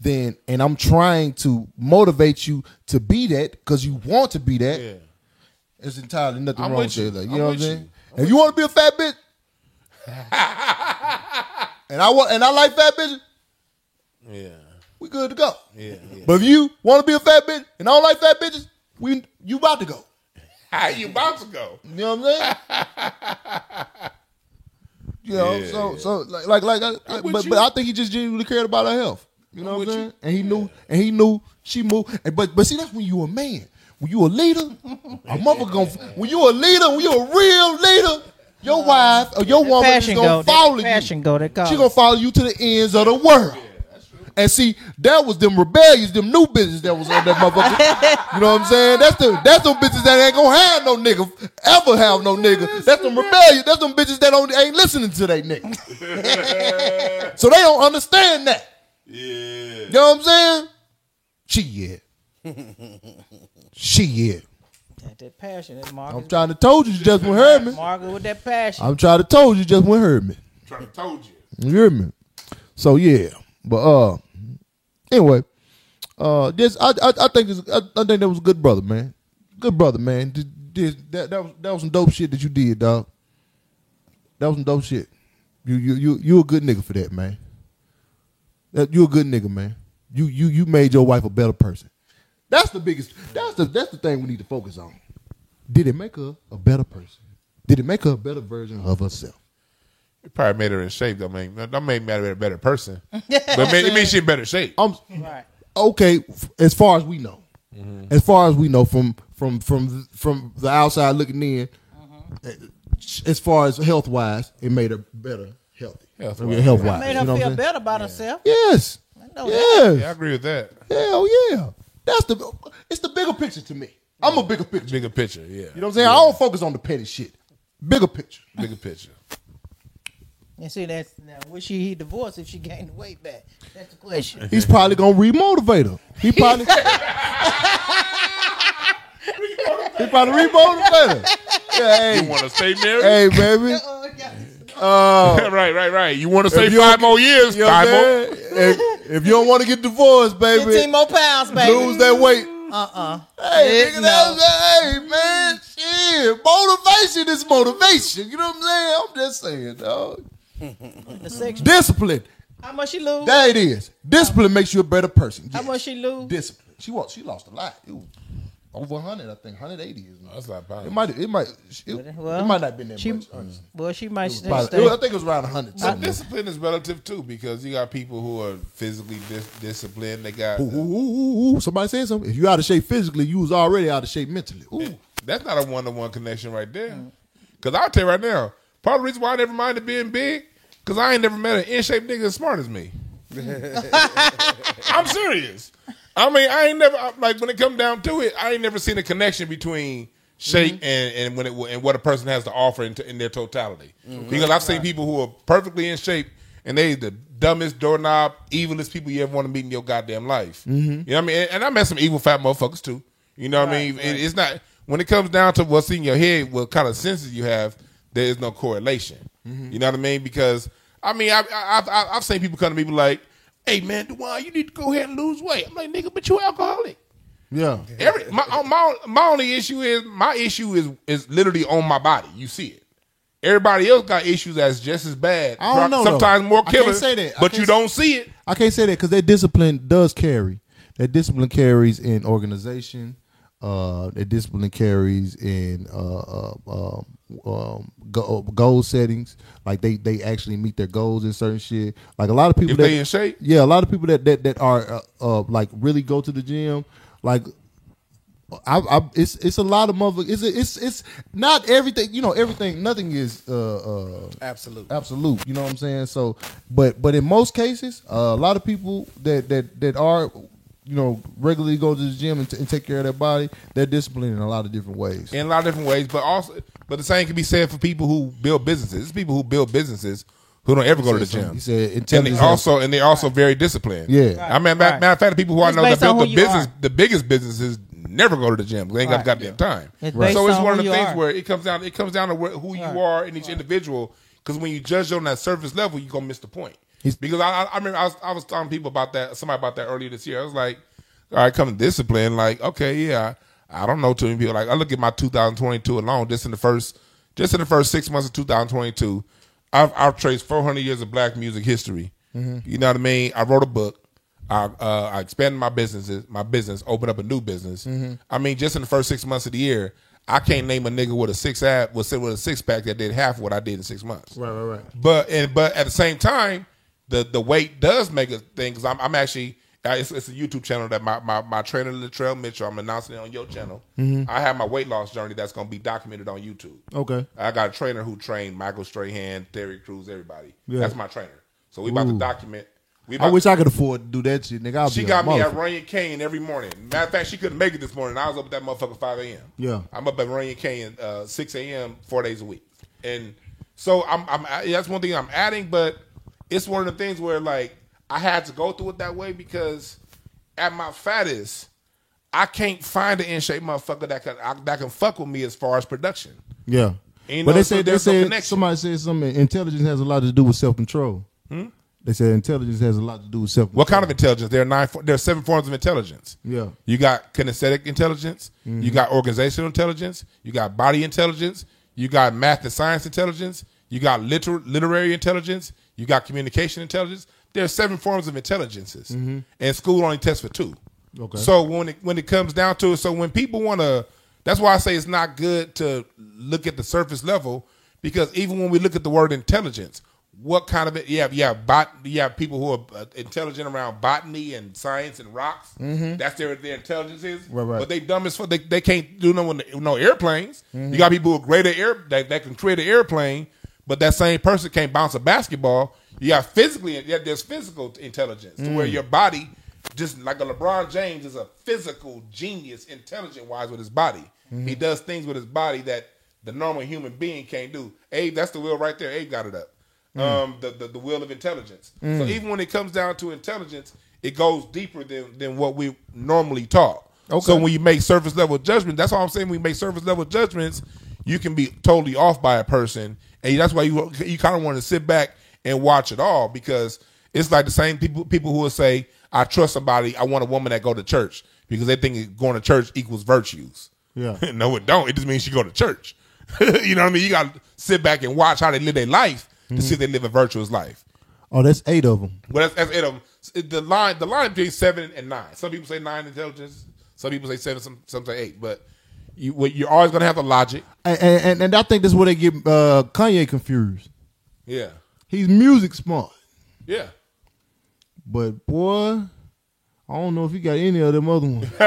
then and I'm trying to motivate you to be that because you want to be that. Yeah. It's entirely nothing I'm wrong with you. that. You I'm know what I'm saying? If you want to be a fat bitch, and I want and I like fat bitches, Yeah, we good to go. yeah, yeah. But if you want to be a fat bitch and I don't like fat bitches, we you about to go. How you about to go? You know what I'm saying? you know, Yeah, so yeah. so like like like, I- I'm but you. but I think he just genuinely cared about her health. You know I'm what I'm saying? you. And he knew and he knew she moved. And, but but see that's when you a man. When you a leader, a mother gonna when you a leader, when you a real leader, your wife or your woman is gonna go. follow That you. fashion go. That call. She gonna follow you to the ends of the world. And see, that was them rebellious, them new bitches that was on that motherfucker. you know what I'm saying? That's the that's them bitches that ain't gonna have no nigga, ever have no nigga. That's them rebellious. That's them bitches that don't ain't listening to they nigga. so they don't understand that. Yeah. You know what I'm saying? She yeah. she yeah. That, that passion. That I'm trying to told you, you just went heard me. Margaret with that passion. I'm trying to told you, just went heard me. Trying to told you. You hear me? So yeah, but uh, anyway, uh, this I I, I think this I, I think that was a good brother, man. Good brother, man. This, this, that that was that was some dope shit that you did, dog. That was some dope shit. You you you you a good nigga for that, man. That you a good nigga, man. You you you made your wife a better person. That's the biggest. That's the that's the thing we need to focus on. Did it make her a better person? Did it make her a better version of herself? It probably made her in shape. Though, man. That made her a better person. but it made- it means she in better shape. I'm right. okay as far as we know. As far as we know from from from from the outside looking in, eh, as far as health wise, it made her better healthy. Health-wise. Health wise, Made her feel better about herself. Yes, know that. yes, Yeah, I agree with that. hell yeah. That's the it's the bigger picture to me. I'm a bigger picture. Bigger picture, yeah. You know what I'm saying? I don't focus on the petty shit. Bigger picture. Bigger picture. And see, that's now. Would she he divorced if she gained the weight back? That's the question. He's probably gonna remotivate her. He probably he probably remotivate her. Yeah, You want to stay married? hey, baby. Uh, right, right, right. You want to stay five more years? you know five I'm more. if, if you don't want to get divorced, baby, Fifteen more pounds, baby. lose that weight. Uh uh Hey, Yeah, nigga, no. that's, hey, man, shit. Motivation is motivation. You know what I'm saying? I'm just saying, dog. The sex. Discipline. How much she lose? That it is. Discipline makes you a better person. How Yes. much she lose? Discipline. She lost. She lost a lot. It was over 100, I think. 180 is. That's not bad. It might. It might. It, Well, it might not have been that she- much. Honestly. Well, she might stay. About- it was- I think it was around 100. But discipline is relative too, because you got people who are physically dis- disciplined. They got Ooh, ooh, ooh, ooh. Somebody saying something. If you out of shape physically, you was already out of shape mentally. Ooh. that's not a one to one connection right there. Because I'll tell you right now, part of the reason why I never minded being big, because I ain't never met an in shape nigga as smart as me. I'm serious. I mean, I ain't never like when it come down to it, I ain't never seen a connection between shape mm-hmm. and and when it and what a person has to offer in, in their totality. Mm-hmm. Because I've seen people who are perfectly in shape and they the dumbest doorknob, evilest people you ever want to meet in your goddamn life. Mm-hmm. You know what I mean? And, and I met some evil fat motherfuckers too. You know what I mean? It- it's not when it comes down to what's in your head, what kind of senses you have. There is no correlation. Mm-hmm. You know what I mean? Because I mean, I, I, I've seen people come to me be like, "Hey man, Dwann, you need to go ahead and lose weight." I'm like, "Nigga, but you alcoholic." Yeah. Every my my my only issue is my issue is is literally on my body. You see it. Everybody else got issues that's just as bad. I don't know, Sometimes though. more I can't killer. say that. But you don't see it. I can't say that because that discipline does carry. That discipline carries in organization. Uh, that discipline carries in uh, uh, um, um, go, goal settings. Like they, they actually meet their goals in certain shit. Like a lot of people If that they in shape? yeah, a lot of people that that, that are uh, uh, like really go to the gym. Like I, I, it's it's a lot of mother. It's it's it's not everything. You know, everything. Nothing is uh, uh, Absolutely. absolute. You know what I'm saying? So, but but in most cases, uh, a lot of people that that that are you know regularly go to the gym and, t- and take care of their body, they're disciplined in a lot of different ways. in a lot of different ways. But also, but the same can be said for people who build businesses. There's people who build businesses who don't ever go to the gym. something. He said and intelligence they also and they're also very disciplined. Yeah. I mean, matter, Right. matter of fact, the people who I know that built the business, are. the biggest businesses, never go to the gym. They ain't got Right. goddamn time. It's based So it's on one of the things are. where it comes down. It comes down to where, who you are in each individual. Because when you judge on that surface level, you are gonna miss the point. He's- because I, I, I remember I was, I was telling people about that. Somebody about that earlier this year. I was like, all right, come to discipline. Like, okay, yeah, I, I don't know too many people. Like, I look at my 2022 alone, just in the first, just in the first six months of 2022, I've, I've traced 400 years of black music history. You know what I mean? I wrote a book. I, uh, I expanded my businesses, my business, opened up a new business. I mean, just in the first six months of the year, I can't name a nigga with a six ab with with a six pack that did half what I did in six months. Right, right, right. But and but at the same time, the the weight does make a thing because I'm I'm actually it's, it's a YouTube channel that my my, my trainer Latrell Mitchell I'm announcing it on your channel. I have my weight loss journey that's going to be documented on YouTube. Okay. I got a trainer who trained Michael Strahan, Terry Crews, everybody. Yeah. That's my trainer. So we about to document. We I wish to- I could afford to do that shit, nigga. I'll she got me at. Runyon Canyon every morning. Matter of fact, she couldn't make it this morning. I was up at that motherfucker 5 a.m. Yeah. I'm up at Runyon Canyon uh, 6 a.m. four days a week. And so I'm, I'm that's one thing I'm adding, but it's one of the things where like I had to go through it that way because at my fattest, I can't find an in shape motherfucker that can I, that can fuck with me as far as production. Yeah. You but know, they so said they no said connection. somebody said something. Intelligence has a lot to do with self control. They said intelligence has a lot to do with self. Hmm? What kind of intelligence? There are nine. There are seven forms of intelligence. Yeah. You got kinesthetic intelligence. You got organizational intelligence. You got body intelligence. You got math and science intelligence. You got liter- literary intelligence. You got communication intelligence. There are seven forms of intelligences, and school only tests for two. Okay. So when it when it comes down to it, so when people want to, that's why I say it's not good to look at the surface level because even when we look at the word intelligence, what kind of it? You have bot, you have people who are uh, intelligent around botany and science and rocks. That's their their intelligence is. Right, right. But they dumb as fuck. They, they can't do no no airplanes. You got people who are great at air that, that can create an airplane, but that same person can't bounce a basketball. You got physically, yeah, there's physical intelligence to where mm. your body, just like a LeBron James, is a physical genius, intelligent wise with his body. He mm-hmm. does things with his body that the normal human being can't do. Abe, that's the wheel right there. Abe got it up. Mm. Um, the, the the wheel of intelligence. So mm. even when it comes down to intelligence, it goes deeper than than what we normally taught. So when you make surface level judgments, that's all I'm saying. We make surface level judgments, you can be totally off by a person, and that's why you you kind of want to sit back and watch it all because it's like the same people people who will say, "I trust somebody. I want a woman that go to church because they think going to church equals virtues." Yeah. no, it don't. It just means you go to church. you know what I mean? You got to sit back and watch how they live their life to see if they live a virtuous life. Oh, that's eight of them. Well, that's, that's it. Um, it- the line, the line between seven and nine. Some people say nine intelligence. Some people say seven. Some some say eight. But you, what- you're always gonna have the logic. And, and, and I think that's where they get uh, Kanye confused. Yeah, He's music smart, yeah. but boy, I don't know if he got any of them other ones. Big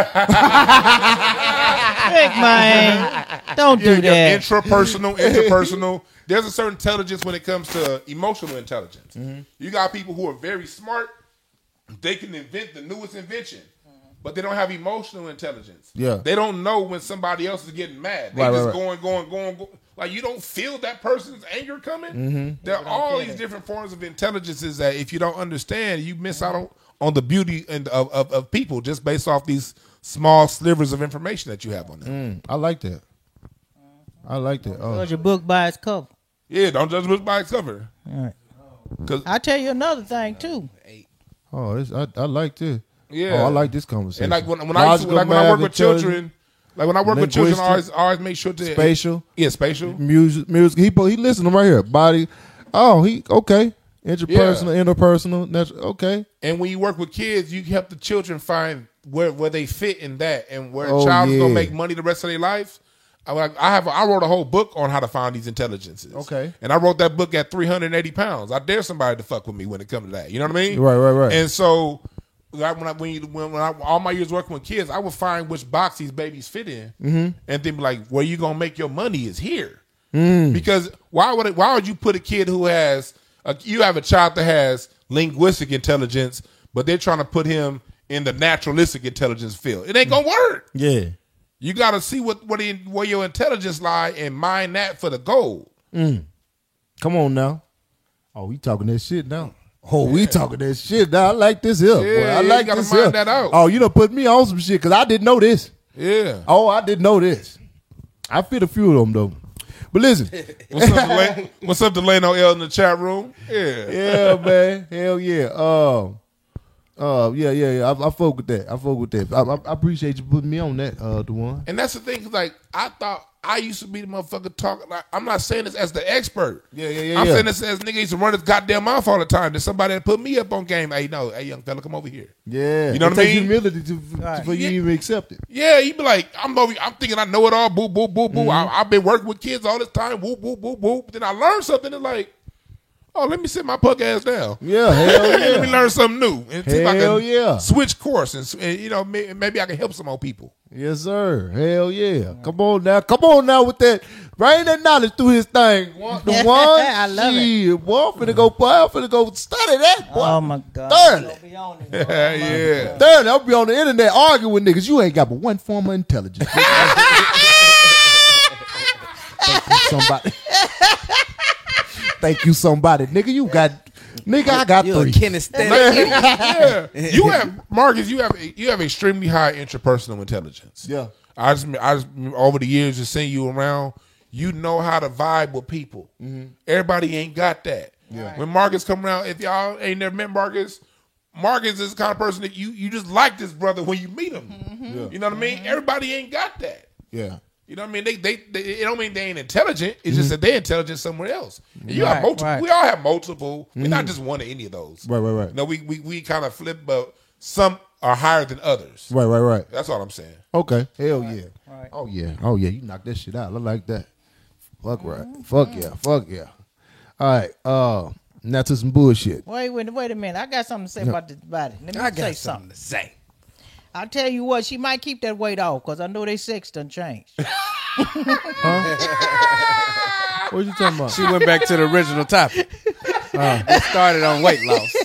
man, don't do Yeah, yeah, that. intrapersonal, interpersonal. There's a certain intelligence when it comes to emotional intelligence. Mm-hmm. You got people who are very smart. They can invent the newest invention, but they don't have emotional intelligence. Yeah. they don't know when somebody else is getting mad. They Right, right, just right. going, going, going, going. Like you don't feel that person's anger coming. Mm-hmm. There are all these different forms of intelligences that if you don't understand, you miss out on, on the beauty and of, of, of people just based off these small slivers of information that you have on them. I like that. I like that. Oh, Judge a book by its cover. Yeah, don't judge a book by its cover. All right. 'Cause- I'll tell you another thing too. oh it's, I, I like this. Yeah. Oh, I like this conversation. and like when, when I used to, like when I work with children, like when I work with children, I always I always make sure to spatial, Yeah, spatial. music, music. He he listening right here. Body. Oh, he okay. Interpersonal, interpersonal. Natural. Okay. And when you work with kids, you help the children find where where they fit in that, and where Oh, a child is gonna make money the rest of their life. I, like, I have I wrote a whole book on how to find these intelligences. Okay. and I wrote that book at 380 pounds. I dare somebody to fuck with me when it comes to that. You know what I mean? Right, right, right. And so like when I when, you, when, when I, all my years working with kids, I would find which box these babies fit in, Mm-hmm. and then be like, where you gonna make your money is here. Mm. Because why would it, why would you put a kid who has a, you have a child that has linguistic intelligence, but they're trying to put him in the naturalistic intelligence field? It ain't gonna work. Yeah. You got to see what what in, where your intelligence lie and mine that for the gold. Come on now. Oh, we talking that shit now. Oh, we talking that shit now. I like this here. boy. I you like gotta this here. that out. Oh, you done put me on some shit because I didn't know this. Yeah. Oh, I didn't know this. I fit a few of them though. But listen, What's up, Delane? What's up, Delano L in the chat room? Yeah. yeah, man, hell yeah. Um, uh, yeah, yeah, yeah. I, I fuck with that. I fuck with that. I, I, I appreciate you putting me on that, uh, the one. And that's the thing, 'cause, like I thought I used to be the motherfucker talking. Like I'm not saying this as the expert. Yeah, yeah, yeah, I'm yeah. saying this as nigga used to run his goddamn mouth all the time. There's somebody that put me up on game. Hey, no, hey, young fella, come over here. Yeah, You know it what I takes mean? Humility to, to- for you to even accept it. Yeah, you be like, I'm over. I'm thinking I know it all. Boo, boo, boo, boo. Mm-hmm. I, I've been working with kids all this time. Whoop, whoop, whoop, whoop. Then I learned something. And like, oh, let me sit my punk ass down. Yeah, hell let me learn something new and see if I Hell can yeah. switch course and, and you know may, maybe I can help some more people. yes sir. Hell yeah. Come on now, come on now with that. Bring that knowledge through his thing. One, the one, I love it. shit, Boy, I'm finna go. Boy, I'm finna go study that. Boy. Oh my god. Thoroughly. Be on it, boy. yeah. Thoroughly, I'll be on the internet arguing with niggas. You ain't got but one form of intelligence. Somebody. Thank you, somebody. Nigga, you got, nigga, I got You a three. kinesthetic. yeah. You have Marcus. You have you have extremely high interpersonal intelligence. Yeah. I just I just over the years just seeing you around. You know how to vibe with people. Mm-hmm. Everybody ain't got that. Yeah. When Marcus come around, if y'all ain't never met Marcus, Marcus is the kind of person that you you just like this brother when you meet him. Mm-hmm. You know what I mean? Mm-hmm. Everybody ain't got that. Yeah. You know what I mean? They, they, they it don't mean they ain't intelligent. It's just mm-hmm. that they're intelligent somewhere else. And you have multiple. right. We all have multiple. We're not mm-hmm. just one of any of those. Right, right, right. No, we we, we kind of flip, but some are higher than others. Right, right, right. That's all I'm saying. Okay. Hell yeah. right. Oh yeah. Oh yeah. You knocked that shit out. I like that. Fuck right. Mm-hmm. Fuck yeah. Fuck yeah. All right. Uh, now to some bullshit. Wait, wait, wait a minute. I got something to say about this body. Let me I say got something. something to say. I'll tell you what, she might keep that weight off because I know they sex done changed. What you talking about? She went back to the original topic. Uh. it started on weight loss.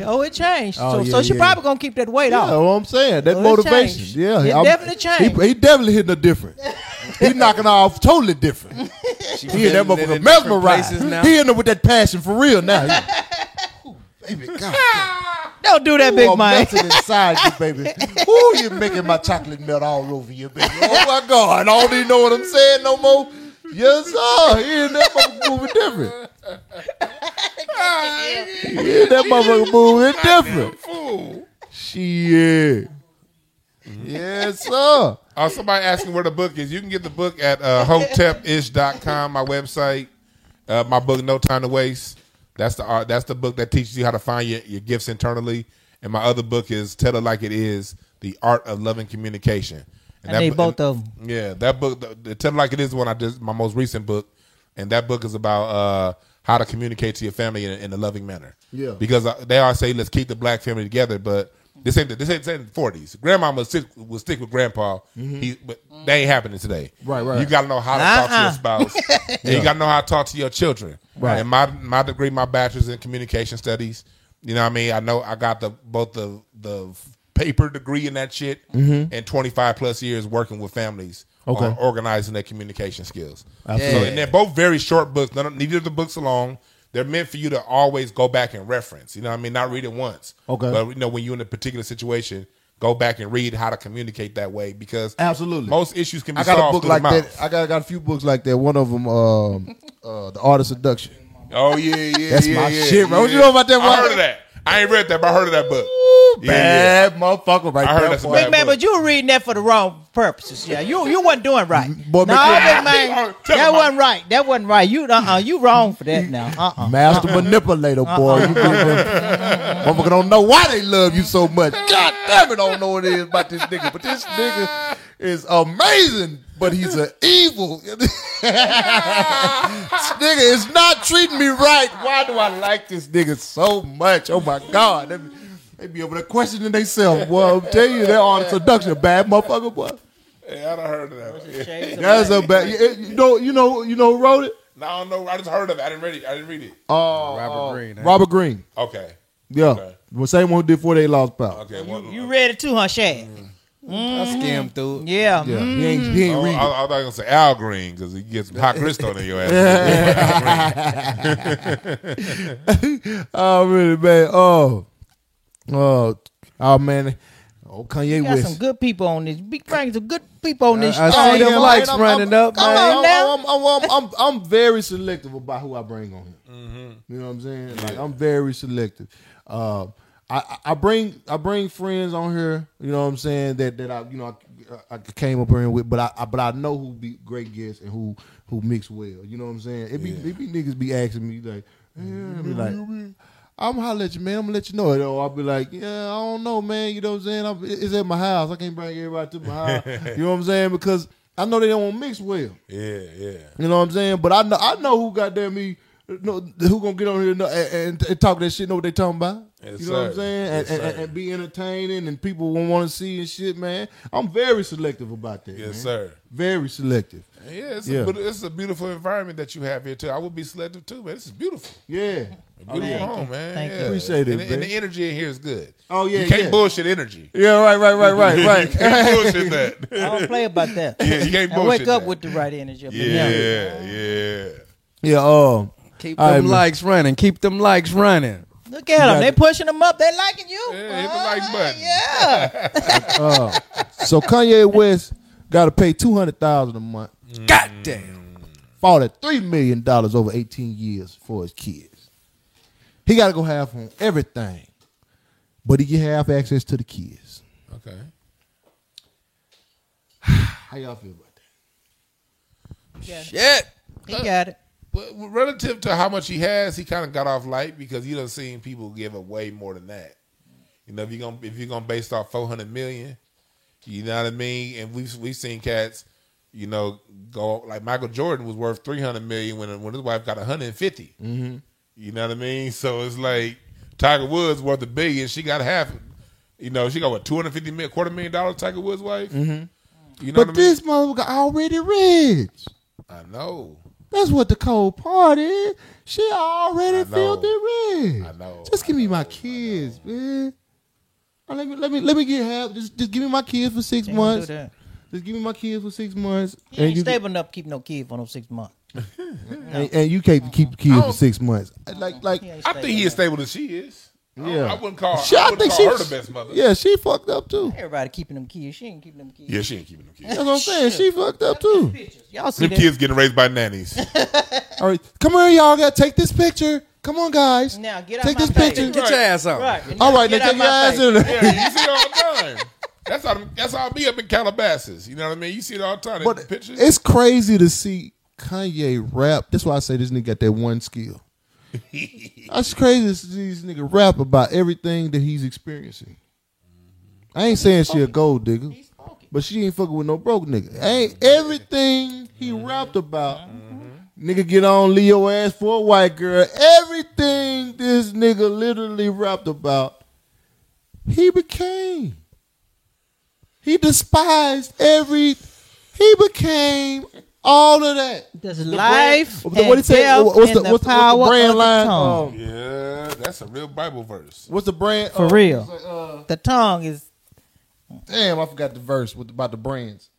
oh, it changed. Oh, so, yeah, so she yeah. probably gonna keep that weight Yeah, off. what I'm saying. That Oh, motivation. changed. Yeah. It I'm- definitely changed. He, he definitely hitting her different. He knocking her off totally different. She He in that feeling it motherfucker in mesmerized. now. He in there with that passion for real now. He- Ooh, baby, God. Don't do that, Ooh, big I'm man. melting inside you, baby. Ooh, you're making my chocolate melt all over you, baby. Oh my God. I don't even know what I'm saying no more. Yes, sir. He in that motherfucker moving different. He in that motherfucker moving different. Fool. Shit. Yes, sir. Uh, somebody asking where the book is. You can get the book at uh, hotepish.com, my website. Uh, my book, No Time to Waste. That's the art. That's the book that teaches you how to find your, your gifts internally. And my other book is Tell It Like It Is: The Art of Loving Communication. And I need bu- both of 'em. Yeah, that book, the, the Tell It Like It Is, one I just my most recent book, and that book is about uh, how to communicate to your family in, in a loving manner. Yeah. because uh, they all say let's keep the black family together, but this ain't the, this ain't, this ain't the forties. Grandma will stick, will stick with grandpa, he, but they ain't happening today. Mm-hmm. Right, right. You got to know how to talk to Uh-uh. your spouse, and you got to know how to talk to your children. Right. And my my degree, my bachelor's in communication studies. You know what I mean? I know I got the both the the paper degree in that shit and 25 plus years working with families Mm-hmm. Okay. on organizing their communication skills. Absolutely. So, and they're both very short books. None of, neither of the books are long. They're meant for you to always go back and reference. You know what I mean? Not read it once. Okay. But you know, when you're in a particular situation, go back and read how to communicate that way because Absolutely. most issues can be I got solved a book like mouth. that. I got, I got a few books like that. One of them, um, uh, The Art of Seduction. Oh yeah, yeah, That's yeah, my yeah, shit, bro. What you know about that I heard of that. I ain't read that, but I heard of that book. Yeah, Bad motherfucker right I heard there. that's a boy. bad Big man, book. but you were reading that for the wrong purposes. Yeah, you you wasn't doing right. Boy, no, make big man, that wasn't right. That wasn't right. You uh uh you wrong for that now. Uh uh Master manipulator, boy. You get Motherfucker don't know why they love you so much. God damn it, I don't know what it is about this nigga. But this nigga is amazing, but he's an evil. this nigga is not treating me right. Why do I like this nigga so much? Oh my God. Let me- They be over there questioning themselves. Well, I'm telling you, they're on the seduction, bad motherfucker, boy. Yeah, I done heard of that. Shades of That's a bad. You, you know, you know, you know who wrote it? No, I don't know. I just heard of it. I didn't read it. I didn't read it. Uh, Robert uh, Greene, eh? Robert Greene. Okay. Yeah, Okay. the same one who did 48 Laws of Power. Okay. Well, You read it too, huh, Chad? I skimmed through it. Yeah. Yeah, he ain't, he ain't Oh, read I, it. I thought you were gonna say Al Green because he gets some hot crystal in your ass. Oh, really, man. Oh, oh, oh, man. Oh, Kanye You got West. some good people on this. Big bring some good people on this. I- I see them yeah, likes I'm- running I'm- up, I'm, man. I'm, now. I'm, I'm, I'm, I'm, I'm very selective about who I bring on here. Mm-hmm. You know what I'm saying? Like I'm very selective. Uh, I, I bring I bring friends on here. You know what I'm saying? That that I you know I, I came up here with, but I, I but I know who be great guests and who who mix well. You know what I'm saying? It be it be niggas be asking me like, yeah, be like. I'm gonna holler at you, man. I'm gonna let you know it. Or I'll be like, yeah, I don't know, man. You know what I'm saying? I'm, it's at my house. I can't bring everybody to my house. you know what I'm saying? Because I know they don't mix well. yeah, yeah. You know what I'm saying? But I know I know who goddamn me know, who gonna get on here and, and, and talk that shit, know what they talking about. Yes, you know what I'm saying? And, Yes, and, and, sir. and be entertaining and people will want to see and shit, man. I'm very selective about that. Yes, man. sir. Very selective. Yeah, it's, Yeah. A, but it's a beautiful environment that you have here too. I would be selective too, man. This is beautiful. Yeah. A beautiful Thank home, you. man. Thank yeah. you. Appreciate it, and, and the energy in here is good. Oh, yeah, you can't yeah. bullshit energy. Yeah, right, right, right, right, right. can't bullshit that. I don't play about that. Yeah, you can't I bullshit wake up that. with the right energy. Up in Yeah, yeah. yeah, um, Keep All them right, man. likes running. Keep them likes running. Look at them. They pushing them up. They liking you. Yeah, hit the like Ah, button. Yeah. uh, so Kanye West got to pay two hundred thousand a month, God damn. fought at three million dollars over eighteen years for his kids. He got to go half on everything, but he get half access to the kids. Okay. How y'all feel about that? Shit. He got it. But relative to how much he has, he kind of got off light because you done seen people give away more than that. You know, if you're gonna if you're gonna base off four hundred million, you know what I mean. And we've we've seen cats, you know, go like Michael Jordan was worth three hundred million when when his wife got one hundred and fifty. Mm-hmm. You know what I mean? So it's like Tiger Woods worth a billion, she got half. You know, she got what two hundred fifty million, quarter million dollars. Tiger Woods' wife. Mm-hmm. You know But what I mean? this motherfucker already rich. I know. That's what the cold part is. She already I know. filthy rich. I know. Just give me I my kids, man. Let me let me let me get half. Just just give me my kids for six He ain't gonna months. do that. Just give me my kids for six months, He ain't you stable enough to keep no kid for no six months. and, and you can't keep the kids for oh. six months. Like oh. like He ain't I think he is stable as she is. I- Yeah. I, wouldn't call. She- I, I wouldn't think call her she- the best mother. yeah, she fucked up too. Everybody keeping them kids. She ain't keeping them kids. Yeah, she ain't keeping them kids. That's what I'm saying. She fucked up too. Y'all see Them that? kids getting raised by nannies. All right, come here, y'all. Got to take this picture. Come on, guys. Now get out Take my this face. picture. Get your ass out. Right. All right, now Get take your ass in there. yeah, you see it all the time. That's how that's how I be up in Calabasas. You know what I mean? You see it all the time. But the pictures. it's crazy to see Kanye rap. That's why I say this nigga got that one skill. That's crazy to see this nigga rap about everything that he's experiencing. I ain't saying she a gold digger, but she ain't fucking with no broke nigga. Ain't everything he mm-hmm. rapped about. Mm-hmm. Nigga get on Leo ass for a white girl. Everything this nigga literally rapped about, he became. He despised every. He became all of that. There's life What and he say? death What's in the, what's the, power what's the brand of the line? tongue. Um, yeah, that's a real Bible verse. what's the brand? For uh, real. like, uh, the tongue is damn, I forgot the verse with about the brands.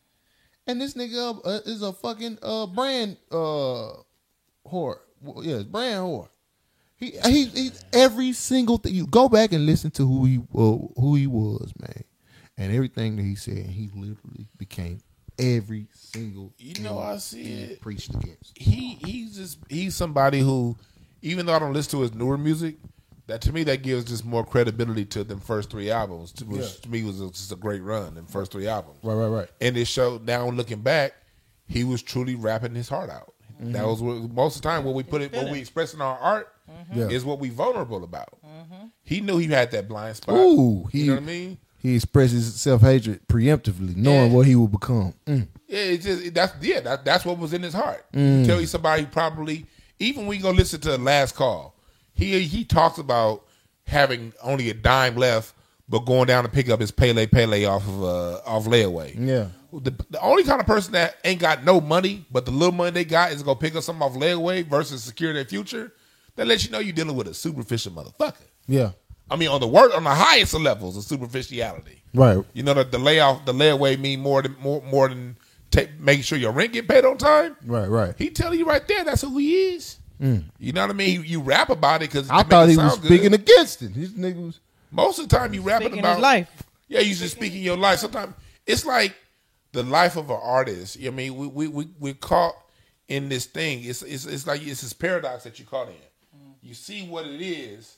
And this nigga uh, is a fucking uh, brand uh, whore. Well, Yeah, brand whore. He he he. Every single thing. You go back and listen to who he uh, who he was, man, and everything that he said. He literally became every single. You know, I see he it. Preached against. He he's just he's somebody who, even though I don't listen to his newer music, that to me that gives just more credibility to them first three albums, to- which Yeah. to me was a, just a great run. Them first three albums. Right, right, right. And it showed now looking back, he was truly rapping his heart out. Mm-hmm. That was what, most of the time what we put it, what we express in our art Yeah. is what we vulnerable about. He knew he had that blind spot. Ooh, he- you know what I mean? He expresses self hatred preemptively, knowing Yeah. what he will become. Mm. Yeah, it's just that's yeah, that, that's what was in his heart. Tell you somebody probably even when you go listen to the Last Call, he he talks about having only a dime left, but going down to pick up his Pelle Pelle off of uh, off layaway. Yeah. The, the only kind of person that ain't got no money, but the little money they got is gonna pick up something off layaway versus secure their future. That lets you know you're dealing with a superficial motherfucker. Yeah. I mean, on the work on the highest of levels of superficiality. Right. You know that the layoff, the layaway mean more than more more than take, making sure your rent get paid on time. Right. Right. He telling you right there that's who he is. Mm. You know what I mean? You, you rap about it because I thought he was speaking against it. These niggas. Most of the time, you rapping Speaking about his life. Yeah, you just speaking your life. Sometimes it's like the life of an artist. I mean, we we we we're caught in this thing. It's it's it's like it's this paradox that you're caught in. Mm. You see what it is,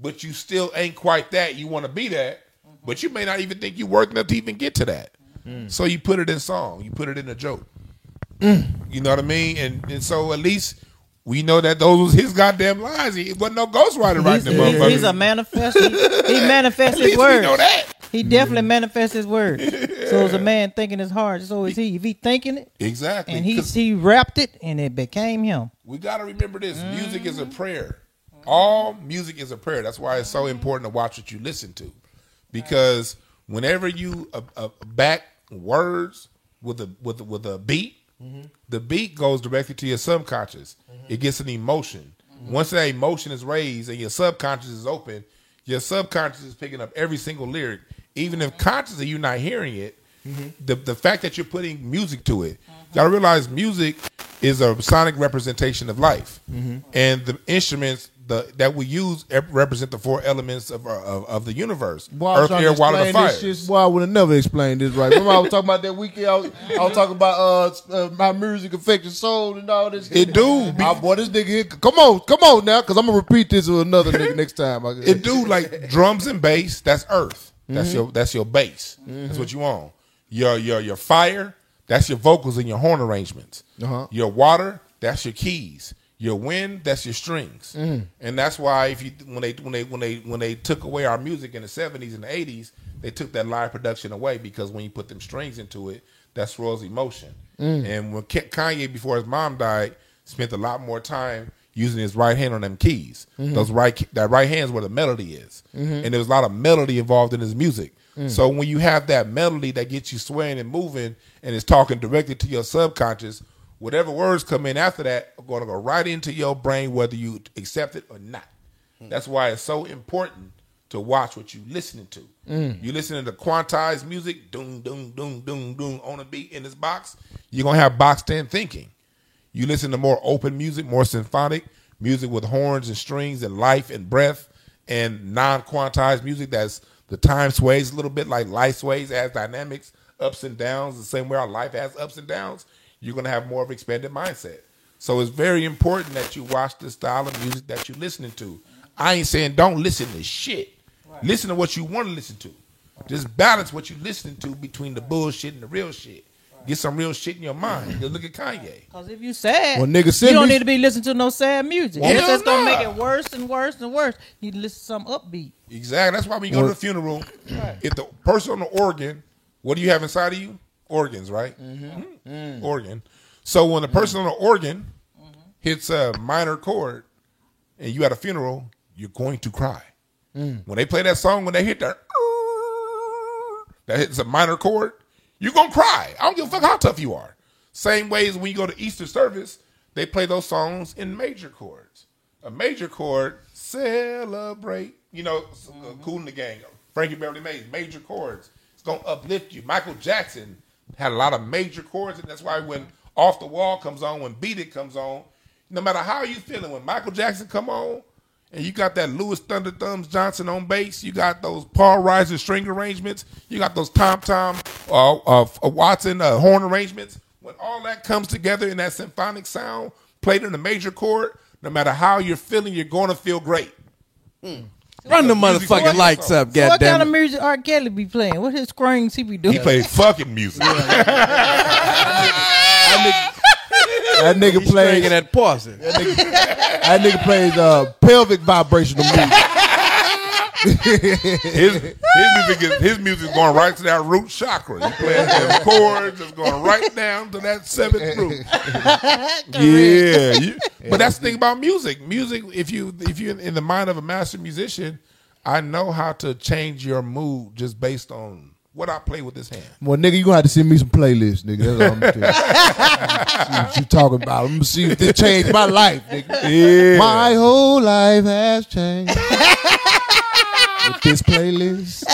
but you still ain't quite that. You want to be that, but you may not even think you're worth enough to even get to that. Mm. So you put it in song. You put it in a joke. Mm. You know what I mean? And and so at least we know that those was his goddamn lines. He wasn't no ghostwriter writing them he's, a manifest. He, he manifests his we know that. He definitely manifests his words. So is a man thinking his heart. So is he. If he thinking it, Exactly. and he he wrapped it, and it became him. We got to remember this: music is a mm-hmm. prayer. All music is a prayer. That's why it's so important to watch what you listen to, because whenever you uh, uh, back words with a with a, with a beat, mm-hmm. the beat goes directly to your subconscious. Mm-hmm. It gets an emotion. Mm-hmm. Once that emotion is raised and your subconscious is open, your subconscious is picking up every single lyric, even if consciously you're not hearing it. The the fact that you're putting music to it, you gotta realize music is a sonic representation of life, and the instruments the that we use represent the four elements of our, of, of the universe: I earth, air, water, and fire. shit. Boy, I would have never explained this right. Remember I was talking about that weekend. I was, I was talking about uh, uh my music affected soul and all this. It do. My boy, this nigga here. Come on, come on now, because I'm gonna repeat this with another nigga next time. It do like drums and bass. That's earth. That's Mm-hmm. your that's your bass. That's what you want. Your your your fire. That's your vocals and your horn arrangements. Uh-huh. Your water. That's your keys. Your wind. That's your strings. Mm. And that's why if you when they when they when they when they took away our music in the seventies and the eighties, they took that live production away because when you put them strings into it, that's Roy's emotion. Mm. And when Kanye before his mom died, spent a lot more time using his right hand on them keys. Mm-hmm. Those right that right hand is where the melody is, and there was a lot of melody involved in his music. Mm. So when you have that melody that gets you swaying and moving, and it's talking directly to your subconscious, whatever words come in after that are going to go right into your brain, whether you accept it or not. Hmm. That's why it's so important to watch what you're listening to. Hmm. You listening to quantized music, doom, doom, doom, doom, doom, on a beat in this box, you're gonna have boxed in thinking. You listen to more open music, more symphonic music with horns and strings and life and breath, and non-quantized music that's the time sways a little bit like life sways, has dynamics, ups and downs, the same way our life has ups and downs. You're gonna have more of an expanded mindset. So it's very important that you watch the style of music that you're listening to. I ain't saying don't listen to shit. Listen to what you want to listen to. Just balance what you're listening to between the bullshit and the real shit. Get some real shit in your mind. Just look at Kanye. Because if you sad, Well, nigga, you don't need to be listening to no sad music. Well, It's just gonna make it worse and worse and worse. You need to listen to some upbeat. Exactly. That's why when you go to the funeral, if the person on the organ, what do you have inside of you? Organs, right? Mhm. Organ. So when a person on an organ mm-hmm. hits a minor chord and you at a funeral, you're going to cry. Mm. When they play that song, when they hit that, that hits a minor chord, you're gonna cry. I don't give a fuck how tough you are. Same way as when you go to Easter service, they play those songs in major chords. A major chord, celebrate. You know, uh, mm-hmm. Kool and the Gang, Frankie Beverly Maze, major chords. It's gonna uplift you. Michael Jackson had a lot of major chords, and that's why when Off the Wall comes on, when Beat It comes on, no matter how you feeling, when Michael Jackson come on, and you got that Louis Thunder Thumbs Johnson on bass, you got those Paul Riser string arrangements, you got those Tom Tom uh, uh, Watson uh, horn arrangements. When all that comes together in that symphonic sound, played in a major chord, no matter how you're feeling, you're going to feel great. Run the motherfucking awesome. lights up, So what kind goddamn of it. music R. Kelly be playing? What his screams he be doing? He played fucking music. That nigga plays Stringing that parson. that nigga plays uh, pelvic vibrational music. His, his music is his music is going right to that root chakra. He playing them chords, just going right down to that seventh root. yeah, you- but that's the thing about music. Music, if you if you're in the mind of a master musician, I know how to change your mood just based on what I play with this hand. Well, nigga, you gonna have to send me some playlists, nigga. That's all I'm telling you. see what you talking about. I'm gonna see if this changed my life, nigga. Yeah. My whole life has changed. With this playlist.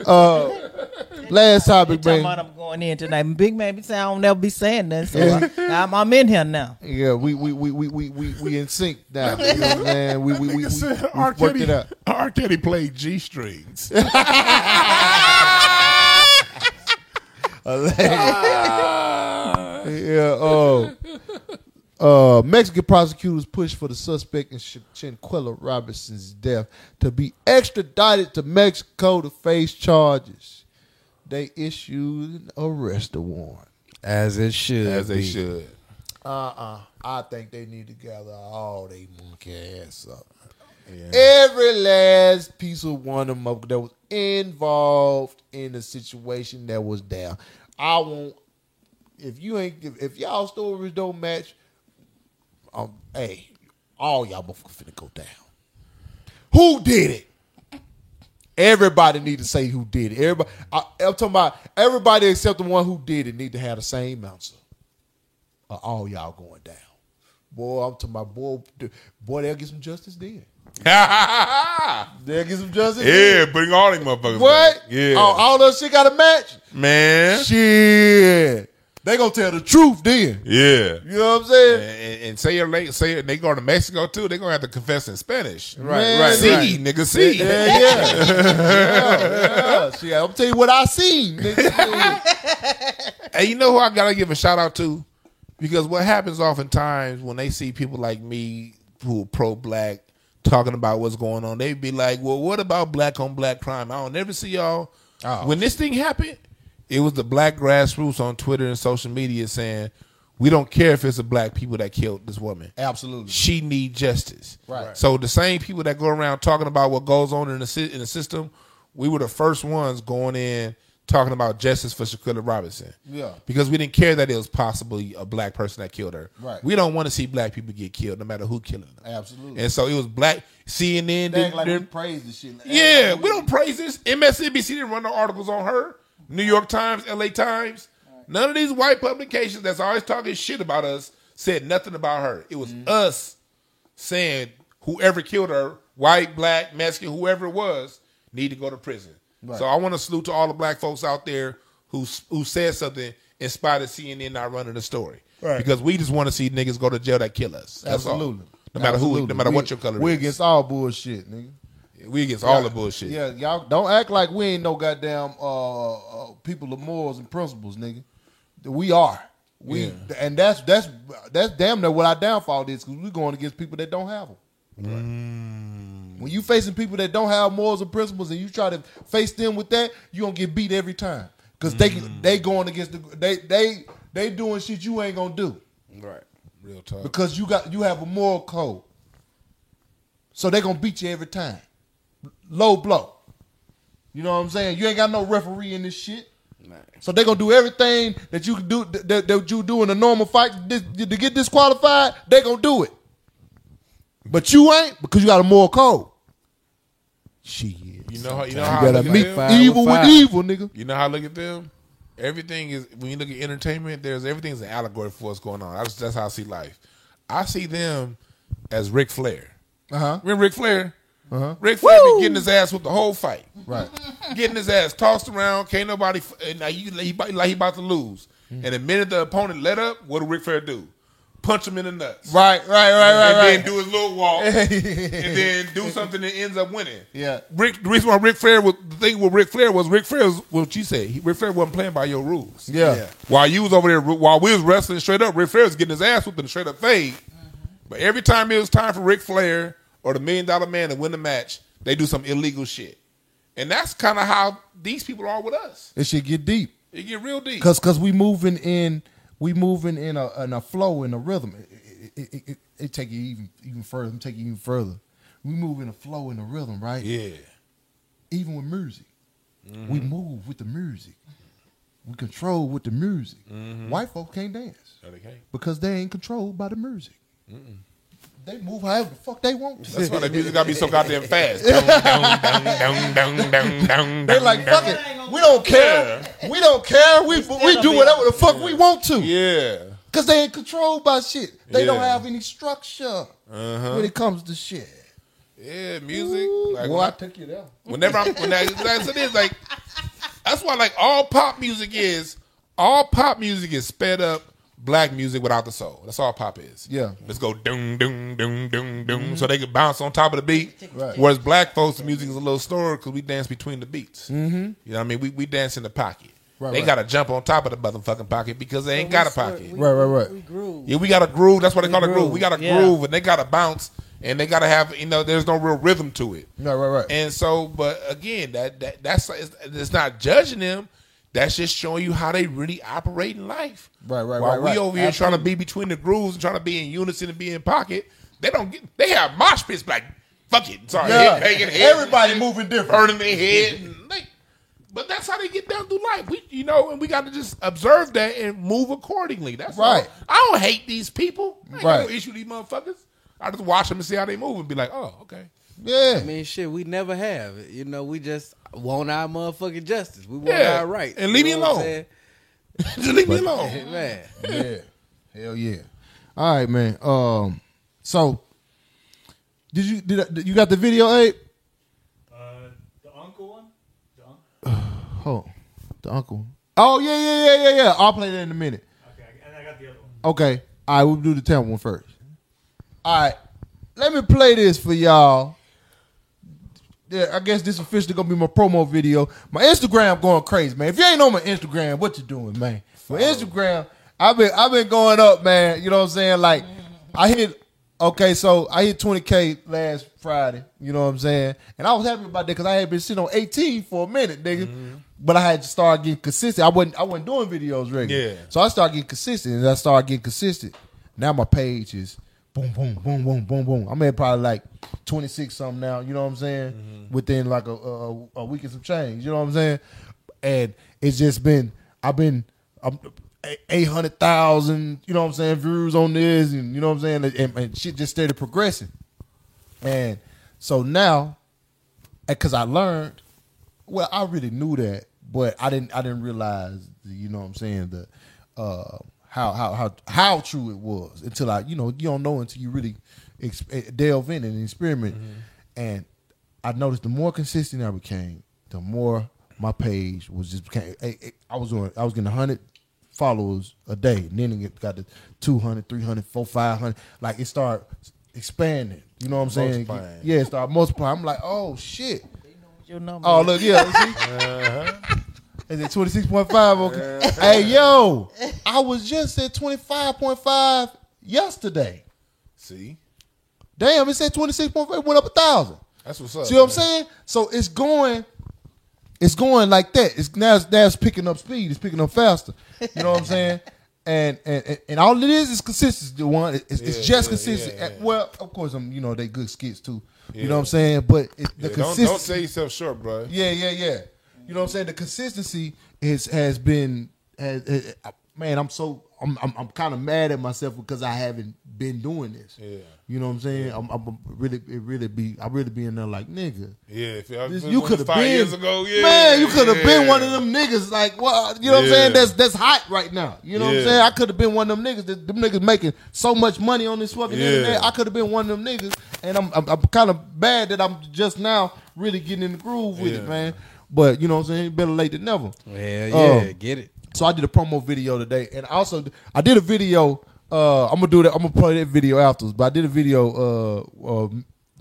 uh, last topic, Talking man. I'm going in tonight. Big man be saying I don't never be saying that, so I, I'm, I'm in here now. Yeah, we we we we we we, we in sync now. You know what We we we, we, we worked Kelly, it out. R. Kelly played G strings. Yeah. Uh, uh, Mexican prosecutors push for the suspect in Ch- Shanquella Robinson's death to be extradited to Mexico to face charges. They issued an arrest warrant. As it should. As they be. should. Uh-uh. I think they need to gather all they monkey ass up. Every last piece of one of them that was involved in the situation that was there. I want if you ain't if, if y'all stories don't match, um, hey, all y'all motherfuckers finna go down. Who did it? Everybody need to say who did it. Everybody, I, I'm talking about everybody except the one who did it need to have the same answer. Or all y'all going down. Boy, I'm talking about boy, boy, they'll get some justice then. yeah, They'll get some justice. then. bring all them motherfuckers. What? back. Yeah. All, all that shit got a match. Man. Shit. They gonna tell the truth then. Yeah. You know what I'm saying? And, and say your late, say they go to Mexico too. They gonna have to confess in Spanish. Right, right, See, right. nigga, see. Yeah, yeah. yeah, yeah. Shit, I'm telling you what I seen. nigga. Hey, you know who I gotta give a shout out to? Because what happens oftentimes when they see people like me who are pro black talking about what's going on, they be like, Well, what about black on black crime? I don't never see y'all. Oh. When this thing happened, it was the black grassroots on Twitter and social media saying, We don't care if it's the black people that killed this woman. Absolutely. She need justice. Right. So the same people that go around talking about what goes on in the in the system, we were the first ones going in talking about justice for Shanquella Robinson. Yeah. Because we didn't care that it was possibly a black person that killed her. Right. We don't want to see black people get killed, no matter who killing them. Absolutely. And so it was black CNN. They did- act like we praise the shit. yeah, we don't praise this. MSNBC didn't run no articles on her. New York Times, LA Times. None of these white publications that's always talking shit about us said nothing about her. It was mm-hmm. us saying whoever killed her, white, black, Mexican, whoever it was, need to go to prison. So I want to salute to all the black folks out there who who said something in spite of CNN not running the story. Right. Because we just want to see niggas go to jail that kill us. That's all. Absolutely. No matter who, no matter We- what your color We is. against all bullshit, nigga. We against all the bullshit. Yeah, y'all don't act like we ain't no goddamn uh, uh, people of morals and principles, nigga. We are. We Yeah. and that's that's that's damn near what our downfall is because we're going against people that don't have them. Mm. When you facing people that don't have morals and principles, and you try to face them with that, you gonna get beat every time because they Mm. they going against the they they they doing shit you ain't gonna do Right. Real talk. because you got you have a moral code. So they gonna beat you every time. Low blow. You know what I'm saying? You ain't got no referee in this shit. So they gonna do everything that you can do that, that you do in a normal fight to, to get disqualified. They gonna do it, but you ain't because you got a moral code. Shit, You know how you know you how I gotta look meet evil with with evil, nigga. You know how I look at them? Everything is when you look at entertainment, there's everything's an allegory for what's going on. That's that's how I see life. I see them as Ric Flair. Uh huh. Remember Ric Flair? Uh-huh. Ric Flair been getting his ass with the whole fight. Right. Getting his ass tossed around, can't nobody and now you he, like he about to lose. Hmm. And the minute the opponent let up, what do Ric Flair do? Punch him in the nuts. Right. Right. Right. Right. and right. then do his little walk, and then do something that ends up winning. Yeah. Rick, the reason why Ric Flair was the thing with Ric Flair was Ric Flair was what you said. He, Ric Flair wasn't playing by your rules. Yeah. While you was over there, while we was wrestling straight up, Ric Flair was getting his ass whooped in a straight up fade. But every time it was time for Ric Flair or the Million Dollar Man to win the match, they do some illegal shit, and that's kind of how these people are with us. It should get deep. It get real deep. Cause, cause we moving in, we moving in a in a flow in a rhythm. It, it, it, it, it take you even even further. Take you even further. We move in a flow in a rhythm, right? yeah, Even with music, Mm-hmm. we move with the music. We control with the music. Mm-hmm. White folks can't dance no, they can't. because they ain't controlled by the music. They move however the fuck they want. to. That's why the music gotta be so goddamn fast. They like fuck it. We don't care. We don't care. We we do whatever the fuck we want to. Yeah. Cause they ain't controlled by shit. They don't have any structure uh-huh. when it comes to shit. Yeah, music. Like, Boy, when I I- took you there. whenever I'm when I, that's it is like that's why like all pop music is all pop music is sped up black music without the soul. That's all pop is. Yeah. Let's go doom doom doom doom doom so they can bounce on top of the beat. Right. Whereas black folks the music is a little slower because we dance between the beats. Mm-hmm. You know what I mean? We we dance in the pocket. Right, they right. gotta jump on top of the motherfucking pocket because they ain't got a pocket. Right, right, right. We grew. Yeah, we got a groove. That's what they call a groove. groove, We got a yeah. groove, and they got to bounce, and they got to have. You know, there's no real rhythm to it. Right, right, right. And so, but again, that that that's it's, it's not judging them. That's just showing you how they really operate in life. Right, right, While right, we right. over here trying to be between the grooves and trying to be in unison and be in pocket, they don't get. They have mosh pits like fuck it. Sorry, Yeah. head banging head, Everybody moving different. burning their head. And they, but that's how they get down through life. We, you know, and we got to just observe that and move accordingly. That's all. Right. I don't hate these people. I ain't got Right. no issue with these motherfuckers. I just watch them and see how they move and be like, oh, okay. Yeah. I mean, shit, we never have. You know, we just want our motherfucking justice. We want Yeah. our rights. And leave You me know what I'm alone. just leave me alone. Man. yeah. Hell yeah. All right, man. Um, so did you did, I- did you got the video, Abe? Uh, the uncle one? The uncle? Oh, the uncle. Oh yeah, yeah, yeah, yeah, yeah. I'll play that in a minute. Okay, and I got the other one. Okay. All right, we'll do the temp one first. All right. Let me play this for y'all. Yeah, I guess this officially gonna be my promo video. My Instagram going crazy, man. If you ain't on my Instagram, what you doing, man? My Instagram, I've been I've been going up, man. You know what I'm saying? Like I hit okay, so I hit 20k last Friday. You know what I'm saying? And I was happy about that because I had been sitting on 18 for a minute, nigga. Mm-hmm. But I had to start getting consistent. I wasn't I wasn't doing videos regular. Yeah. So I started getting consistent, and I started getting consistent. Now my page is boom, boom, boom, boom, boom, boom. I'm at probably like 26 something now. You know what I'm saying? Within like a, a a week and some change. You know what I'm saying? And it's just been I've been um, eight hundred thousand. You know what I'm saying? Views on this, and you know what I'm saying? And, and shit just started progressing. And so now, because I learned, well, I really knew that, but I didn't. I didn't realize, you know, what I'm saying the uh, how how how how true it was until I, you know, you don't know until you really ex- eh, delve in and experiment. And I noticed the more consistent I became, the more my page was just became. eh, eh, I was doing. I was getting hundred followers a day. And then it got to 200, 300, 400, 500. Like it started expanding. You know what I'm saying? Multiplying. Yeah, it started multiplying. I'm like, oh shit. Your number. Oh look, yeah. See? Is it twenty six point five? Okay. Hey yo, I was just at twenty five point five yesterday. See, Damn, it said twenty six point five. Went up a thousand. that's what's up. See what I'm saying? So it's going, it's going like that. It's now it's, now it's picking up speed. It's picking up faster. You know what I'm saying? And and and- all it is is consistency. The one, it's, it's just yeah, consistency. yeah, yeah. Well, of course, I'm you know they good skits too. You know what I'm saying? But it, the Yeah, don't, consistency. don't sell yourself short, bro. Yeah, yeah, yeah. You know what I'm saying? The consistency is has been has, has- man. I'm so I'm I'm, I'm kind of mad at myself because I haven't been doing this. Yeah. You know what I'm saying? I'm, I'm really it really be I really be in there like nigga. Yeah, if I This, was you could have five been years ago. Yeah, man. You could have been one of them niggas. Like well, You know what I'm saying? That's that's hot right now. You know what I'm saying? I could have been one of them niggas. That, them niggas making so much money on this fucking Yeah. internet. I could have been one of them niggas. And I'm I'm, I'm kind of bad that I'm just now really getting in the groove with it, man. But you know what I'm saying? Better late than never. Hell yeah, Um, get it. So I did a promo video today, and also I did a video. Uh, I'm gonna do that. I'm gonna play that video afterwards. But I did a video uh, uh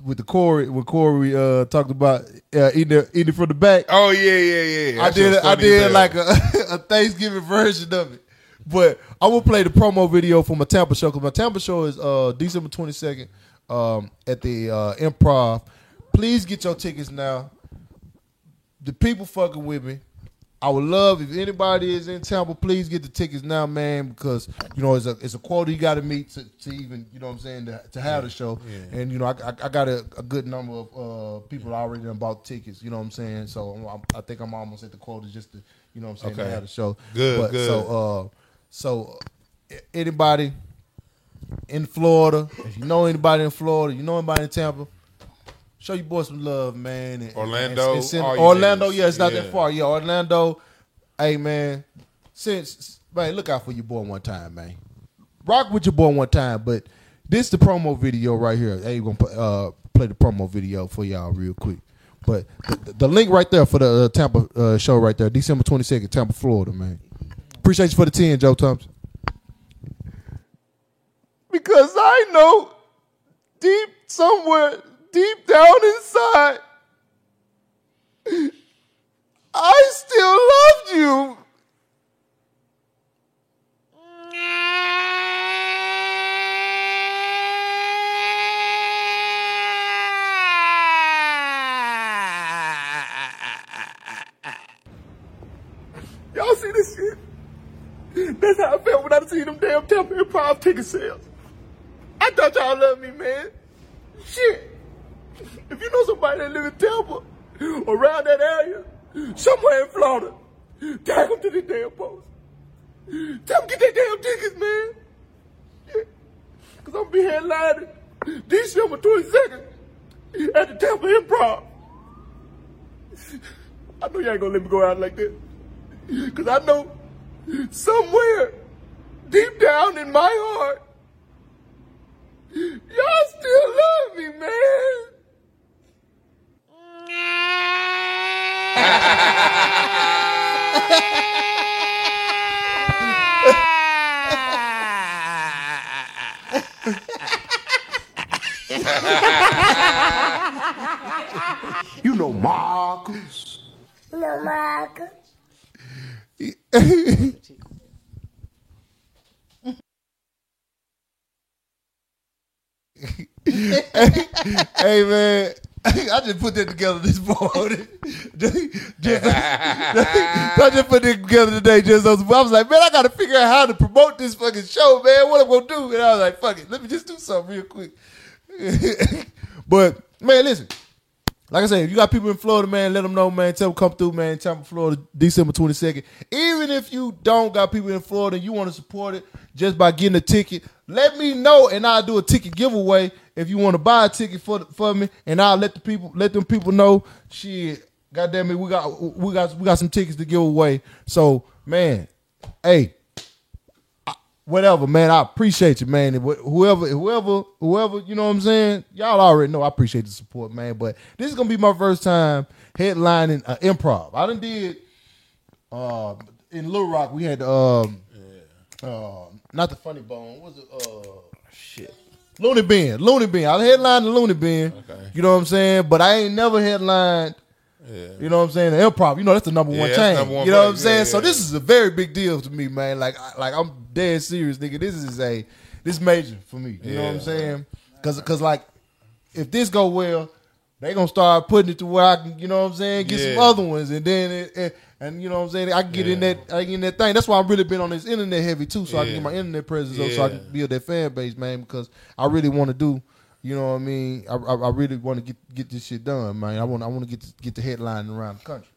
with the Corey when Corey uh talked about uh, eating the, eating from the back. Oh yeah, yeah, yeah. I That shit did I did like a, a Thanksgiving version of it. But I will play the promo video for my Tampa show because my Tampa show is uh December 22nd um at the uh, Improv. Please get your tickets now. The people fucking with me. I would love if anybody is in Tampa, please get the tickets now, man, because you know it's a it's a quota you got to meet to, to even you know what I'm saying to, to have the show, and you know I, I, I got a, a good number of uh, people already bought tickets, you know what I'm saying, so I'm, I'm- think I'm almost at the quota just to you know what I'm saying to have the show. Good, but, good. So uh, so uh, anybody in Florida, if you know anybody in Florida, you know anybody in Tampa, show your boy some love, man. And- Orlando, and send- Orlando, yeah, it's not Yeah. that far. Yeah, Orlando. Hey, man, since man, look out for your boy one time, man. Rock with your boy one time, but this the promo video right here. Hey, we gonna uh, play the promo video for y'all real quick. But the, the link right there for the uh, Tampa uh, show right there, December twenty second, Tampa, Florida, man. Appreciate you for the ten, Joe Thompson. Because I know deep somewhere, deep down inside, I still loved you. Y'all see this shit? That's how I felt when I seen them damn Tampa Improv ticket sales. I thought y'all loved me, man. Shit. If you know somebody that live in Tampa, around that area, somewhere in Florida, tag them to the damn post. Tell them get their damn tickets, man. Yeah. Cause I'm gonna be headlining December 22nd at the Tampa Improv. I know y'all ain't gonna let me go out like that. Cause I know somewhere deep down in my heart, y'all still love me, man. You know Marcus. No, Marcus. hey man, I just put that together this morning. just, just- I just put it together today. Just I was like, man, I got to figure out how to promote this fucking show, man. What I'm gonna do? And I was like, fuck it, let me just do something real quick. but man, listen. Like I said, if you got people in Florida, man, let them know, man. Tell them come through, man. Tampa, Florida, December 22nd. Even if you don't got people in Florida, you want to support it just by getting a ticket, let me know and I'll do a ticket giveaway if you want to buy a ticket for for me and I'll let the people let them people know. Shit, goddamn it, we got we got we got some tickets to give away. So, man, hey, whatever, man. I appreciate you, man. Whoever, whoever, whoever, you know what I'm saying? Y'all already know I appreciate the support, man. But this is gonna be my first time headlining uh, improv. I done did uh in Little Rock. We had um, uh, not the Funny Bone. What was it? Uh. Loony Bin, Loony Bin. I headlined the Loony Bin. Okay. You know what I'm saying? But I ain't never headlined. You know what I'm saying? The improv. You know that's the number Yeah, one that's chain. number one you know what I'm saying? Yeah, so this is a very big deal to me, man. Like, I, like I'm dead serious, nigga. This is a this major for me. You know what I'm saying? Because, cause like, if this go well, they gonna start putting it to where I can, you know what I'm saying, get some other ones, and then it, it- and you know what I'm saying, I can get in that, I get in that thing. That's why I've really been on this internet heavy too, so I can get my internet presence up, so I can build that fan base, man. Because I really want to do. You know what I mean? I, I, I really want to get get this shit done, man. I want I want to get this, get the headline around the country.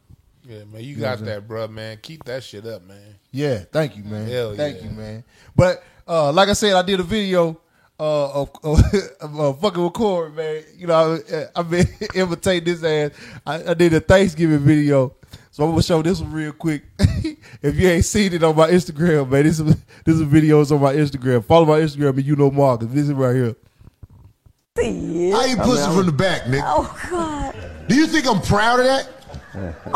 Yeah, man, you know got that, bro, man. Keep that shit up, man. Yeah, thank you, man. Hell thank yeah. you, man. But uh, like I said, I did a video uh, of, of, of fucking with Corey, man. You know, I, I've been imitating this ass. I, I did a Thanksgiving video, so I'm gonna show this one real quick. if you ain't seen it on my Instagram, man, this is this is videos on my Instagram. Follow my Instagram, and you know Marcus. This is right here. I ain't pussy from the back, nigga. Oh, God. Do you think I'm proud of that?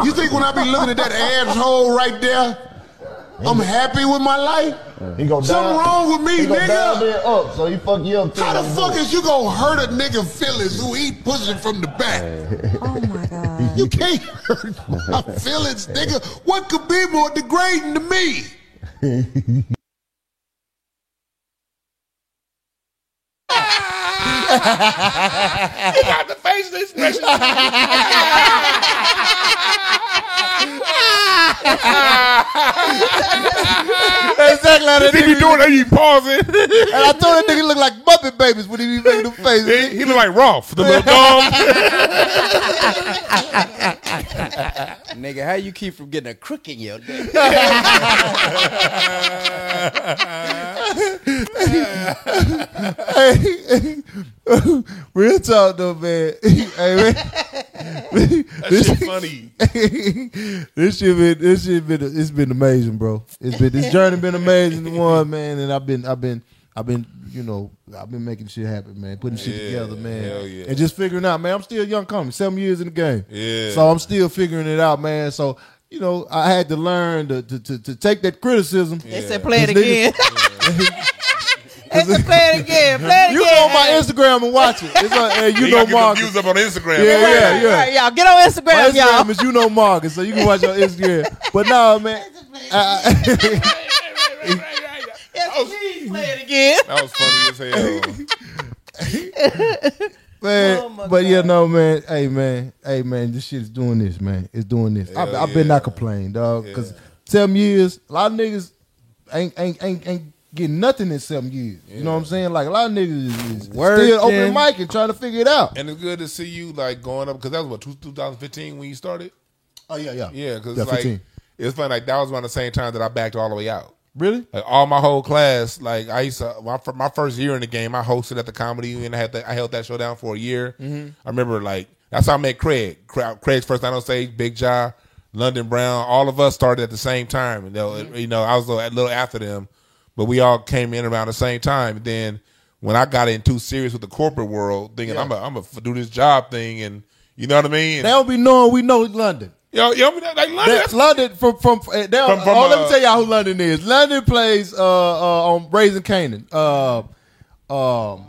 You think when I be looking at that asshole right there, I'm happy with my life? He go Something down. wrong with me, He go down nigga. there up, so he fuck you up too. How the fuck is you gonna hurt a nigga feelings who eat pussy from the back? Oh my God. You can't hurt my feelings, nigga. What could be more degrading to me? He got the facial expression. exactly how that He be doing that, he pausing. And I told that nigga look like Muppet babies when he be making them faces. he, he look like Rowlf, the little dog. Nigga, how you keep from getting a crook in your neck? hey, real talk though, man. hey, man. That shit funny. this shit been this shit been it's been amazing, bro. It's been this journey been amazing one, man, and I've been I've been I've been you know I've been making shit happen, man, putting shit Yeah, together, man, hell yeah. and just figuring out, man. I'm still young coming, seven years in the game, Yeah. So I'm still figuring it out, man. So you know I had to learn to to, to, to take that criticism. They said play it again. niggas- again. they said play it again. Play it You again. go on my Instagram and watch it. It's uh, like, hey, you You know gotta get the Marcus. views up on Instagram. Yeah, man. yeah, yeah. Right, y'all get on My Instagram, Instagram y'all. is you know Marcus, so you can watch on Instagram. But no, man. I- uh, Yes, please play it again. That was funny as hell. man, Oh, my but yeah, no, man. Hey, man. Hey, man. This shit is doing this, man. It's doing this. I, Hell I better yeah. not complain, dog. Because seven years, a lot of niggas ain't ain't ain't, ain't getting nothing in seven years. You know what I'm saying? Like a lot of niggas is, is Working. still opening mic and trying to figure it out. And it's good to see you like going up because that was what 2015 when you started. Oh yeah, yeah, Yeah, because Yeah, like 15. it's funny. Like that was around the same time that I backed all the way out. Really? Like all my whole class, like I used to my, my first year in the game, I hosted at the comedy and I had that, I held that show down for a year. Mm-hmm. I remember like that's how I met Craig. Cra- Craig's first night on stage, Big Jaw, London Brown, all of us started at the same time. And they- Mm-hmm. you know, I was a little, a little after them, but we all came in around the same time. Then when I got in too serious with the corporate world, thinking Yeah. I'm a, I'm a do this job thing, and you know what I mean. They don't be knowing we know London. yo, yo, like London, That- that's- London from from, uh, they- From- from, oh, let me uh, tell y'all who London is. London plays uh, uh, on Raising Kanan. Uh, um,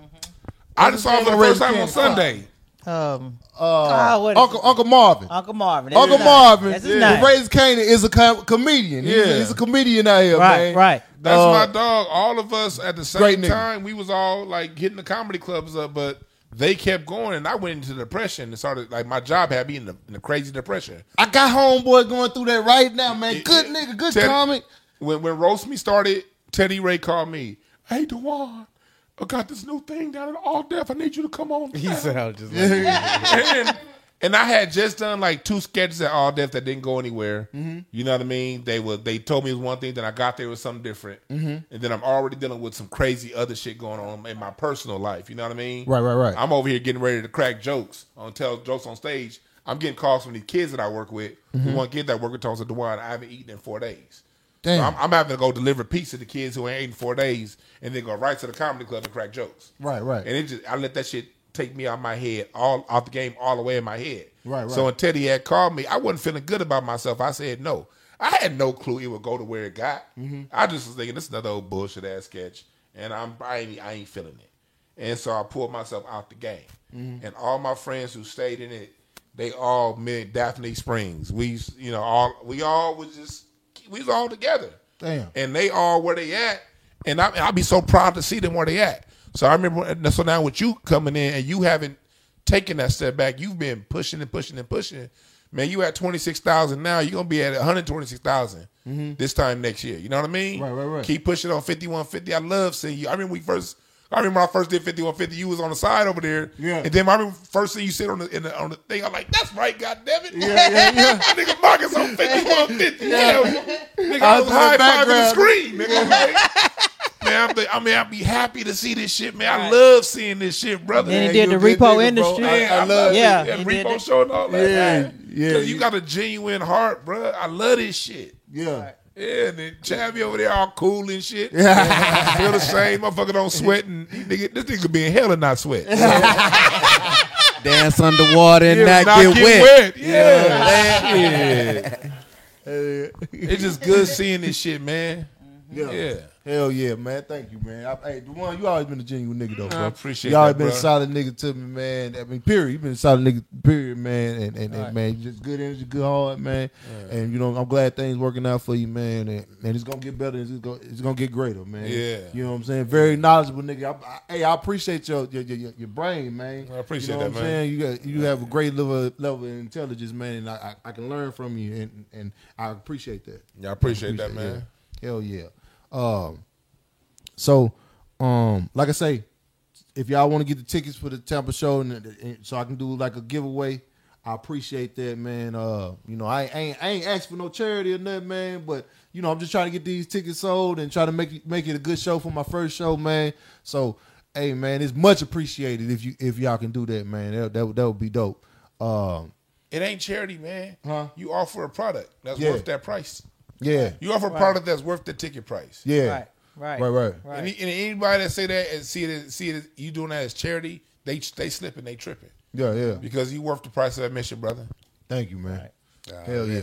I just saw him for the Raising first time on Canaan. Sunday. Um, uh, Oh, what is Uncle Uncle Marvin. Uncle Marvin. That's Uncle. Marvin, That's his yeah. name. Raising Kanan is a com- comedian. He's, a, Yeah. he's a comedian out here, Right, man. right. That's Uh, my dog. All of us at the great same nigga. time, we was all like hitting the comedy clubs up, but they kept going, and I went into depression and started like my job had me in the, in a crazy depression. I got homeboy going through that right now, man. Good It- nigga, good Teddy- comic. When when roast me started, Teddy Ray called me. Hey, Dwann, I got this new thing down at All Def. I need you to come on. He down." sounded just like and, and I had just done like two sketches at All Def that didn't go anywhere. Mm-hmm. You know what I mean? They were they told me it was one thing, then I got there with something different, Mm-hmm. and then I'm already dealing with some crazy other shit going on in my personal life. You know what I mean? Right, right, right. I'm over here getting ready to crack jokes on tell jokes on stage. I'm getting calls from these kids that I work with. Mm-hmm. Who one kid that work with Tones of Dwann, I haven't eaten in four days. Damn. So I'm, I'm having to go deliver pizza to kids who ain't eaten four days, and then go right to the comedy club and crack jokes. Right, right. And it just I let that shit take me out my head, all out the game, all the way in my head. Right, right. So when Teddy had called me, I wasn't feeling good about myself. I said no. I had no clue it would go to where it got. Mm-hmm. I just was thinking this is another old bullshit ass sketch, and I'm I ain't, I ain't feeling it. And so I pulled myself out the game. Mm-hmm. And all my friends who stayed in it, they all met Daphne Springs. We you know all we all was just we was all together Damn. and they are where they at, and I, I'll be so proud to see them where they at. So I remember, so now with you coming in and you haven't taken that step back, you've been pushing and pushing and pushing. Man, you at twenty six thousand now. You're gonna be at one hundred twenty six this time next year. You know what I mean? Mm-hmm. Right, right, right. Keep pushing on fifty one fifty. I love seeing you. I remember we first. I remember when I first did fifty one fifty. You was on the side over there. Yeah. And then I remember first thing you said on the, in the on the thing. I'm like, that's right. God damn it. Yeah, yeah, yeah. nigga Marcus on fifty one fifty. Yeah. Nigga, I I was was in the high fiving the screen. Nigga. I'm like, Man, I'm the, I mean, I'd be happy to see this shit, man. I love seeing this shit, brother. And he did the repo nigga, bro. industry. I- I love it. Yeah, yeah, he did repo it. show and all that. Yeah, yeah, Cause you got a genuine heart, bro. I love this shit. Yeah. Yeah, and then Chavy over there all cool and shit. Feel the same. Motherfucker don't sweat and nigga, this nigga could be in hell and not sweat. dance underwater and Yeah, not, get, wet. Yeah. Shit. It's just good seeing this shit, man. Yeah. Yeah. Hell yeah, man. Thank you, man. I, hey, one you always been a genuine nigga though, bro. I appreciate that. You always that, been bro. a solid nigga to me, man. I mean, period. You been a solid nigga, period, man. And and, and man, you just good energy, good heart, man. And you know, I'm glad things working out for you, man. And, and it's gonna get better. It's gonna it's gonna get greater, man. Yeah. You know what I'm saying? Very knowledgeable nigga. I, I, hey, I appreciate your your, your your brain, man. I appreciate you know that, what I'm man. saying? You got you have a great level level of intelligence, man. And I I, I can learn from you, and and I appreciate that. Yeah, I appreciate that, man. Yeah. Hell yeah. Um, so, um, like I say, if y'all want to get the tickets for the Tampa show, and, and so I can do like a giveaway, I appreciate that, man. Uh, you know, I ain't I ain't asked for no charity or nothing, man. But you know, I'm just trying to get these tickets sold and try to make it make it a good show for my first show, man. So, hey, man, it's much appreciated if you if y'all can do that, man. That that, would- that would be dope. Um, It ain't charity, man. Huh? You offer a product that's Yeah. worth that price. Yeah, You offer a product that's worth the ticket price. yeah, Right, right, right, right. right. Any, and anybody that say that and see it, as- see it, as you doing that as charity, they they slipping, they tripping Yeah, yeah. because you worth the price of admission, brother. Thank you, man. Hell yeah.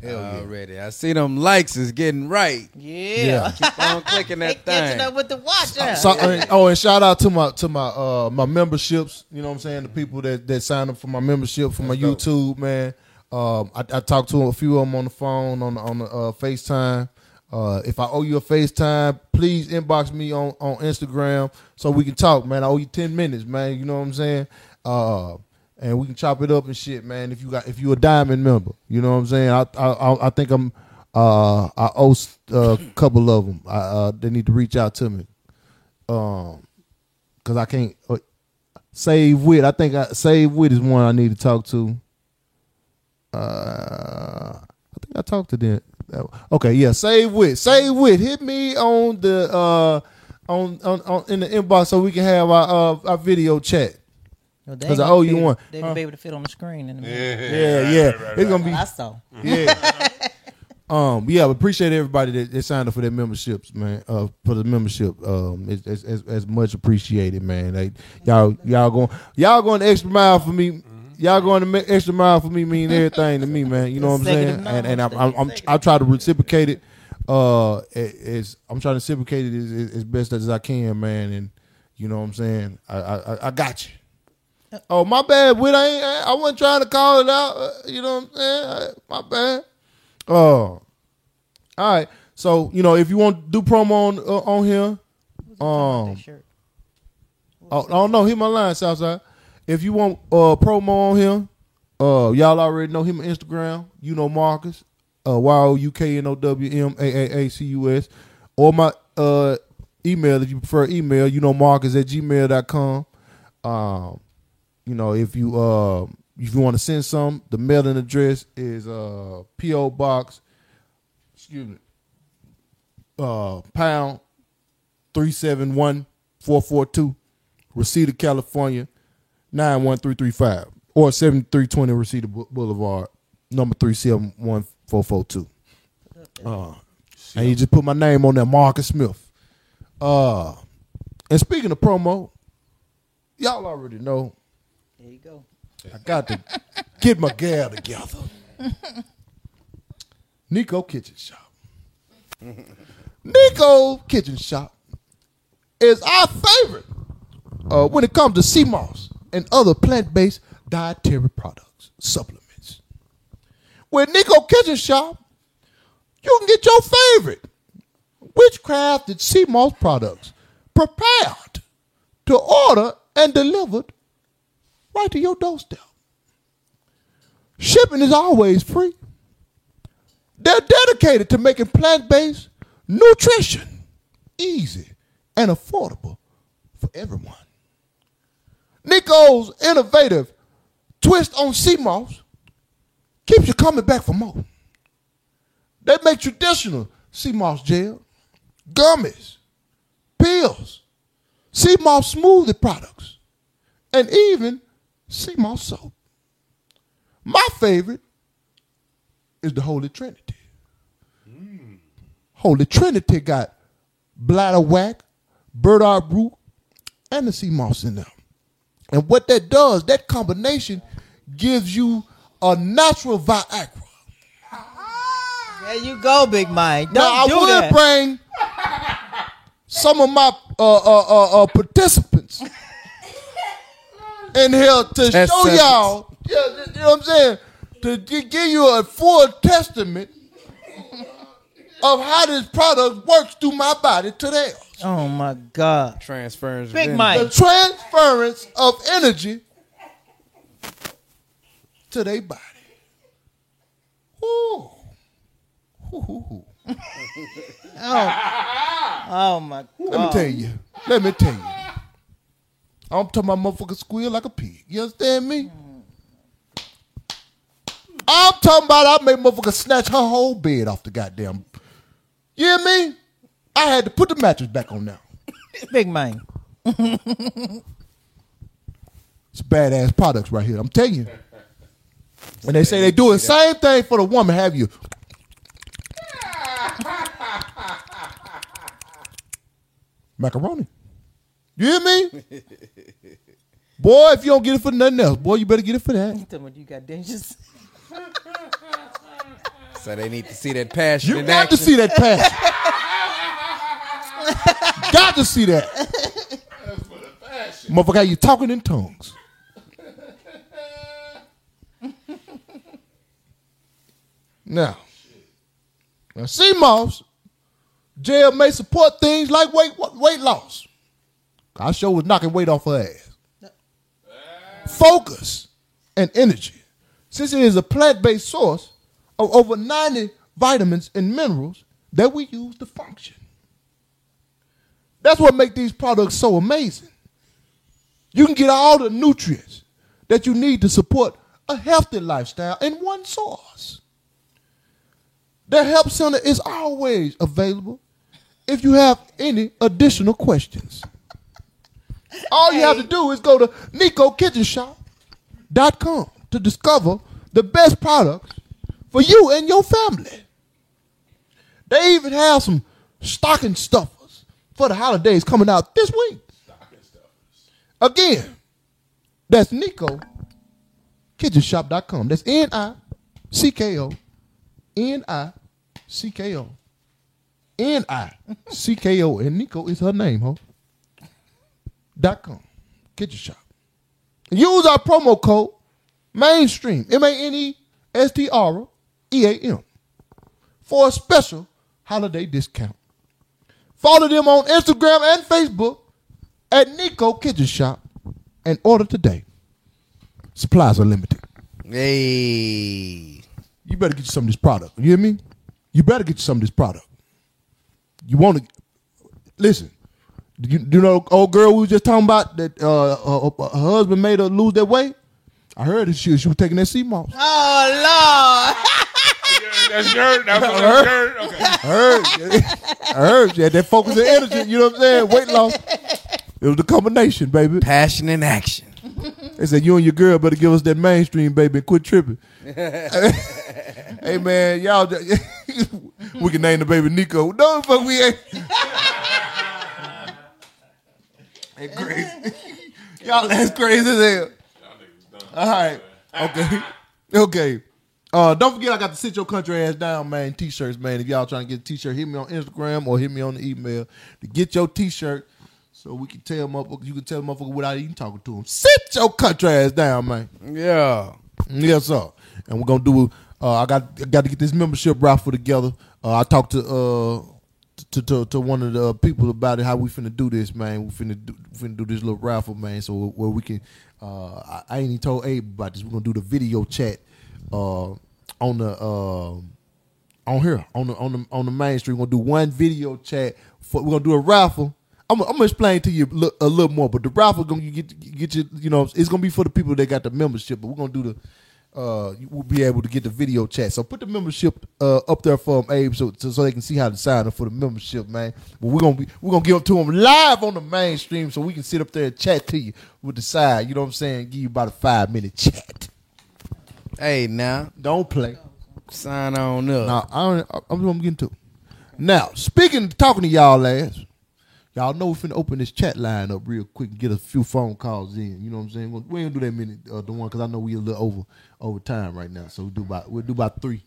Hell yeah. Already, I see them likes is getting right. Yeah. Keep on clicking They that catching up with the watch. huh? So, uh, oh, and shout out to my to my uh my memberships. You know what I'm saying? The people that that signed up for my membership for my YouTube, man. Um, I, I talked to a few of them on the phone on on uh, FaceTime. Uh, if I owe you a FaceTime, please inbox me on on Instagram so we can talk, man. I owe you ten minutes, man. You know what I'm saying? Uh, and we can chop it up and shit, man. If you got if you a diamond member, you know what I'm saying? I I I- think I'm uh I owe uh, a couple of them. I, uh, they need to reach out to me um because I can't uh, save wit. I think I, save wit is one I need to talk to. Uh, I think I talked to them. Okay, yeah, save wit, save wit. Hit me on the uh on on, on in the inbox so we can have our uh, our video chat. No, they 'Cause I owe you be- one. They gonna Huh? be able to fit on the screen in a minute. Yeah, yeah, it's gonna be I saw. yeah. Um, yeah, but appreciate everybody that, that signed up for their memberships, man. Uh, for the membership, um, it's, it's much appreciated, man. Like, y'all, y'all going, y'all going the extra mile for me. Y'all going the me- extra mile for me mean everything to me, man. You know what I'm saying? And and I'm, I'm, I'm I try to reciprocate it. Uh, as I'm trying to reciprocate it as, as, best as I can, man. And you know what I'm saying? I I, I- got you. Oh my bad, Whit. I ain't, I wasn't trying to call it out. uh, You know what I'm saying? I- My bad. Oh, all right. So you know, if you want to do promo on uh, on here, um, oh, oh no, hit my line, Southside. If you want uh promo on him, uh, y'all already know him on Instagram. You know Marcus, uh, Y O U K N O W M A A A C U S, or my uh email if you prefer email. You know Marcus at gmail.com. Um, you know if you uh if you want to send some, the mailing address is uh PO Box. Excuse me. Uh, pound three seven one four four two, Reseda, California, nine one three three five, or seventy three twenty Reseda Bou- Boulevard, number three seven one four four two. Uh, and you just put my name on there, Marcus Smith. Uh, and speaking of promo, y'all already know There you go. I got to get my gal together. Nicko Kitchen Shop. Nicko Kitchen Shop is our favorite uh, when it comes to sea moss and other plant-based dietary products, supplements. With Nicko Kitchen Shop, you can get your favorite wildcrafted sea moss products prepared to order and delivered right to your doorstep. Shipping is always free. They're dedicated to making plant based nutrition easy and affordable for everyone. Nicko's innovative twist on sea moss keeps you coming back for more. They make traditional sea moss gel, gummies, pills, sea moss smoothie products, and even sea moss soap. My favorite is the Holy Trinity. Holy Trinity got bladderwrack, burdock root, and the sea moss in them. And what that does, that combination gives you a natural Viagra. There you go, Big Mike. Don't now, do I would that. bring some of my uh, uh, uh, uh, participants in here to Test show subjects. y'all, yeah, you know what I'm saying, to give you a full testament of how this product works through my body to theirs. Oh my God. Transference. Big. Mike. The transference of energy to their body. Ooh. Ooh. Oh, oh my God. Let me tell you. Let me tell you. I'm talking about motherfucker squeal like a pig. You understand me? I'm talking about I made motherfucker snatch her whole bed off the goddamn. You hear me? I had to put the mattress back on now. Big man. It's badass products right here. I'm telling you. And they say they do the same thing for the woman. Have you? Macaroni. You hear me? Boy, if you don't get it for nothing else, boy, you better get it for that. You talking you got dangerous? So they need to see that passion. You in got to see that passion. Got to see that. Motherfucker, you talking in tongues. now, now, sea moss, jail may support things like weight weight loss. I sure was knocking weight off her ass. Focus and energy. Since it is a plant-based source of over 90 vitamins and minerals that we use to function. That's what makes these products so amazing. You can get all the nutrients that you need to support a healthy lifestyle in one source. Their help center is always available if you have any additional questions. All you have to do is go to NickoKitchenShop.com to discover the best products for you and your family. They even have some stocking stuffers for the holidays coming out this week. Again, that's Nicko Kitchenshop.com. That's N I C K O N I C K O N I C K O. And Nicko is her name, huh? Dot com. Kitchen shop. Use our promo code Mane Stream M A N E S T R E A M for a special holiday discount. Follow them on Instagram and Facebook at Nicko Kitchen Shop and order today. Supplies are limited. Hey. You better get you some of this product. You hear me? You better get you some of this product. You want to listen. Do you, do you know old girl we was just talking about that uh, her, her husband made her lose that weight? I heard that she, she was taking that sea moss. Oh That's your. That's what that's. Okay. I heard. I heard. She had that focus and energy. You know what I'm saying? Weight loss. It was the combination, baby. Passion and action. They said you and your girl better give us that mainstream, baby, and quit tripping. hey man, y'all, we can name the baby Nico. No, the fuck we ain't. That's crazy. y'all, that's crazy as hell. All right, okay, okay. Uh, don't forget, I got the sit your country ass down, man. T-shirts, man. If y'all trying to get a T-shirt, hit me on Instagram or hit me on the email to get your T-shirt, so we can tell motherfucker. You can tell motherfucker without even talking to him. Sit your country ass down, man. Yeah. Yes, sir. And we're gonna do. Uh, I got I got to get this membership raffle together. Uh, I talked to uh to, to to one of the people about it. How we finna do this, man? We finna do finna do this little raffle, man. So where we can. Uh, I, I ain't even told Abe about this. We're gonna do the video chat. Uh, on the uh, on here on the on the on the main street. We're gonna do one video chat. For, we're gonna do a raffle. I'm, I'm gonna explain to you a little more, but the raffle gonna get get you. You know, it's gonna be for the people that got the membership. But we're gonna do the. Uh, will be able to get the video chat. So put the membership uh, up there for them, Abe, so, so so they can see how to sign up for the membership, man. But we're gonna be we're gonna give it to them live on the Mane Stream, so we can sit up there and chat to you with the side. You know what I'm saying? Give you about a five minute chat. Hey, now Don't play. sign on up. Now I don't, I'm, I'm getting to. Now speaking, talking to y'all ass, y'all know we finna open this chat line up real quick and get a few phone calls in. You know what I'm saying? We ain't do that many uh, the one because I know we a little over over time right now. So we do about we'll do about three,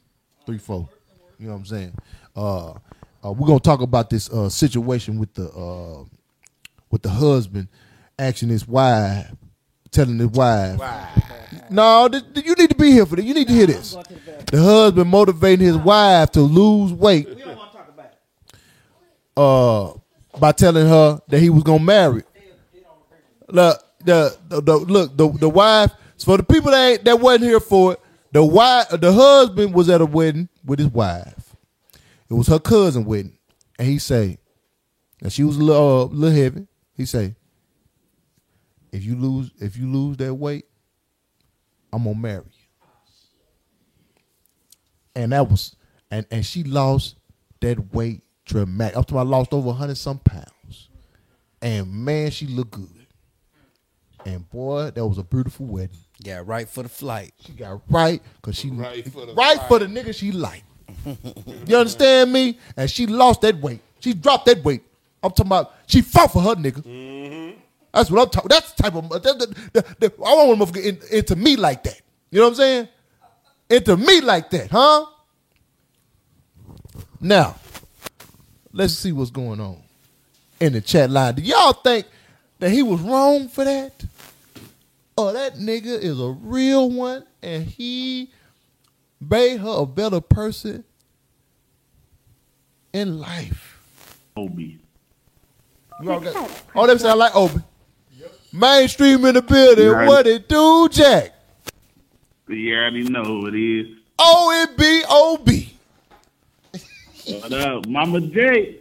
three, four. You know what I'm saying? Uh, uh, we're gonna talk about this uh, situation with the uh, with the husband asking his wife, telling his wife. No, th- th- you need to be here for this. You need to hear this. The husband motivating his wife to lose weight. Uh, by telling her that he was gonna marry. Look, the, the, the look the the wife. So for the people that ain't, that wasn't here for it, the wife, the husband was at a wedding with his wife. It was her cousin wedding, and he say, and she was a little, uh, little heavy. He say, if you lose, if you lose that weight, I'm gonna marry you. and that was and and she lost that weight dramatic. Up to I lost over hundred some pounds, and man, she looked good. And boy, that was a beautiful wedding. Got right for the flight. She got right because she Right for the right flight. for the nigga she like. you understand me? And she lost that weight. She dropped that weight. I'm talking about she fought for her nigga. Mm-hmm. That's what I'm talking. That's the type of that, that, that, I want to get in, into me like that. You know what I'm saying? Into me like that, huh? Now, let's see what's going on in the chat line. Do y'all think that he was wrong for that? Oh, that nigga is a real one, and he made her a better person in life. Obi. You all got, oh, them sound like Obi. Mane Stream in the building. Right. What it do, Jack? You already know who it is. O N B O B. What up, Mama J?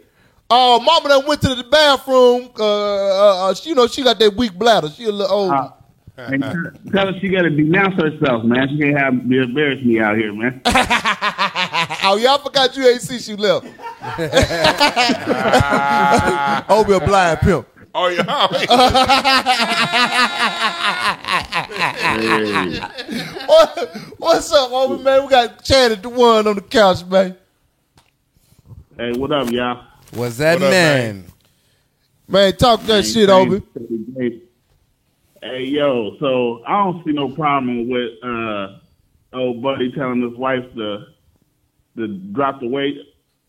Oh, mama done went to the bathroom. Uh, uh, uh, she, you know, she got that weak bladder. She a little old. Uh, and tell- tell her she got to denounce herself, man. She can't have be embarrass me out here, man. oh, y'all forgot you ain't see she left. Obi a blind pimp. Oh yeah. What, what's up, Obi, man? We got Chad at the one on the couch, man. Hey, what up, y'all? What's that What up, man? Man, talk that shit, Obi. Hey, yo, so I don't see no problem with uh, old buddy telling his wife to to drop the weight,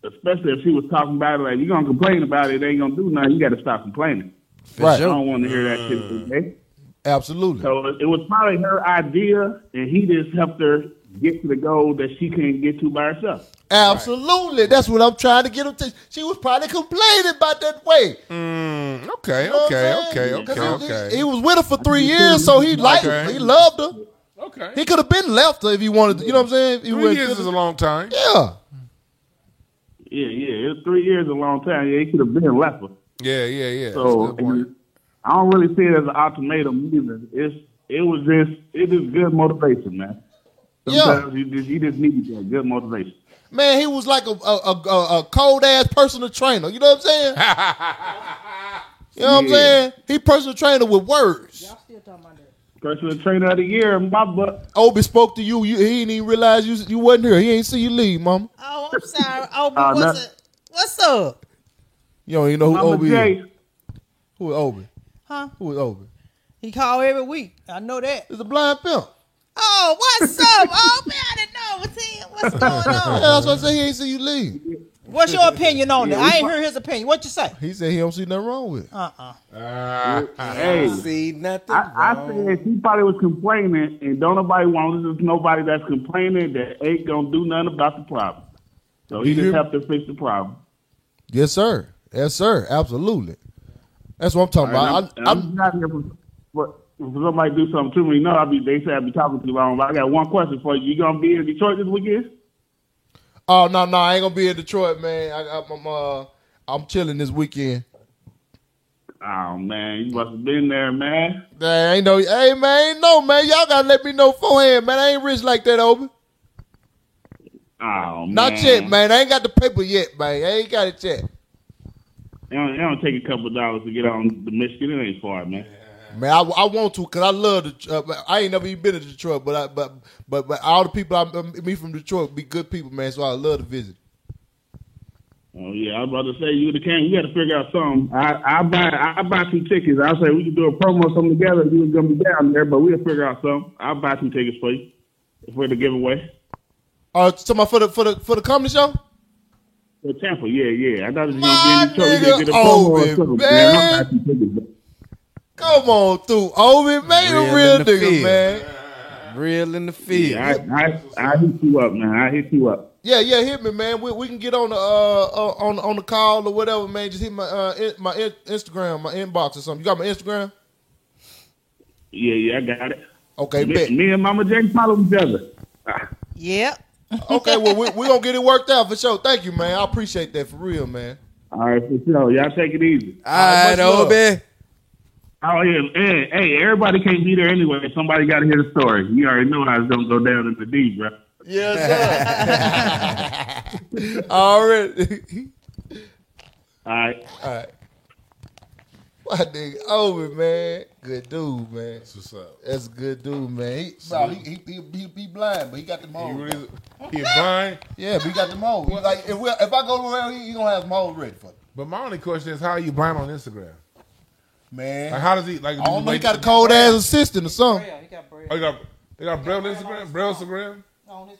especially if she was talking about it. Like, you gonna complain about it, it ain't gonna do nothing. You got to stop complaining. Right. I don't want to hear that shit. Okay? Absolutely. So it was probably her idea, and he just helped her get to the goal that she couldn't get to by herself. Absolutely. That's what I'm trying to get him to. She was probably complaining about that way. Mm, okay, You know what okay, I'm okay, saying? okay, 'Cause he- okay. He was with her for three years, so he liked her. He loved her. Okay. He could have been left her if he wanted to. You know what I'm saying? If he Three went- years is a long time. Yeah. Yeah, yeah. It was three years, a long time. Yeah, he could have been left her. Yeah, yeah, yeah. So. I don't really see it as an ultimatum either. It's it was just it is good motivation, man. Yeah. Sometimes you just you just need that good motivation. Man, he was like a a, a, a- a cold ass personal trainer. You know what I'm saying? you know what I'm saying? He personal trainer with words. Y'all still talking about that? Personal trainer of the year, my butt. Obi spoke to you. you he didn't even realize you you wasn't here. He ain't see you leave, mama. Oh, I'm sorry. Oh, Uh, what's, that- it? what's up? You don't even know who Mama Obi J. is. Who is Obi? Huh? Who is Obi? He call every week. I know that. It's a blind pimp. Oh, what's up? Oh, man, I didn't know what's, he, what's going Yeah, on. that's why I said he ain't see you leave. What's your opinion on that? I ain't heard his opinion. What you say? He said he don't see nothing wrong with it. Uh-uh. Ah, hey, See nothing I, I wrong. said she probably was complaining, and don't nobody want to listen to nobody that's complaining that ain't gonna do nothing about the problem. So he You just hear- helped her fix the problem. Yes, sir. Yes, sir. Absolutely. That's what I'm talking right, about. I'm, I, I'm I'm, not here for, for somebody do something to me. No, I be they say I be talking too long. But I got one question for you. You gonna be in Detroit this weekend? oh no, no, I ain't gonna be in Detroit, man. I, I'm uh, I'm chilling this weekend. Oh man, you must have been there, man. There ain't no, hey man, ain't no man. Y'all gotta let me know beforehand, man. I ain't rich like that, Obi. Oh man, Not yet, man. I ain't got the paper yet, man. I ain't got it yet. It don't, it don't take a couple of dollars to get on the Michigan. It ain't far, man. Man, I, I want to because I love the. Uh, I ain't never even been to Detroit, but I, but but but all the people I meet from Detroit be good people, man. So I love to visit. Oh yeah, I was about to say you the can. You got to figure out something. I I buy I buy some tickets. I'll say we can do a promo something together. You was gonna be down there, but we'll figure out something. I'll buy some tickets for you for the giveaway. Uh, talking for the for the for the comedy show. For Tampa, yeah, yeah. I thought it was My gonna be in Detroit. We get a promo or Obi, something. man. I'll buy some tickets. bro. Come on through, Obi, man, you a Real real nigga, field. man. Real in the field. Yeah, I, I I hit you up, man. I hit you up. Yeah, yeah, hit me, man. We, we can get on the uh, uh on on the call or whatever, man. Just hit my uh in, my in, Instagram, my inbox or something. You got my Instagram? Yeah, yeah, I got it. Okay, me, bet. me and Mama Jane follow each other. Yep. Okay, well we we gonna get it worked out for sure. Thank you, man. I appreciate that for real, man. All right, for sure. Y'all take it easy. All right. Obi. Oh yeah, hey, hey, everybody can't be there anyway. Somebody got to hear the story. You already know how it's gonna go down in the D, bro. Yes, sir. Already. All right. All right. My nigga Obi, man. Good dude, man. That's what's up. That's a good dude, man. He, no, he, he, he, he, he blind, but he got the He really, he blind. Yeah, but he got the mold. He like if we, if I go around, he, he gonna have mold ready for me. But my only question is, how are you blind on Instagram? Man, Like, how does he like? I don't know. He got a cold ass assistant or something. Yeah, he got bread. Oh, you got they got Braille Instagram, Braille Instagram. On his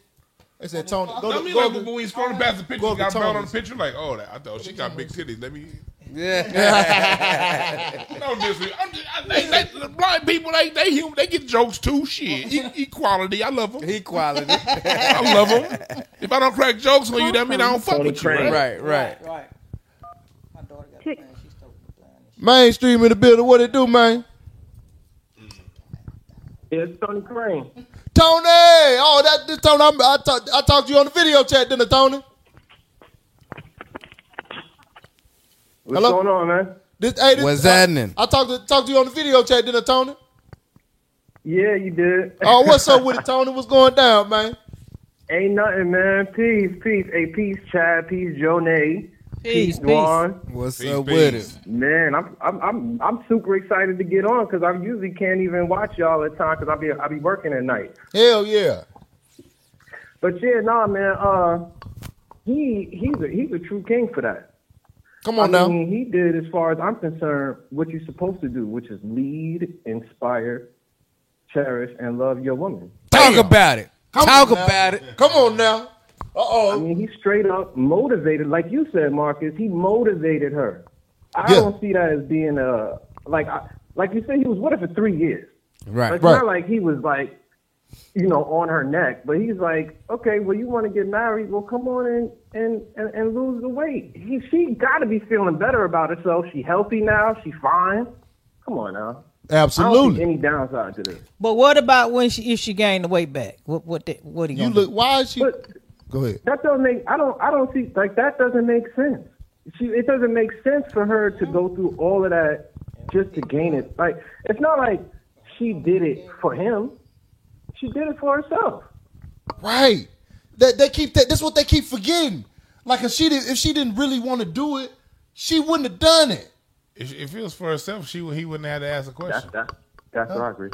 They said Tony, go I to, mean, go like to, when we scrolling past the picture, go you got Braille on the picture. Like, oh, that, I thought she got big titties. Let me. Yeah. No disrespect. I'm just, I, they, they, the blind people, they they human, they get jokes too. Shit, e- equality. I love them. Equality. I love them. If I don't crack jokes on you, that mean I don't fuck with you. Crane. Right? right, right. right. My daughter got blind. She's still blind. Mane Stream in the building. What it do, man? It's Tony Crane. Tony. Oh, that this Tony. I'm, I talked. I talked to you on the video chat, didn't I, Tony? What's Hello? going on, man? This, hey, this, What's I, happening? I talked to talked to you on the video chat, didn't I, Tony? Yeah, you did. Oh, what's up with it, Tony? What's going down, man? Ain't nothing, man. Peace, peace. Hey, peace, Chad. Peace, Jonae. Peace, peace. Dwann. What's Peace, up peace. with it? Man, I'm I'm I'm I'm super excited to get on because I usually can't even watch y'all at time because I be I be working at night. Hell yeah. But yeah, nah, man. Uh, he he's a he's a true king for that. Come on I now. mean, he did, as far as I'm concerned, what you're supposed to do, which is lead, inspire, cherish, and love your woman. Talk about it. Come Talk on now. about it. Come on now. Uh oh. I mean, he straight up motivated, like you said, Marcus. He motivated her. I Yeah. don't see that as being a like, I, like you said, he was with her for three years. Right. It's Right. not like he was like, you know, on her neck, but he's like, okay, well, you want to get married? Well, come on and and and, and lose the weight. He, she got to be feeling better about herself. She healthy now. She fine. Come on now. I don't see Absolutely. any downside to this. But what about when she if she gained the weight back? What what the, what he You gonna look. do? Why is she? But Go ahead. that doesn't make. I don't. I don't see like that. Doesn't make sense. She. It doesn't make sense for her to go through all of that just to gain it. Like it's not like she did it for him. She did it for herself. Right. That they keep that. That's what they keep forgetting. Like if she did, if she didn't really want to do it, she wouldn't have done it. If, if it was for herself, she would- he wouldn't have to ask a question. that. That's what I agree.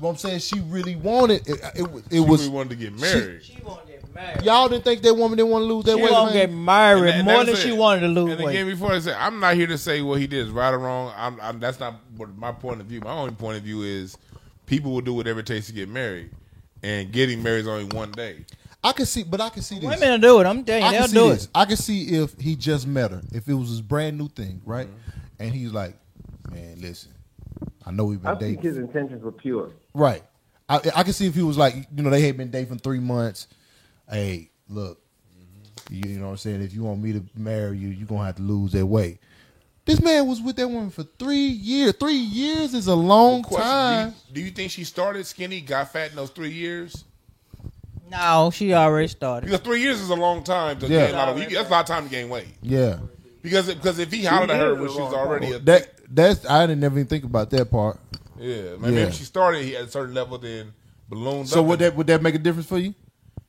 What I'm saying, she really wanted it. It, it, She was. really wanted to get married. She wanted to get married. Y'all didn't think that woman didn't want to lose that She weight, gonna get married And that- and more that's than it. she wanted to lose And weight. again, before I say, I'm not here to say what he did is right or wrong. I'm, I'm, that's not what my point of view. My only point of view is people will do whatever it takes to get married, and getting married is only one day. I can see, but I can see this. Women will do it. I'm telling you, I they'll can see do this. it. I can see if he just met her, if it was his brand new thing, right? Mm-hmm. And he's like, "Man, listen, I know we've been dating. I think his intentions were pure. right?" I, I can see if he was like, you know, they had been dating for three months. Hey, look, Mm-hmm. you, you know what I'm saying? If you want me to marry you, you're gonna have to lose that weight. This man was with that woman for three years. Three years is a long Question, time. Do you, do you think she started skinny, got fat in those three years? No, she already started. Because three years is a long time to Yeah. gain a lot of. you- That's a lot of time to gain weight. Yeah, Because because if he hollered at her when she was already a that that's I didn't never even think about that part. yeah, maybe Yeah. if she started at a certain level, then ballooned So up. would that would that make a difference for you?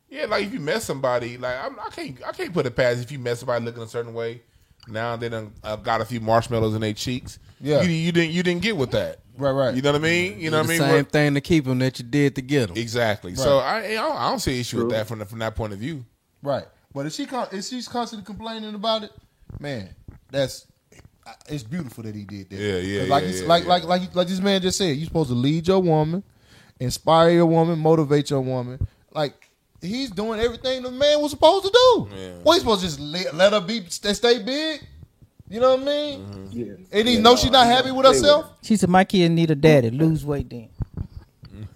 Yeah, like if you met somebody, like I'm, I can't, I can't put it past if you met somebody looking a certain way. Now they done uh, got a few marshmallows in their cheeks. Yeah. you, you didn't, you didn't get with that. Right, right. You know what I mean? You know what I mean? Same What- thing to keep them that you did to get them. exactly. So I, I don't, I don't see an issue with that from the, from that point of view. Right. But if she if she's constantly complaining about it, man, that's it's beautiful that he did that. Yeah, yeah, 'Cause like yeah, he's- yeah, like yeah. like like like this man just said, you're supposed to lead your woman, inspire your woman, motivate your woman. Like he's doing everything the man was supposed to do. Yeah. Well, he's supposed to just let, let her be stay, stay big. You know what I mean? Mm-hmm. Yeah. And he Yeah, know no, she's not happy with Stay herself. She said, "My kid need a daddy. Lose weight then."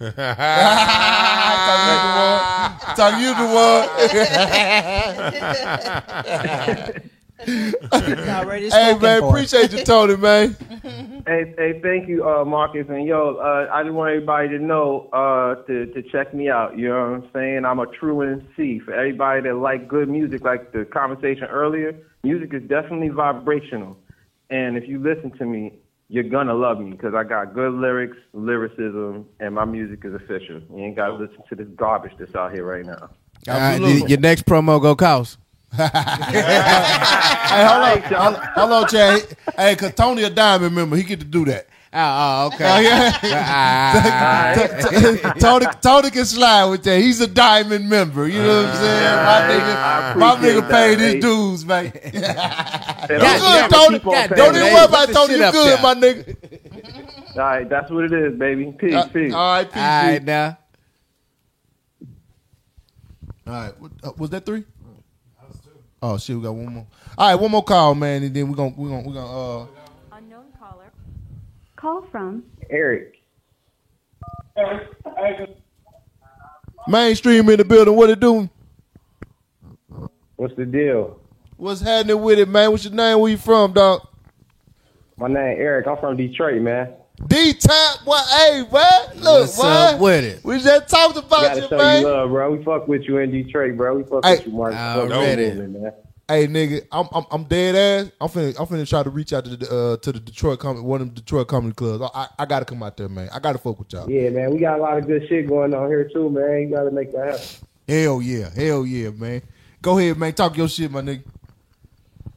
Talk you the one. Already hey man, for. appreciate you, Tony, man. Hey, hey, thank you, uh, Marcus. And yo, uh, I just want everybody to know uh, to to check me out. You know what I'm saying? I'm a true MC. For everybody that like good music, like the conversation earlier, music is definitely vibrational. And if you listen to me, you're gonna love me because I got good lyrics, lyricism, and my music is official. You ain't gotta listen to this garbage that's out here right now. All right, your next promo go cost. Hey, hold on, hold, hold on, Chad. Hey, cause Tony a diamond member, he get to do that. Oh, oh, okay. Oh, yeah. Ah. T- t- Tony, Tony can slide with that. He's a diamond member. You know what I'm saying? My nigga, my nigga paid his dues, man. you good, Tony? Don't even worry about Tony. You good, my nigga. All right, that's what it is, baby. Peace, peace. All right, peace. All right, now. All right, what, uh, was that three? Oh shit, we got one more. All right, one more call, man, and then we're gonna we're gonna we're gonna uh Unknown caller. Call from Eric. Eric Mane Stream in the building. What it doing? What's the deal? What's happening with it, man? What's your name? Where you from, dog? My name Eric. I'm from Detroit, man. D Tap, what? Hey, what? Look, What's what? up with it? We just talked about Gotta you, show man. you love, bro. We fuck with you in Detroit, bro. We fuck Hey. with you, Mark. Already. man. Hey, nigga, I'm I'm, I'm dead ass. I'm finna I'm finna try to reach out to the uh, to the Detroit comedy one of the Detroit comedy clubs. I, I I gotta come out there, man. I gotta fuck with y'all. Yeah, man. We got a lot of good shit going on here too, man. You gotta make that happen. Hell yeah, hell yeah, man. Go ahead, man. Talk your shit, my nigga.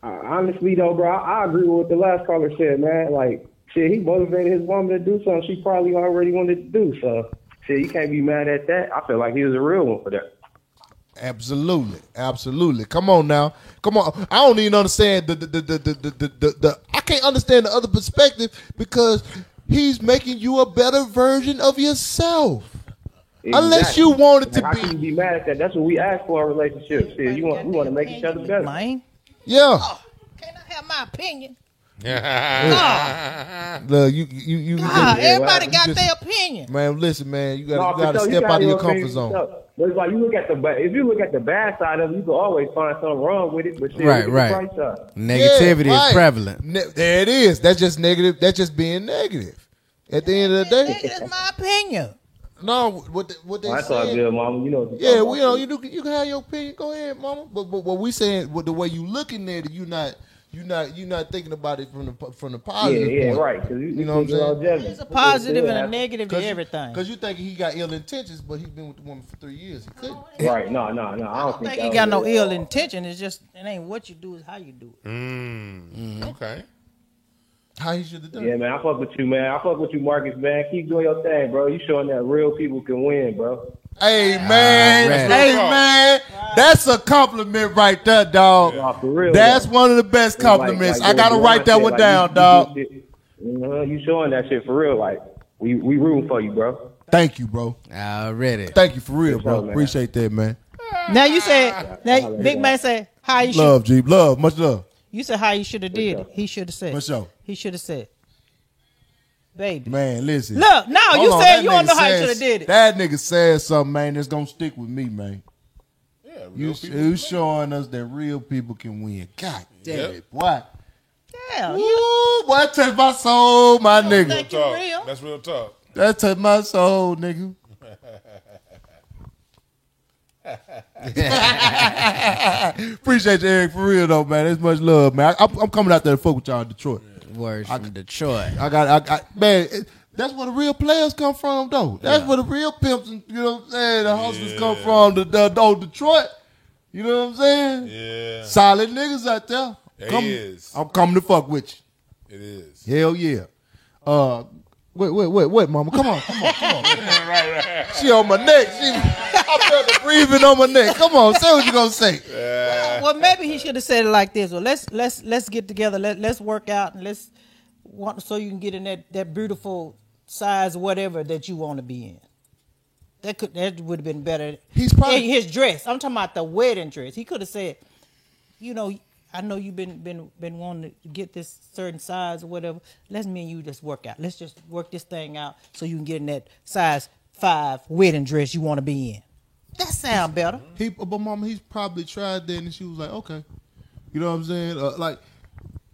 Uh, honestly, though, bro, I, I agree with what the last caller said, man. Like, shit, he motivated his woman to do something she probably already wanted to do. So, shit, you can't be mad at that. I feel like he was a real one for that. Absolutely, absolutely. Come on now, come on. I don't even understand the the the the the, the, the, the, the I can't understand the other perspective because he's making you a better version of yourself. Unless you want it Like, to how be. can you be mad at that? That's what we ask for in a relationship. Shit, you want we want to make each other better. Man. Yeah. Can I have my opinion? Oh, Look, you you you. God, you- everybody got just- their opinion. Man, listen, man, you gotta gotta sure, step got out of your opinion comfort zone. yourself. But it's like you look at the ba- if you look at the bad side of it, you can always find something wrong with it. But shit, Right, look the right. Negativity Yeah, right. is prevalent. Ne- there it is. That's just negative. That's just being negative. At the end of the day, That's my opinion. no. What the, what they Well, that's all saying? good, mama. You know. what Yeah, talking we you know you do, you can have your opinion. Go ahead, mama. But but what we saying, with the way you looking at it, you not you not you not thinking about it from the from the positive. yeah, point. right. You, You know what I'm saying? Longevity. There's a positive and a negative to everything. Because you think he got ill intentions, but he's been with the woman for three years. He couldn't. Right? No, no, no. I don't I think think he got no ill intention. It's just it ain't what you do, it's how you do it. Mm, okay. How he should have done. Yeah, man, I fuck with you, man. I fuck with you, Marcus, man. Keep doing your thing, bro. You showing that real people can win, bro. Hey man, Alright. hey man, that's a compliment right there, dog. Nah, for real. That's though. one of the best It's like- compliments. like I gotta write that shit, one like, down, you- dog. You, you, you showing that shit for real. Like we we rooting for you, bro. Thank you, bro. Already. Thank you for real, For bro. sure. Appreciate that, man. Now you said now Big Man said how you should Love, G. Love, much love. you said how you should have did it. He should have said For sure. he should have said. Baby. Man, listen. Look, no, Hold you on, said that you don't nigga know how you said- should have did it. That nigga said something, man, that's gonna stick with me, man. Yeah, You, real people. you showing us that real people can win. God damn Yep. it, boy. Yeah, you Ooh, boy, that touched my soul, my nigga. think you Talk. real. That's real talk. That touched my soul, nigga. Appreciate you, Eric, for real though, man. There's much love, man. I, am coming out there to fuck with y'all in Detroit. Words from Detroit. I got, I, I man. It, that's where the real players come from, though. That's where the real pimps, and, you know what I'm saying, the hustlers come from. The, the, the old Detroit. You know what I'm saying? Yeah, Solid niggas out there. It Come- is. I'm coming to fuck with you. it is. Hell yeah. Uh, wait, wait, wait, wait, mama. Come on, come on, come on. right, right. She on my neck. She, I felt the breathing on my neck. Come on, say what you gonna say. well maybe he should have said it like this. Well let's let's let's get together, let let's work out and let's want so you can get in that, that beautiful size whatever that you want to be in. That could that would have been better. He's probably- Hey, his dress. I'm talking about the wedding dress. He could have said, you know, I know you've been been been wanting to get this certain size or whatever. Let's me and you just work out. Let's just work this thing out so you can get in that size five wedding dress you want to be in. That sound better. He, but mama, he's probably tried that, and she was like, okay. You know what I'm saying? Uh, like,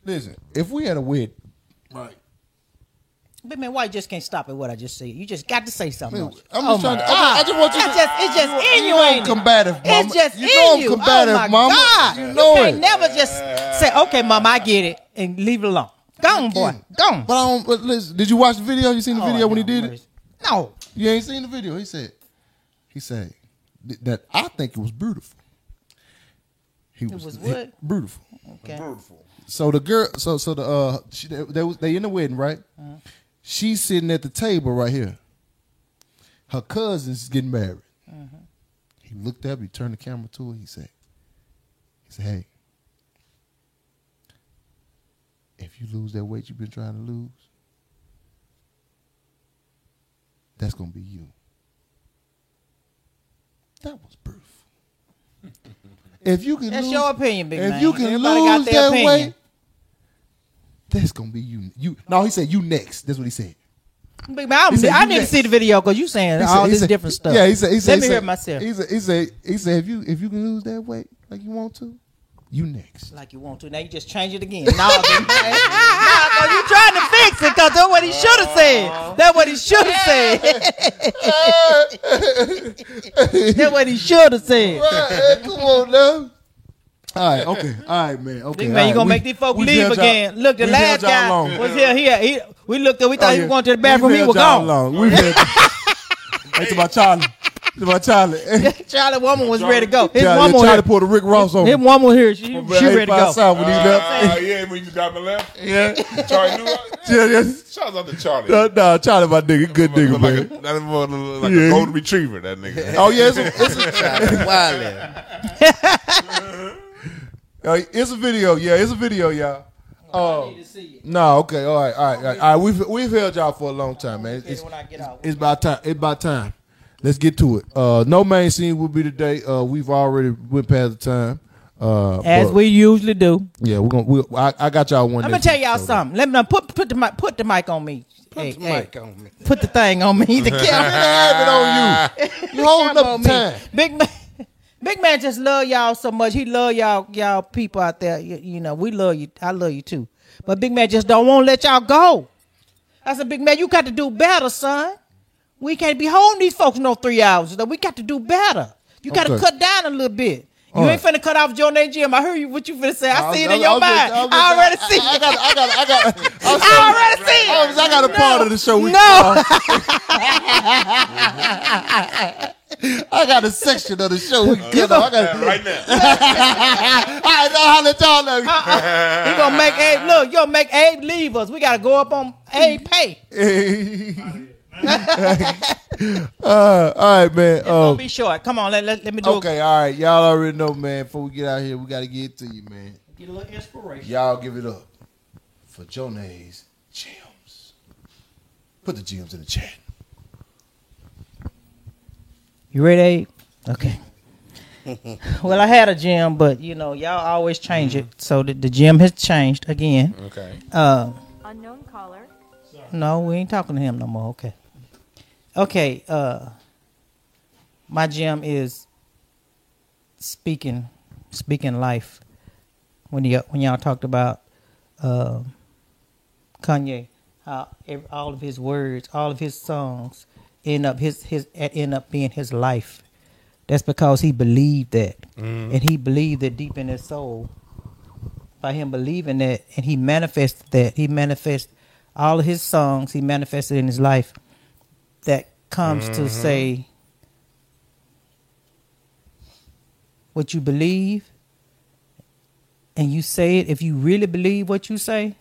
listen, if we had a wedding, right? But man, why you just can't stop at what I just said? You just got to say something. Man. I'm oh just trying to- I just- I just want you That's to- just, it's just you- in you you, know I'm ain't combative, mama. It's just You in know I'm you. combative, oh my mama. God. You You, can't it. never just say, okay, mama, I get it, and leave it alone. Go on, boy. Go on. But I don't. But listen, did you watch the video? You seen the Oh, video when he did it? No. You ain't seen the video. He said, he said, that I think it was beautiful. He It was what? beautiful. Okay. Beautiful. So the girl, so so the uh, she, they, they was they in the wedding, right? Uh-huh. She's sitting at the table right here. Her cousin's getting married. Uh-huh. He looked up. He turned the camera to her. He said, "He said, hey, if you lose that weight you've been trying to lose, that's gonna be you." That was beautiful. if you can, That's lose, your opinion, big if man. you can Everybody got lose their that opinion. weight, that's gonna be you. You no, he said you next. That's what he said. Big man, I'm, He said, I "You need to next." see the video because you saying He all this said- different stuff. Yeah, he said. He said Let he me said- hear it myself. He said. He said. He said if you if you can lose that weight like you want to, you next. Like you want to. Now you just change it again. No. Nah, 'cause you trying to fix it because that's what he should have said. That's what he should have said. that's what he should have said. Right, come on now. All right, okay, all right, man. Okay, Big all man, you right. gonna We- make these folks leave held y'all- again. Look, the last guy long. was here. Here, he, we looked. We thought Oh, he yeah. was going to the bathroom. We've He was y'all gone. Long. We've had. It's about Charlie. It's about Charlie. Charlie woman was ready to go. His Charlie, woman Charlie here. pulled a Rick Ross on. His me. woman here. She, she ready to 85 go. South when he left. Uh, yeah, when you just got my left. Yeah. Charlie knew Yeah, yeah. Shout out to Charlie. No, no, Charlie, my nigga, good nigga, man. like a, that boy like a golden retriever, that nigga. Oh yeah, it's a, it's a, Uh, it's a video. Yeah, it's a video, y'all. Oh, no, okay, all right, all right, all right. All right we've we've held y'all for a long time, man. It's, it's about time. It's about time. Let's get to it. Uh, no main scene will be today. Uh, we've already went past the time. Uh, As but- we usually do. yeah, we're gonna. We, I, I got y'all one. I'm gonna tell y'all so- something. Let me. Put put the mic put the mic on me. Put the mic on me. Put the thing on me. The camera. have it on you. You holding up on the me. time. Big man. Big man just love y'all so much. He love y'all y'all people out there. You, you know, we love you. I love you too. But Big man just don't want to let y'all go. I said, Big man, you got to do better, son. We can't be holding these folks no three hours. We got to do better. You got to Okay. cut down a little bit. You All ain't finna cut off Joe Jim. I heard you what you finna say. I, I see it in your I mind. I was I, just- already see I it. got, I got, I got. I, was- I already see it. I, got a part of the show. We, No. I got a section of the show. We You get go- I got Right now. I know how to y'all know. You gonna make Abe look? You gonna make Abe leave us? We gotta go up on Abe pay. uh, all right, man. Don't Um, be short. Come on, let, let, let me do okay, all right. Y'all already know, man. Before we get out here, we got to get to you, man. get a little inspiration. Y'all give it up for Jonae's gems. Put the gems in the chat. You ready, Abe? Okay. well, I had a gym, but you know, y'all always change it, so the, the gym has changed again. Okay. Uh, Unknown caller. no, we ain't talking to him no more. Okay. Okay. Uh, my gym is speaking, speaking life. When you when y'all talked about uh, Kanye, how ev all of his words, all of his songs end up his his end up being his life. That's because he believed that, mm-hmm. and he believed it deep in his soul. By him believing that, and he manifested that, he manifested all of his songs. He manifested in his life. That comes to mm-hmm. say what you believe, and you say it. If you really believe what you say,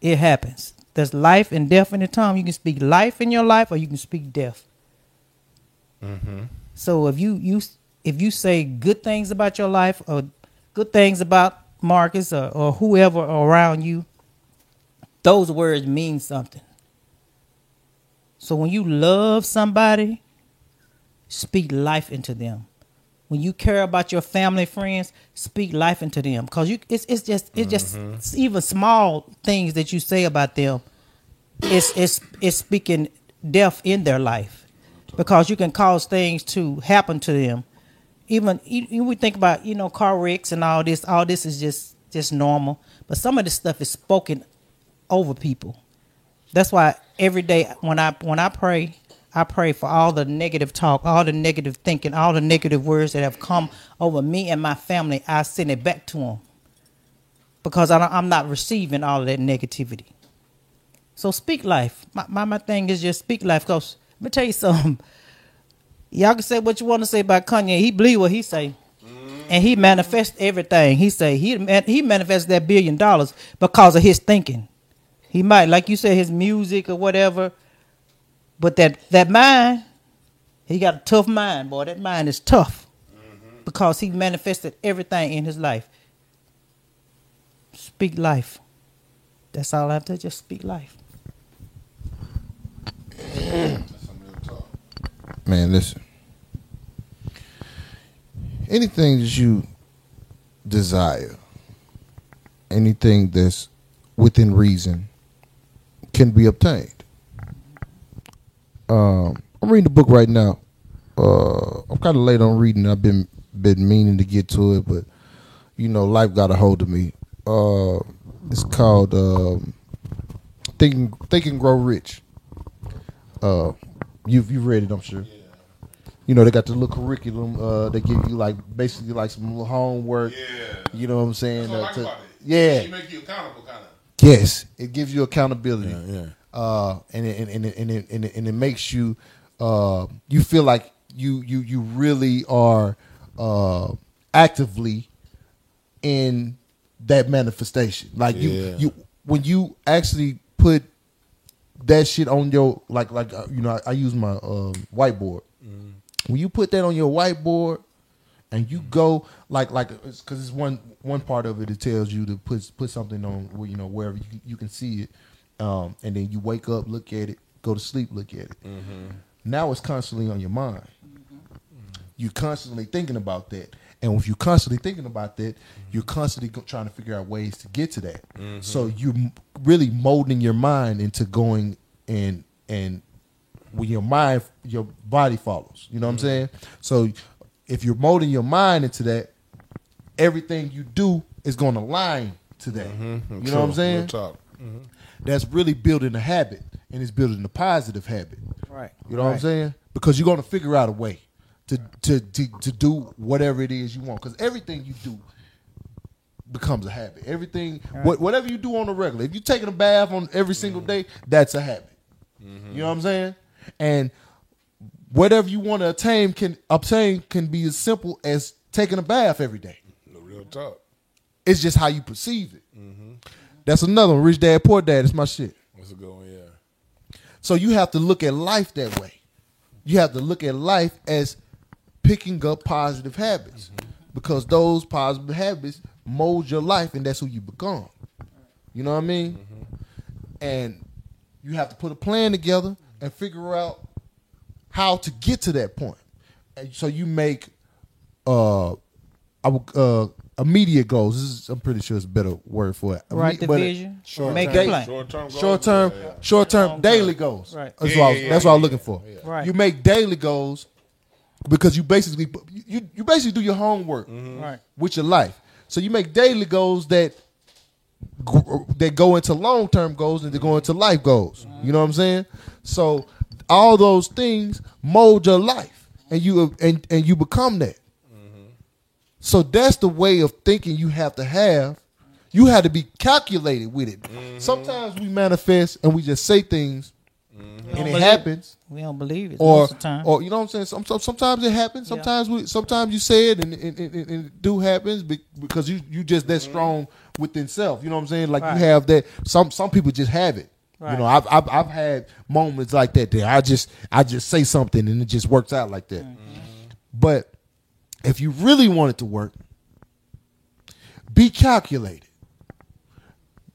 it happens. There's life and death in the tongue. You can speak life in your life, or you can speak death. Mm-hmm. So if you you if you say good things about your life or good things about Marcus or, or whoever around you, those words mean something. So when you love somebody, speak life into them. When you care about your family, friends, speak life into them. Cause you, it's it's just it's just it's even small things that you say about them. It's it's it's speaking death in their life, because you can cause things to happen to them. Even you, you would think about you know car wrecks and all this. All this is just just normal, but some of this stuff is spoken over people. That's why every day when I when I pray, I pray for all the negative talk, all the negative thinking, all the negative words that have come over me and my family. I send it back to them because I don't, I'm not receiving all of that negativity. So speak life. My, my my thing is just speak life. Cause let me tell you something. Y'all can say what you want to say about Kanye. He believe what he say, mm-hmm. and he manifests everything. He say he he manifests that billion dollars because of his thinking. He might, like you said, his music or whatever, but that that mind, he got a tough mind, boy. That mind is tough mm-hmm. because he manifested everything in his life. Speak life. That's all I have to just speak life. Man, listen. Anything that you desire, anything that's within reason, can be obtained. Um, I'm reading the book right now. Uh, I'm kind of late on reading. I've been been meaning to get to it, but you know, life got a hold of me. Uh, it's called um, "Think Think and Grow Rich." Uh, you've you've read it, I'm sure. You know, they got the little curriculum. Uh, they give you like basically like some little homework. Yeah. You know what I'm saying? That's what I Uh, like to- about it. yeah. It make you accountable, kind of. Yes, it gives you accountability. Yeah, Uh, and it, and it, and it, and it, and it, makes you uh, you feel like you you you really are uh, actively in that manifestation. Like you Yeah. you when you actually put that shit on your like like uh, you know I, I use my um, whiteboard. When you put that on your whiteboard and you go like like because it's one one part of it it tells you to put put something on you know wherever you, you can see it um, and then you wake up look at it go to sleep look at it. Now it's constantly on your mind. You're constantly thinking about that. And if you're constantly thinking about that you're constantly trying to figure out ways to get to that. So you're really molding your mind into going and and when your mind your body follows. You know what i'm saying? So if you're molding your mind into that everything you do is going to align to that. You know what i'm saying. That's really building a habit and it's building a positive habit. Right. you know what i'm saying? Because you're going to figure out a way to to to, to do whatever it is you want because everything you do becomes a habit. Everything what, whatever you do on the regular if you're taking a bath on every single mm-hmm. day that's a habit. Mm-hmm. You know what i'm saying? And whatever you want to attain can obtain can be as simple as taking a bath every day. Real talk. it's just how you perceive it mm-hmm. That's another one rich dad poor dad it's my shit What's a good one? Yeah. so you have to look at life that way. You have to look at life as picking up positive habits because those positive habits mold your life and that's who you become. You know what I mean? And you have to put a plan together and figure out how to get to that point. And so you make uh, I would, uh immediate goals. This is, I'm pretty sure it's a better word for it. Right Imme- the but- vision, Short make term. a plan. Short-term goals? Short term, Yeah, yeah. short term, daily goals. Right. That's Yeah, what I, yeah, that's yeah, what I'm looking for. Right. You make daily goals because you basically you you basically do your homework mm-hmm. Right. with your life. So you make daily goals that that go into long term goals and they go into life goals. Mm-hmm. You know what I'm saying? So all those things mold your life, and you and and you become that. So that's the way of thinking you have to have. You have to be calculated with it. Mm-hmm. Sometimes we manifest and we just say things, mm-hmm. and don't it believe it. happens We don't believe it or most of the time. or you know what I'm saying. Some, some, sometimes it happens. Sometimes we sometimes you say it and, and, and, and it do happens because you you just that mm-hmm. strong within self. You know what I'm saying? Like Right. you have that. Some some people just have it. You know, I've, I've I've had moments like that. There, I just I just say something and it just works out like that. But if you really want it to work, be calculated.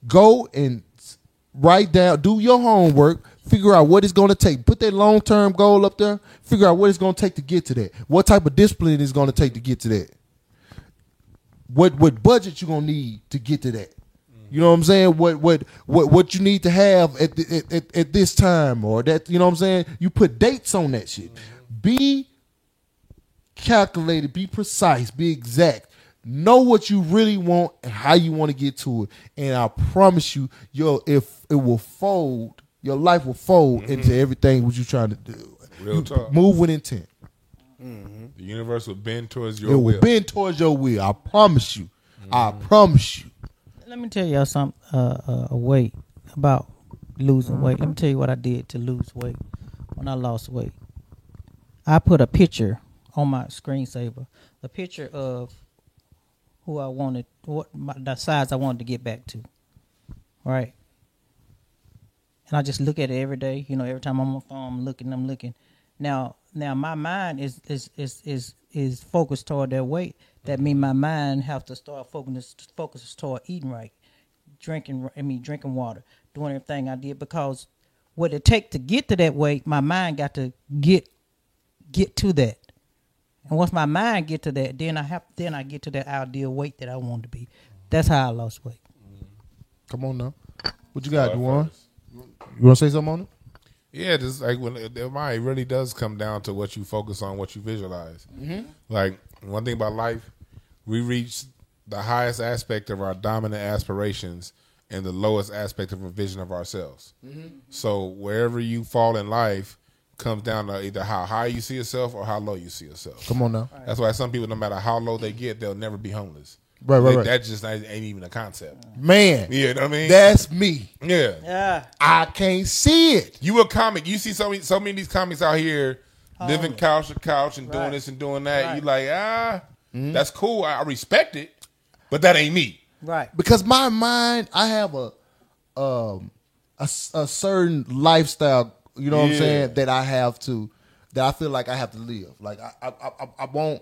Go and write down, do your homework, figure out what it's going to take. Put that long term goal up there. Figure out what it's going to take to get to that. What type of discipline is going to take to get to that. What what budget you're gonna need to get to that? You know what I'm saying? What what what what you need to have at, the, at, at at this time or that? You know what I'm saying? You put dates on that shit. Be calculated, be precise, be exact. Know what you really want and how you want to get to it. And I promise you, your if it will fold, your life will fold into everything what you're trying to do. Real You talk. Move with intent. The universe will bend towards It your will will. bend towards your will. I promise you. I promise you. Let me tell y'all something. Uh, uh, a weight about losing weight. Let me tell you what I did to lose weight when I lost weight. I put a picture on my screensaver, a picture of who I wanted, what my, the size I wanted to get back to, right? And I just look at it every day. You know, every time I'm on my phone, I'm looking, I'm looking. Now, now my mind is is is is is focused toward that weight. That means my mind have to start focusing focus focus toward eating right, drinking. I mean, drinking water, doing everything I did because what it take to get to that weight, my mind got to get get to that. And once my mind get to that, then I have then I get to that ideal weight that I want to be. That's how I lost weight. Come on now. What you got, Dwann? You want to say something on it? Yeah, just like when it, it might- really does come down to what you focus on, what you visualize. Mhm. Like one thing about life, we reach the highest aspect of our dominant aspirations and the lowest aspect of a vision of ourselves. Mhm. So wherever you fall in life comes down to either how high you see yourself or how low you see yourself. Come on now. That's why some people, no matter how low they get, they'll never be homeless. Right, right, They- right. That just ain't, ain't even a concept. Man, Yeah, you know what I mean? that's me. Yeah. Yeah. I can't see it. You a comic. You see so many so many of these comics out here living couch to couch and doing Right. this and doing that. Right. You like, ah, that's cool. I I respect it, but that ain't me. Right. because my mind, I have a um a, s- a certain lifestyle. You know what I'm saying that I have to that I feel like I have to live. Like I I I, I won't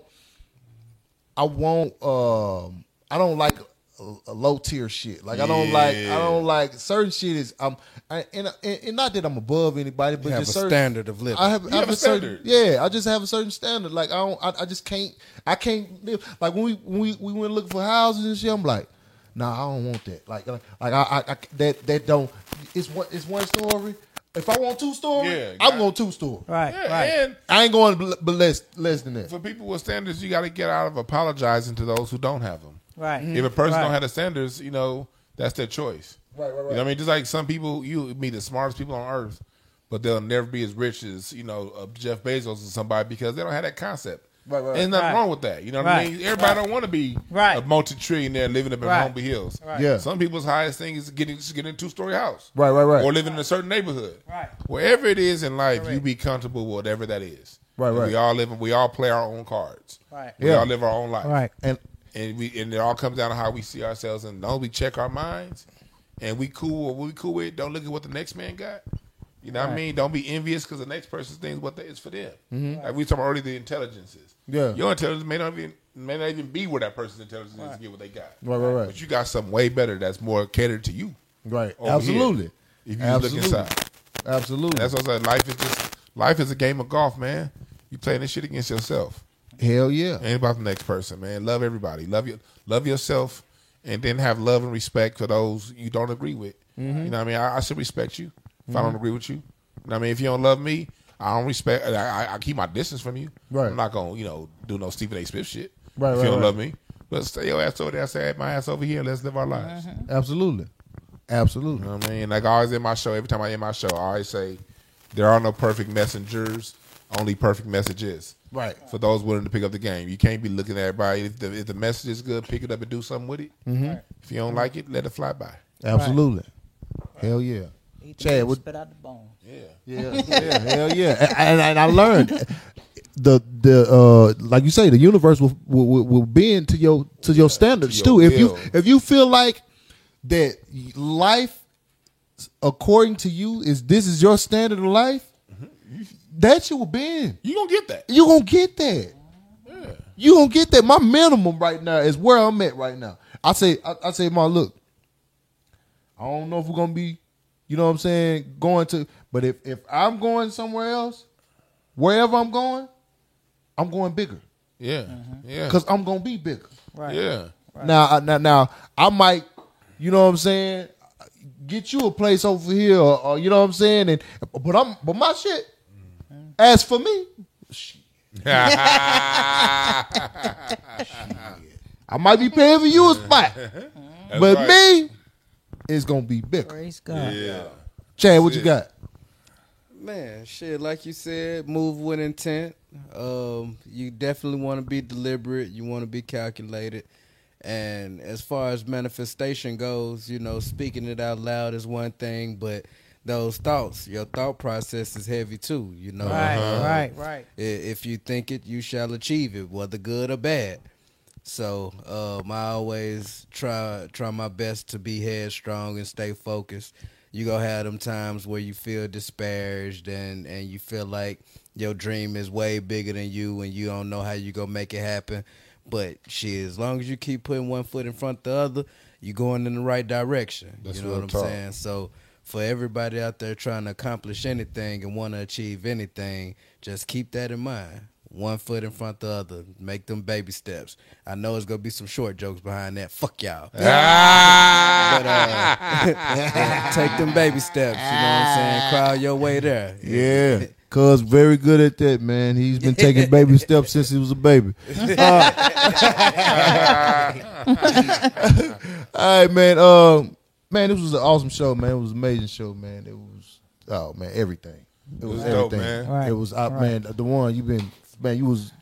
I won't um I don't like a, a low tier shit. Like I don't like I don't like certain shit is um I, and, and and not that I'm above anybody, but have just a certain, standard of living. I have, You I have have a a certain yeah. I just have a certain standard. Like I don't I, I just can't I can't live like when we when we we went looking for houses and shit. I'm like. Nah, I don't want that. Like, like I, I, I that that don't. It's one, it's one story. If I want two story, Yeah, I'm got- going two story. Right. Yeah, right. and I ain't going bel- but less less than that. for people with standards, you got to get out of apologizing to those who don't have them. Right. If a person Right. don't have the standards, you know that's their choice. Right, right, You know what I mean? Just like some people, you meet the smartest people on earth, but they'll never be as rich as you know uh, Jeff Bezos or somebody because they don't have that concept. Right, right. Ain't nothing Right. wrong with that. You know what Right. I mean? Everybody don't want to be Right. a multi-trillionaire living up in Right. Holmby Hills. Right. Yeah. Some people's highest thing is getting just getting a two-story house. Right, right, right. Or living in a certain neighborhood. Right. Wherever it is in life, you be comfortable with whatever that is. Right, And right. We all live. We all play our own cards. Right. We Yeah. all live our own life. Right. And And we and it all comes down to how we see ourselves and don't we check our minds and we cool what we cool with. Don't look at what the next man got. You know what I mean? Don't be envious because the next person's thing is what that is for them. Mm-hmm. Like we talking about earlier, the intelligences. Mm-hmm. Yeah. your intelligence may not even may not even be where that person's intelligence is to get what they got. Right, right, right. But you got something way better that's more catered to you. right, absolutely, here, If you absolutely, look inside, absolutely. that's what I said. Life is just life is a game of golf, man. You playing this shit against yourself. Hell yeah. Ain't about the next person, man. Love everybody. Love you. Love yourself, and then have love and respect for those you don't agree with. Mm-hmm. You know what I mean? I, I should respect you if I don't agree with you. You know what I mean? If you don't love me, I don't respect. I, I, I keep my distance from you. Right. I'm not gonna, you know, do no Stephen A. Smith shit. Right, If right, you don't right. love me, but stay your ass over there. Say my ass over here. Let's live our lives. Absolutely, absolutely. You know what I mean? Like I always in my show, every time I end my show, I always say, there are no perfect messengers, only perfect messages. Right. For those willing to pick up the game. You can't be looking at everybody. If the, if the message is good, pick it up and do something with it. Mm-hmm. If you don't like it, let it fly by. Absolutely. Hell yeah. Eat the Chad, meat, what- spit out the bone. Yeah. Yeah, yeah, hell yeah. And, and I learned the the uh like you say the universe will will, will- will bend to your to your standards To your too. If you will. if you feel like that life according to you is this is your standard of life, that you will bend. You gonna get that. You gonna get that. You gonna get that. My minimum right now is where I'm at right now. I say I, I say, my look. I don't know if we're gonna be, you know what I'm saying, going to. But if if I'm going somewhere else, wherever I'm going, I'm going bigger Yeah. Mm-hmm. Yeah. because I'm gonna be bigger. Right. yeah. Now, I- now, now, I might, you know what I'm saying, get you a place over here, or, or you know what I'm saying, and but I'm but my shit. Mm-hmm. As for me, I might be paying for you a spot, but right. me, it's gonna be bigger. Praise God. yeah. Chad, what you got? Man, shit, like you said, move with intent. Um, you definitely want to be deliberate. You want to be calculated. And as far as manifestation goes, you know, speaking it out loud is one thing, but those thoughts. Your thought process is heavy too. You know, Right, Uh, right, right. If you think it, you shall achieve it, whether good or bad. So um, I always try try my best to be headstrong and stay focused. You gonna have them times where you feel disparaged and and you feel like your dream is way bigger than you and you don't know how you gonna make it happen. But shit, as long as you keep putting one foot in front of the other, you're going in the right direction. That's you know what I'm talk. saying? So for everybody out there trying to accomplish anything and want to achieve anything, just keep that in mind. One foot in front of the other. Make them baby steps. I know it's gonna be some short jokes behind that. Fuck y'all. Ah. but uh, take them baby steps. You know what I'm saying? Crowd your way there. Yeah. Cuz very good at that, man. He's been taking baby steps since he was a baby. Uh, all right, man. Um, man, this was an awesome show, man. It was an amazing show, man. It was oh man, everything. It was, was dope, everything. man. Right, It was uh, right. man, the one you've been man, you was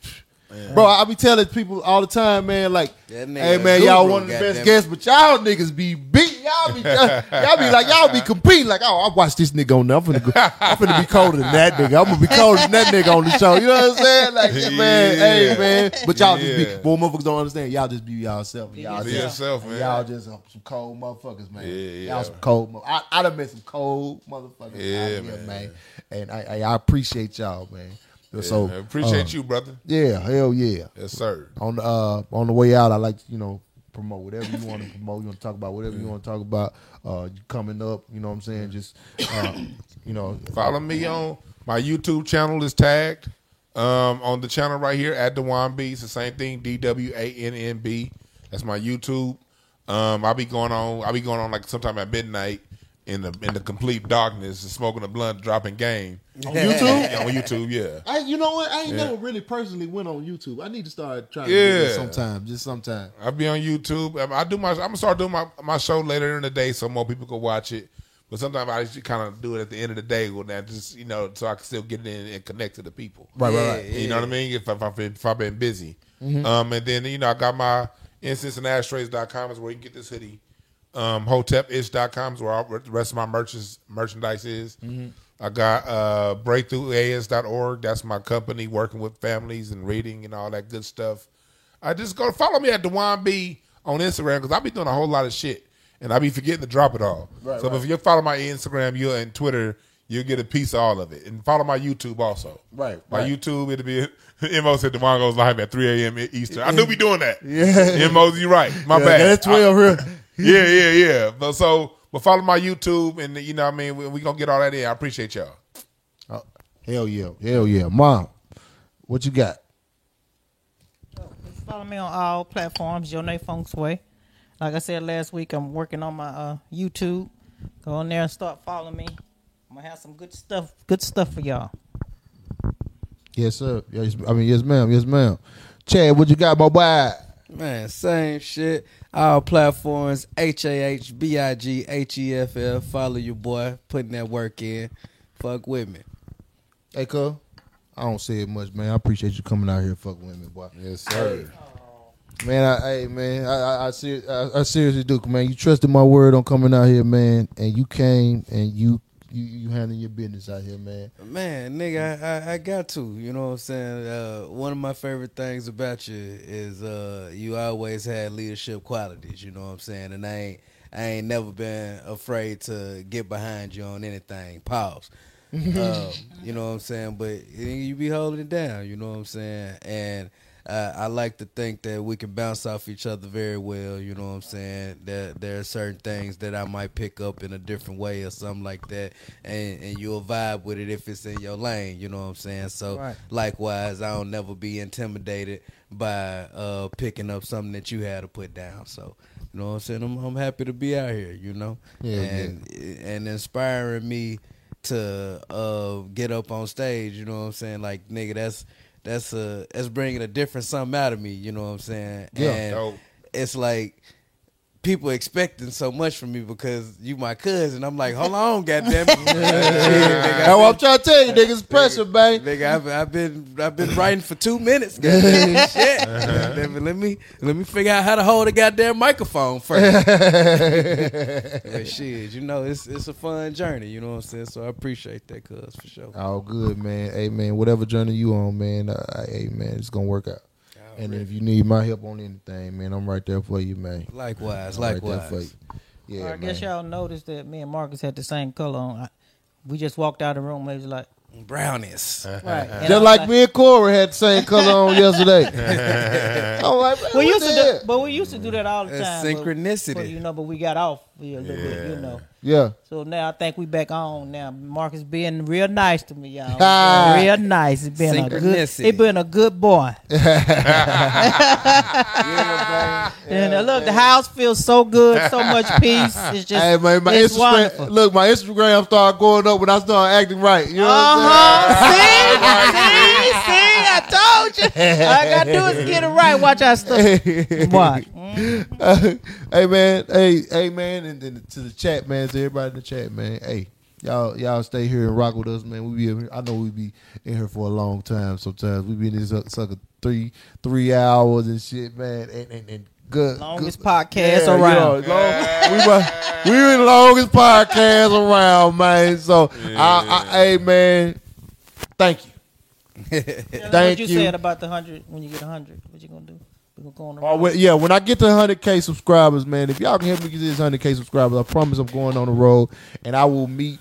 Bro, I be telling people all the time, man, like, hey a man, y'all one of the best goddamn guests, but y'all niggas be beating, y'all be, y'all be like, y'all be competing, like, oh, I watched this nigga on there, I'm finna, go, I'm finna be colder than that nigga, I'm gonna be colder than that nigga on the show, you know what I'm saying? Like, yeah, man, hey man, but y'all just be, well, motherfuckers don't understand, y'all just be y'all-self, y'all Be just, yourself, man. y'all just uh, some cold motherfuckers, man. Yeah, yeah. Y'all some cold, mo- I, I done met some cold motherfuckers Yeah, out here, man. man, and I, I, I appreciate y'all, man. So man. Appreciate uh, you, brother. Yeah, hell yeah. Yes, sir. On the uh, on the way out, I like to, you know promote whatever you want to promote. You want to talk about whatever you want to talk about. Uh, coming up, you know what I'm saying? Just uh, you know, Follow me on my YouTube channel is tagged um, on the channel right here at Dwann B. It's the same thing, D W A N N B. That's my YouTube. Um, I'll be going on. I'll be going on like sometime at midnight in the in the complete darkness, smoking a blunt, dropping game on YouTube. Yeah, on YouTube. Yeah, I, you know what? I ain't Yeah. never really personally went on YouTube. I need to start trying to Yeah. do that sometime, just sometime. I'll be on YouTube. I do my. I'm gonna start doing my my show later in the day so more people can watch it. But sometimes I just kind of do it at the end of the day when I just you know so I can still get in and connect to the people. Right, right, right. You know what I mean? If, if I've been if I've been busy, Mhm. um, and then you know I got my incenseandashtrays.com is where you can get this hoodie. Um, hotepish.com is where all, the rest of my merchants, merchandise is. Mhm. I got uh, breakthroughas.org. That's my company working with families and reading and all that good stuff. I just go follow me at Dwann B on Instagram because I be doing a whole lot of shit and I be forgetting to drop it all. Right, so right. if you follow my Instagram, you and Twitter, you'll get a piece of all of it. And follow my YouTube also. Right, My right. YouTube, it'll be Mo said Dwann goes live at 3 a.m. Eastern. I knew we doing that. Yeah. Mo, you right. My Yeah, bad. that's 12 here. yeah, yeah, yeah. But so, but follow my YouTube and you know what I mean. We, we gonna get all that in. I appreciate y'all. Oh, hell yeah, hell yeah, mom. What you got? Follow me on all platforms, Jonae Fengshui. Like I said last week, I'm working on my uh, YouTube. Go on there and start following me. I'm gonna have some good stuff, good stuff for y'all. Yes, sir. Yes, I mean, yes, ma'am. Yes, ma'am. Chad, what you got, my boy? Man, same shit. All platforms, H A H B I G H E F F. Follow your boy, putting that work in. Fuck with me. Hey, cuz. I don't say it much, man. I appreciate you coming out here fuck with me, boy. Yes, sir. Man, I, hey, man, I, I, I, ser- I, I seriously do, man. You trusted my word on coming out here, man, and you came and you you you handling your business out here, man. Man, nigga, I, I, I got to. You know what I'm saying? Uh, one of my favorite things about you is uh, you always had leadership qualities. You know what I'm saying? And I ain't I ain't never been afraid to get behind you on anything. Pause. um, you know what I'm saying? But you be holding it down. You know what I'm saying? And uh, I like to think that we can bounce off each other very well. You know what I'm saying? That there are certain things that I might pick up in a different way or something like that, and and you'll vibe with it if it's in your lane. You know what I'm saying? So Right. likewise, I don't never be intimidated by uh, picking up something that you had to put down. So you know what I'm saying? I'm, I'm happy to be out here. You know, Yeah, and and inspiring me to uh, get up on stage. You know what I'm saying? Like nigga, that's that's a that's bringing a different something out of me. You know what I'm saying? Yeah. And Dope. it's like people expecting so much from me because you my cousin. I'm like, hold on, goddamn it. Nigga, I'm trying to tell you, niggas. Pressure, man. Nigga, I've, I've been I've been writing for two minutes. Goddamn shit. Goddamn let me let me figure out how to hold a goddamn microphone first. but shit, you know, it's it's a fun journey. You know what I'm saying? So I appreciate that, cuz for sure. All good, man. Hey, man, whatever journey you on, man. Uh, hey, man, it's gonna work out. And if you need my help on anything, man, I'm right there for you, man. Likewise, I'm right there likewise. for you. Yeah, I man. guess y'all noticed that me and Marcus had the same color on. I, we just walked out of the room. and They was like brownies. Right. And Just was like me and Corey had the same color on yesterday. I'm like, man, we what used the to hell? do, but we used to do that all the That's time. but- synchronicity. But, you know, but we got off a little bit, you know. Yeah. So now I think we back on now. Marcus being real nice to me, y'all. Ah. real nice. It's been a good. Synchronicity. He been a good boy. and uh, look, the house feels so good, so much peace. It's just, hey, man, my it's Instagram, wonderful. look, my Instagram started going up when I started acting right. You know Uh-huh. what See, see, see, I told you. All I gotta do is get it right. Watch our stuff. Watch. Uh, hey man, hey, hey man, and then to the chat, man, to everybody in the chat, man. Hey, y'all, y'all stay here and rock with us, man. We be, here- I know we be in here for a long time. Sometimes we be in this suck- sucker three, three hours and shit, man. And and, and good, Longest good- podcast Yeah, around. you know, long- we wa- we the longest podcast around, man. So, I, I, hey man, thank you. Thank Thank what you, you. said about the hundred when you get a hundred. What you gonna do? We gonna go on the Oh, road? well, yeah, when I get to 100K subscribers, man, if y'all can help me get this 100K subscribers, I promise I'm going on the road and I will meet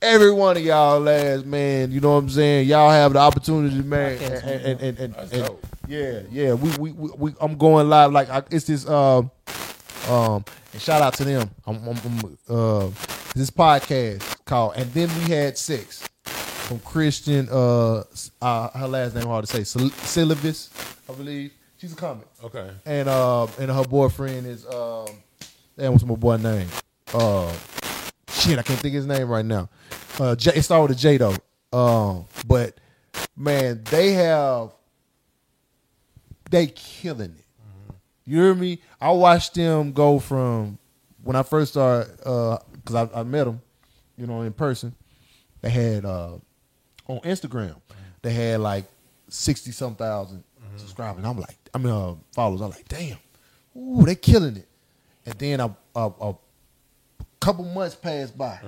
every one of y'all last, man. You know what I'm saying? Y'all have the opportunity, man. And, and, and, and, and- yeah, yeah, we, we, we, we, I'm going live. Like, I, it's this, um, um, and shout out to them. I'm, I'm, I'm, uh, this podcast called And Then We Had Sex from Christian, uh, uh her last name hard to say, Syl- Syllabus, I believe. She's a comic. Okay. And uh, and her boyfriend is um, damn, what's my boy name? Uh, shit, I can't think of his name right now. Uh, J, it started with a J though. Um, but man, they have they killing it. You hear me? I watched them go from when I first started because I, I met them, you know, in person. They had uh, on Instagram, they had like sixty some 1000 subscribers. I'm like, I mean, uh, followers. I'm like, damn, ooh, they killing it. And then a, a, a couple months passed by.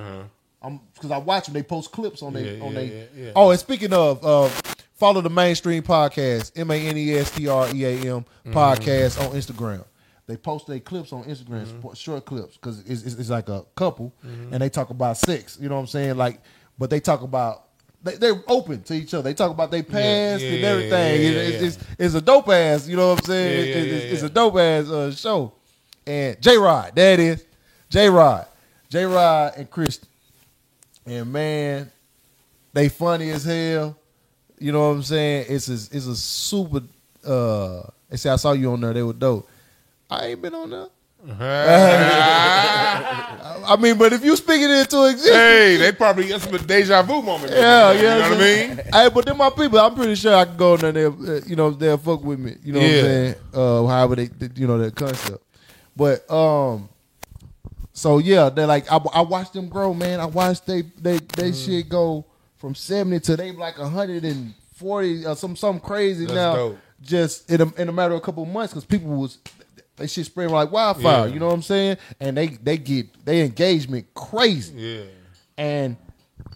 I'm because I watch them. They post clips on their Yeah, on yeah, they. yeah. Oh, and speaking of, uh, follow the Mane Stream podcast M A N E S T R E A M Mm-hmm. podcast on Instagram. They post their clips on Instagram, Mm-hmm. short clips, because it's, it's, it's like a couple, and they talk about sex. You know what I'm saying? Like, but they talk about they, they're open to each other. They talk about their past yeah, and yeah, everything. yeah, It- it's. It's, it's a dope ass. You know what I'm saying? It- yeah, it- yeah, it's, it's a dope ass uh, show. And J Rod, it is. J Rod, J Rod and Christian, and man, they funny as hell. You know what I'm saying? It's a, it's a super. uh They say I saw you on there. They were dope. I ain't been on there. I mean, but if you speaking it into existence, Hey, they probably that's a deja vu moment. yeah, yeah, you know what I mean? Hey, but then my people, I'm pretty sure I can go in there. Uh, you know, they'll fuck with me. You know what Yeah. I'm saying? Uh, however they, they- you know, that concept. But um, so yeah, they're like I, I watched them grow, man. I watched they they they Mm. shit go from 70 to they like 140 or some something crazy That's now. dope. Just in a, in a matter of a couple months, because people was they shit spreading like wildfire. Yeah. You know what I'm saying? And they they get they engagement crazy Yeah. and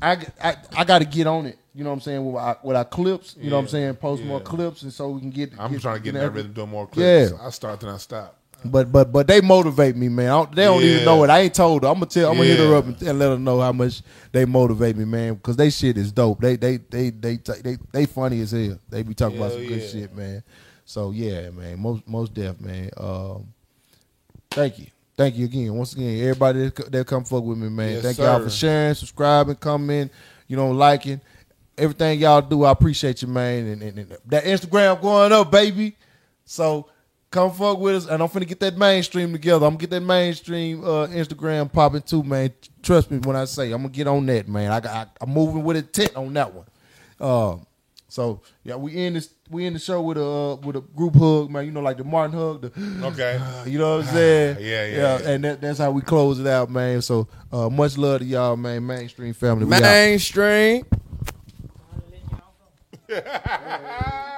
I, I, I got to get on it. You know what I'm saying with our, with our clips. You know what I'm saying post more clips, and so we can get. I'm get, trying to get in that rhythm, doing more clips. Yeah. I start then I stop. But but but they motivate me, man. Don't, they don't even know it. I ain't told her. I'm gonna tell. I'm gonna hit her up and, and let her know how much they motivate me, man. Because they shit is dope. They they they they they they, they funny as hell. They be talking about Hell some good shit, man. So yeah, man. Most most deaf, man. Um, thank you. Thank you again. Once again, everybody that, come fuck with me, man. Yes, Thank y'all for sharing, subscribing, commenting, you know, liking. Everything y'all do, I appreciate you, man. And, and, and that Instagram going up, baby. So come fuck with us. And I'm finna get that Mane Stream together. I'm gonna get that Mane Stream uh, Instagram popping too, man. Trust me when I say I'm gonna get on that, man. I got I, I'm moving with intent on that one. Uh, So yeah, we end this we end the show with a uh, with a group hug, man. You know, like the Martin hug. The, Okay. you know what I'm saying? Yeah, yeah, yeah. And that, that's how we close it out, man. So uh, much love to y'all, man. Mane Stream family. We out. Mane Stream.